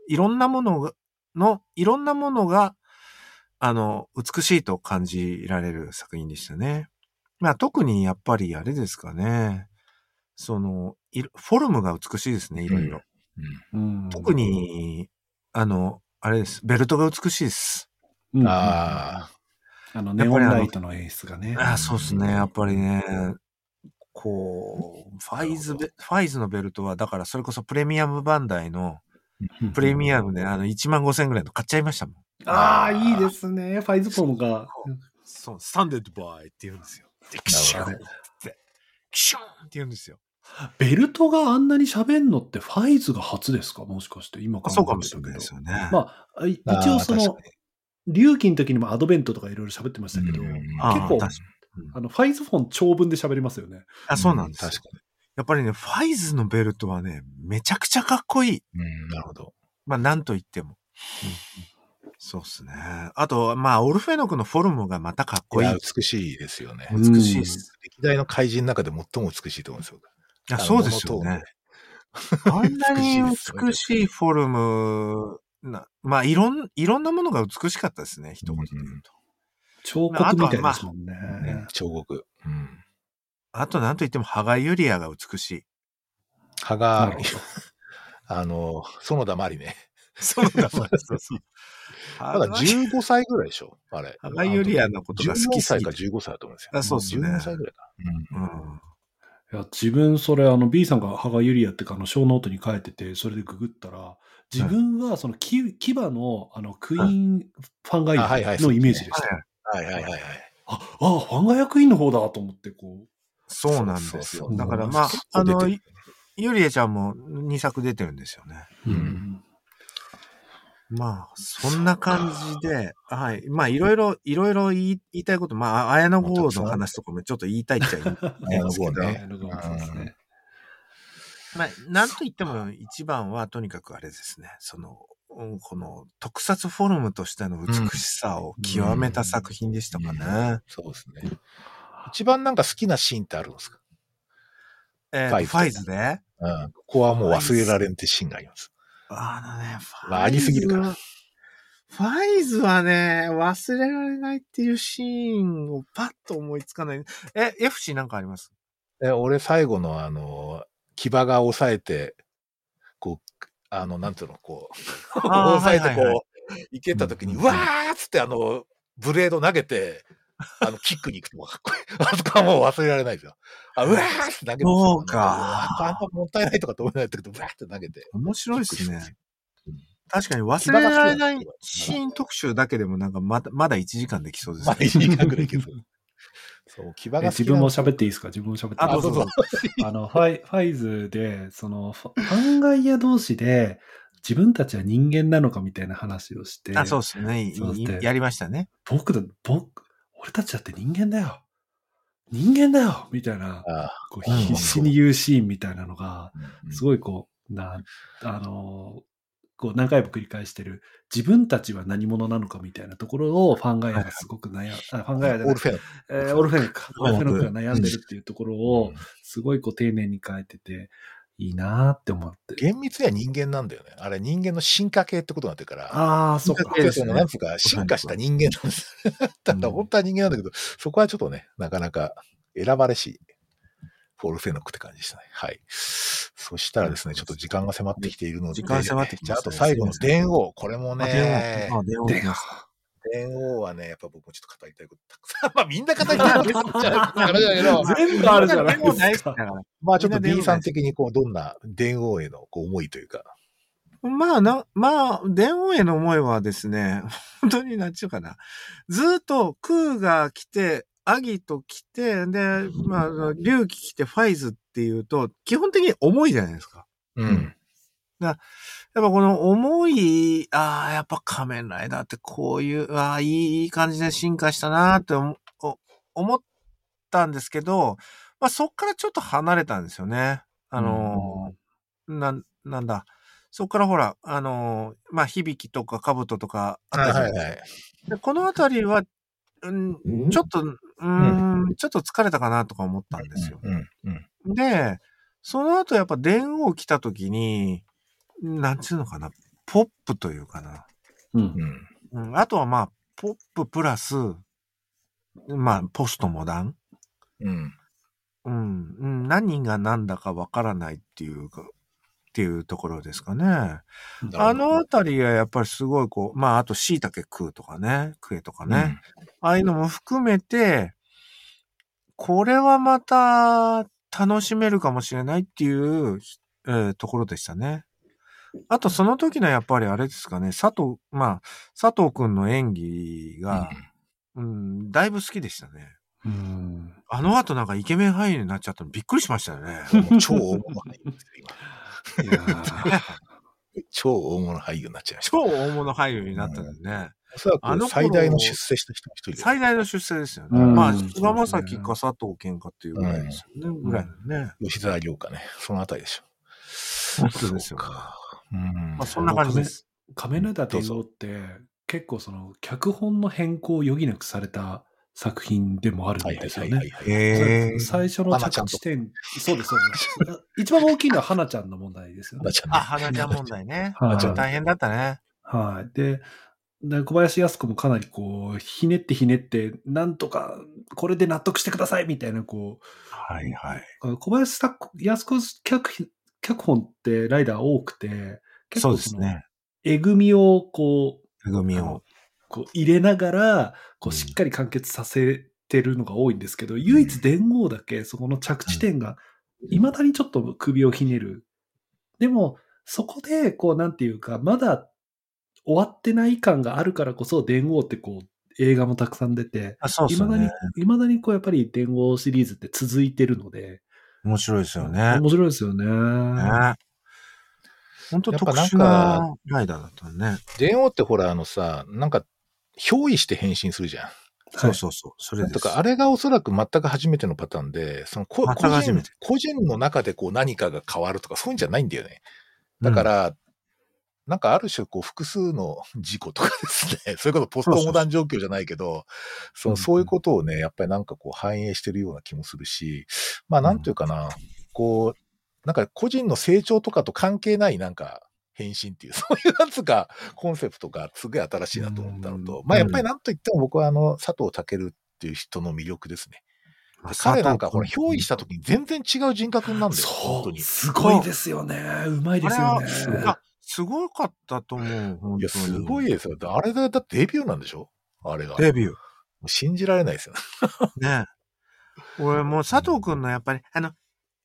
いろんなものが、の、いろんなものが、あの、美しいと感じられる作品でしたね。まあ、特にやっぱりあれですかね。その、フォルムが美しいですね、いろいろ。うん特、に、あの、あれです。ベルトが美しいです。うんああの、ネオンライトの演出がね。あそうですね。やっぱりね、こう、ファイズベ、ファイズのベルトは、だからそれこそプレミアムバンダイの、うん プレミアムで、あの、1万5千円ぐらいの買っちゃいましたもん。ああ、いいですね。ファイズフォームが。そう、スタンデッドバイって言うんですよ。で、キシュなーンって、キシューンって言うんですよ。ベルトがあんなに喋んのってファイズが初ですか？もしかして。今考えそうかもしれないですよね。まあ、一応その隆起の時にもアドベントとかいろいろ喋ってましたけど、結構あの、ファイズフォン長文で喋りますよね。あ、そうなんですよ。確かやっぱりね、ファイズのベルトはね、めちゃくちゃかっこいい。に。うん、なるほど。まあ、なんと言っても。そうっすね。あと、まあ、オルフェノクのフォルムがまたかっこいい。いや、美しいですよね。うん美しいです。歴代の怪人の中で最も美しいと思うんですよ。いや、そうですよね。あんなに美しいフォルムな、まあ、いろん、いろんなものが美しかったですね、一言で言うと。彫刻みたいですもんね。ね彫刻。うん。あと、なんと言っても、芳賀優里亜が美しい。歯がなるほ、あの、園田真理ね。そうだ、そうそうそう。まだ15歳ぐらいでしょ？あれ。芳賀優里亜のことが好き14すぎて歳か15歳だと思うんですよ。あそうっすね14歳ぐらいか。うんうん。いや、自分、それ、あの、B さんが芳賀優里亜ってか、あの、ショーノートに書いてて、それでググったら、自分は、その、キバの、あの、クイーンファンガイアのイメージでした。はいはいはいはい。あ、あ、ファンガイアクイーンの方だと思って、こそうなんですよ。だから、うんまあ、結あの構出てる、ユリアちゃんも2作出てるんですよね。う。うんまあ、そんな感じで、はい。まあ、いろいろ、いろいろ言い言いたいこと、まあ、綾野剛の話とかもちょっと言いたいっちゃ言い 綾野剛ねあのそうですね。まあ、なんと言っても一番はとにかくあれですね。その、うんこの特撮フォルムとしての美しさを極めた作品でしたかね。そうですね。一番なんか好きなシーンってあるんですか？えーとファイズでうん。ここはもう忘れられんってシーンがあります。あのね、ファイズまあありすぎるか。らファイズはね、忘れられないっていうシーンをパッと思いつかない。え、FC なんかあります？で俺最後のあの、牙が押さえて、こう、あの、なんていうの、こう、押さえてこう、はいはいは行けた時に、うんうわーっつってあの、ブレード投げて、あの、キックに行くとかかっこいい。あそこはもう忘れられないですよ。あ、うわーって投げてたそうかあんまもったいないとかと思えないんだけど、うわーって投げて。面白いですね。確かに忘れられないシーン特集だけでもなんかまだ、まだ1時間できそうですまあ、ね。1時間ぐらいいけ そう。そう、牙がえ自分も喋っていいですか？自分も喋っていいあどうぞあの、ファイ、ファイズで、その、ファファンガイア同士で、自分たちは人間なのかみたいな話をして、あ、そうですね。いそうですねやりましたね。僕だ、僕、俺たちだって人間だよ。人間だよ。みたいな、あこううん必死に言うシーンみたいなのが、あすごいこう、な、あの、こう何回も繰り返してる、自分たちは何者なのかみたいなところをファンガイアがすごく悩ん、あファンガイアじゃない。オールフェア。えーオルフェノクか。オルフェノクが悩んでるっていうところをうん、すごいこう丁寧に書いてて、いいなーって思って。厳密には人間なんだよね。あれ人間の進化系ってことになってるから。ああ、そっかそのなんつうか、進化した人間なんです。ただ、本当は人間なんだけど、そこはちょっとね、なかなか選ばれし、フォルフェノクって感じでしたね。はい。そしたらですね、ちょっと時間が迫ってきているので、時間迫ってきじゃあ、あと最後の電王。これもあね、電話。あ、電話で来ます。電王はね、やっぱ僕もちょっと語りたいことたくさん。まあみんな語りたいことじゃないだけど、全部あるじゃないですか。まあちょっと D さん的にこう、どんな電王へのこう思いというか。まあな、まあ、電王への思いはですね、本当になんちゅうかな。ずっと空が来て、アギト来て、で、まああの、龍騎来てファイズっていうと、基本的に重いじゃないですか。うん。やっぱこの重い、ああ、やっぱ仮面ライダーってこういう、ああ、いい感じで進化したなーって思ったんですけど、まあそっからちょっと離れたんですよね。あのーなん、なんだ。そっからほら、あのーまあ響きとか兜とかあったじゃないですか。はい。でこのあたりは、うん、ちょっと、うーん、ちょっと疲れたかなとか思ったんですよ。うん。うん。で、その後やっぱ電王来た時に、なんちゅうのかな、ポップというかな。うんう。ん。うん、あとはまあ、ポッププラス、まあ、ポストモダン。うん。うん、うん、何が何だかわからないっていうか、っていうところですかね。あのあたりがやっぱりすごいこう、まあ、あと椎茸食うとかね、食えとかね。ああいうのも含めて、これはまた楽しめるかもしれないっていう、えーところでしたね。あとその時のやっぱりあれですかね、佐藤、まあ、佐藤くんの演技が、うん、だいぶ好きでしたね。うん。あの後なんかイケメン俳優になっちゃったのびっくりしましたよね。超大物俳優です 超大物俳優になっちゃいました。超大物俳優になったんでね。おそらあの頃く最大の出世した人の一人で最大の出世ですよね。うんまあ、菅田将暉か佐藤健かっていうぐらいですよね。ぐらいのね。吉沢亮かね。そのあたりでしょ。本当ですよ。そまあ、そんな感じです。仮面ライダー天皇って結構その脚本の変更を余儀なくされた作品でもあるんですよね。最初の着地点、そうです、そうです。一番大きいのは花ちゃんの問題ですよね。ちゃんあ、花ちゃん問題ね。はい大変だったね。はい。で、で小林靖子もかなりこう、ひねってひねって、なんとか、これで納得してくださいみたいな、こはいはい。う、小林靖子脚脚本ってライダー多くて、結構その、ですね。えぐみをこう、めぐみを。こう入れながら、こうんうしっかり完結させてるのが多いんですけど、唯一電王だけそこの着地点が、未だにちょっと首をひねる。でも、そこで、こう、なんていうか、まだ終わってない感があるからこそ、電王ってこう、映画もたくさん出て、あ、そうですよ未だにね。、未だにこう、やっぱり電王シリーズって続いてるので、面白いですよね。面白いですよね。ね。本当特殊かなライダーだったね。電王ってほら、あのさ、なんか、憑依して変身するじゃん。そうそうそう。それです。とか、あれがおそらく全く初めてのパターンで、その個人個人の中でこう何かが変わるとか、そういうんじゃないんだよね。だから、なんかある種、こう、複数の事故とかですね、それこそポストモダン状況じゃないけど、そのそういうことをね、やっぱりなんかこう反映してるような気もするし、まあなんていうかな、こう、なんか個人の成長とかと関係ないなんか変身っていう、そういうなんつうか、コンセプトがすごい新しいなと思ったのと、うんまあやっぱりなんといっても僕はあの、佐藤健っていう人の魅力ですね。まあ彼なんかほら、憑依した時に全然違う人格になるんだよ、本当に。すごいですよね。うまいですよね。はあすごかったと思う。いや、すごいですよ。あれだ、だってデビューなんでしょ？あれが。デビュー。信じられないですよね。ね。俺もう佐藤くんのやっぱり、あの、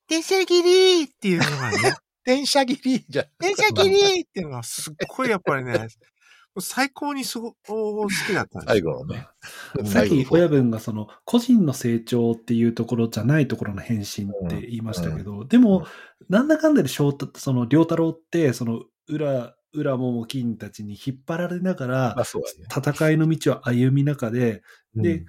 電車切りっていうのがね、電車切りじゃん。電車切りっていうのがすっごいやっぱりね、最高にすご、好きだったんですよ最後のね。さっき親分がその個人の成長っていうところじゃないところの変身って言いましたけど、でも、なんだかんだで翔太その良太郎ってその裏裏桃金たちに引っ張られながらね。戦いの道を歩み中で、で、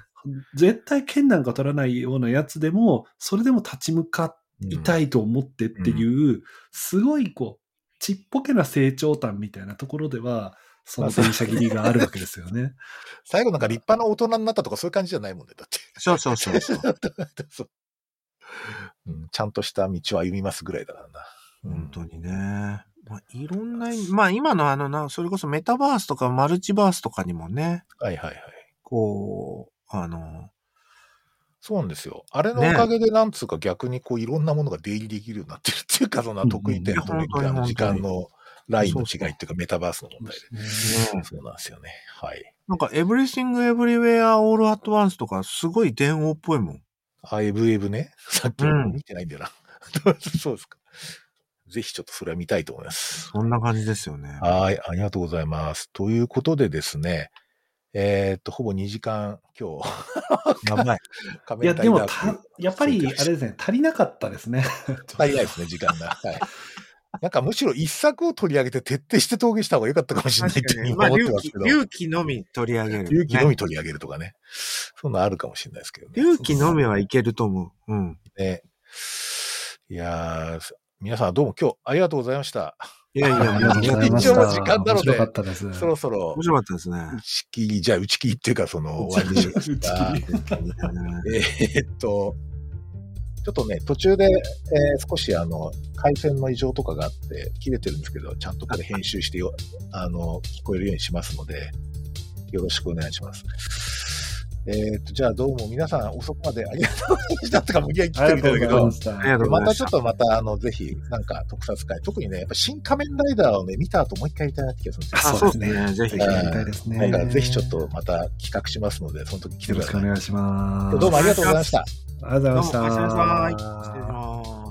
絶対剣なんか取らないようなやつでもそれでも立ち向かいたいと思ってっていう、すごいこうちっぽけな成長感みたいなところではその電車切りがあるわけですよね。最後なんか立派な大人になったとかそういう感じじゃないもんね。だって。そうそうそうそう。そううんちゃんとした道を歩みますぐらいだからな。本当にね。まあ、いろんなまあ今のあのな、それこそメタバースとかマルチバースとかにもね、はいはいはい。こう、あの、そうなんですよ。あれのおかげで、なんつうか逆にこういろんなものが出入りできるようになってるっていうか、そんな特異点とうんあの時間のラインの違そうそういっていうか、メタバースの問題で。ねそうなんですよね。はい。なんか、エブリシング・エブリウェア・オール・アット・ワンスとか、すごい電王っぽいもん。あ、エブエブね。さっきうん見てないんだよな。そうですか？ぜひちょっとそれは見たいと思います。そんな感じですよね。はい、ありがとうございます。ということでですね、えーっと、ほぼ2時間今日、やばい。仮いや、でもた、やっぱり、あれですね、足りなかったですね。足りないですね、時間が。はい。なんかむしろ一作を取り上げて徹底して峠した方が良かったかもしれないって思ってますけど。隆起のみ取り上げる。勇気のねみ取り上げるとかね。そんなのあるかもしれないですけどね。隆起のみはいけると思う。うん。ね。いやー、皆さんどうも今日ありがとうございました。いやいや、ありがとうございまし一応た。時間なのでったです。そろそろ面、白かったですね。打ち切り、じゃあ打ち切りっていうかその終わりに打ち切りえーっと、ちょっとね、途中で、えー少しあの、回線の異常とかがあって、切れてるんですけど、ちゃんとこれ編集してよ、あの、聞こえるようにしますので、よろしくお願いします。えーっと、じゃあどうも皆さん遅くまでありがとうございましたとか無理やり切ってみたんだけど、ました。ありがとうございましたまたちょっとまたあの、ぜひ、なんか特撮会、特にね、やっぱ新仮面ライダーをね、見た後もう一回やりたいなって気がするんですよ。あ、そううですすね。ぜひ。やりたいですね。だからぜひちょっとまた企画しますので、その時来てください。よろしくお願いします。どうもありがとうございました。ありがとうございました。どうもおやすみなさい失礼します。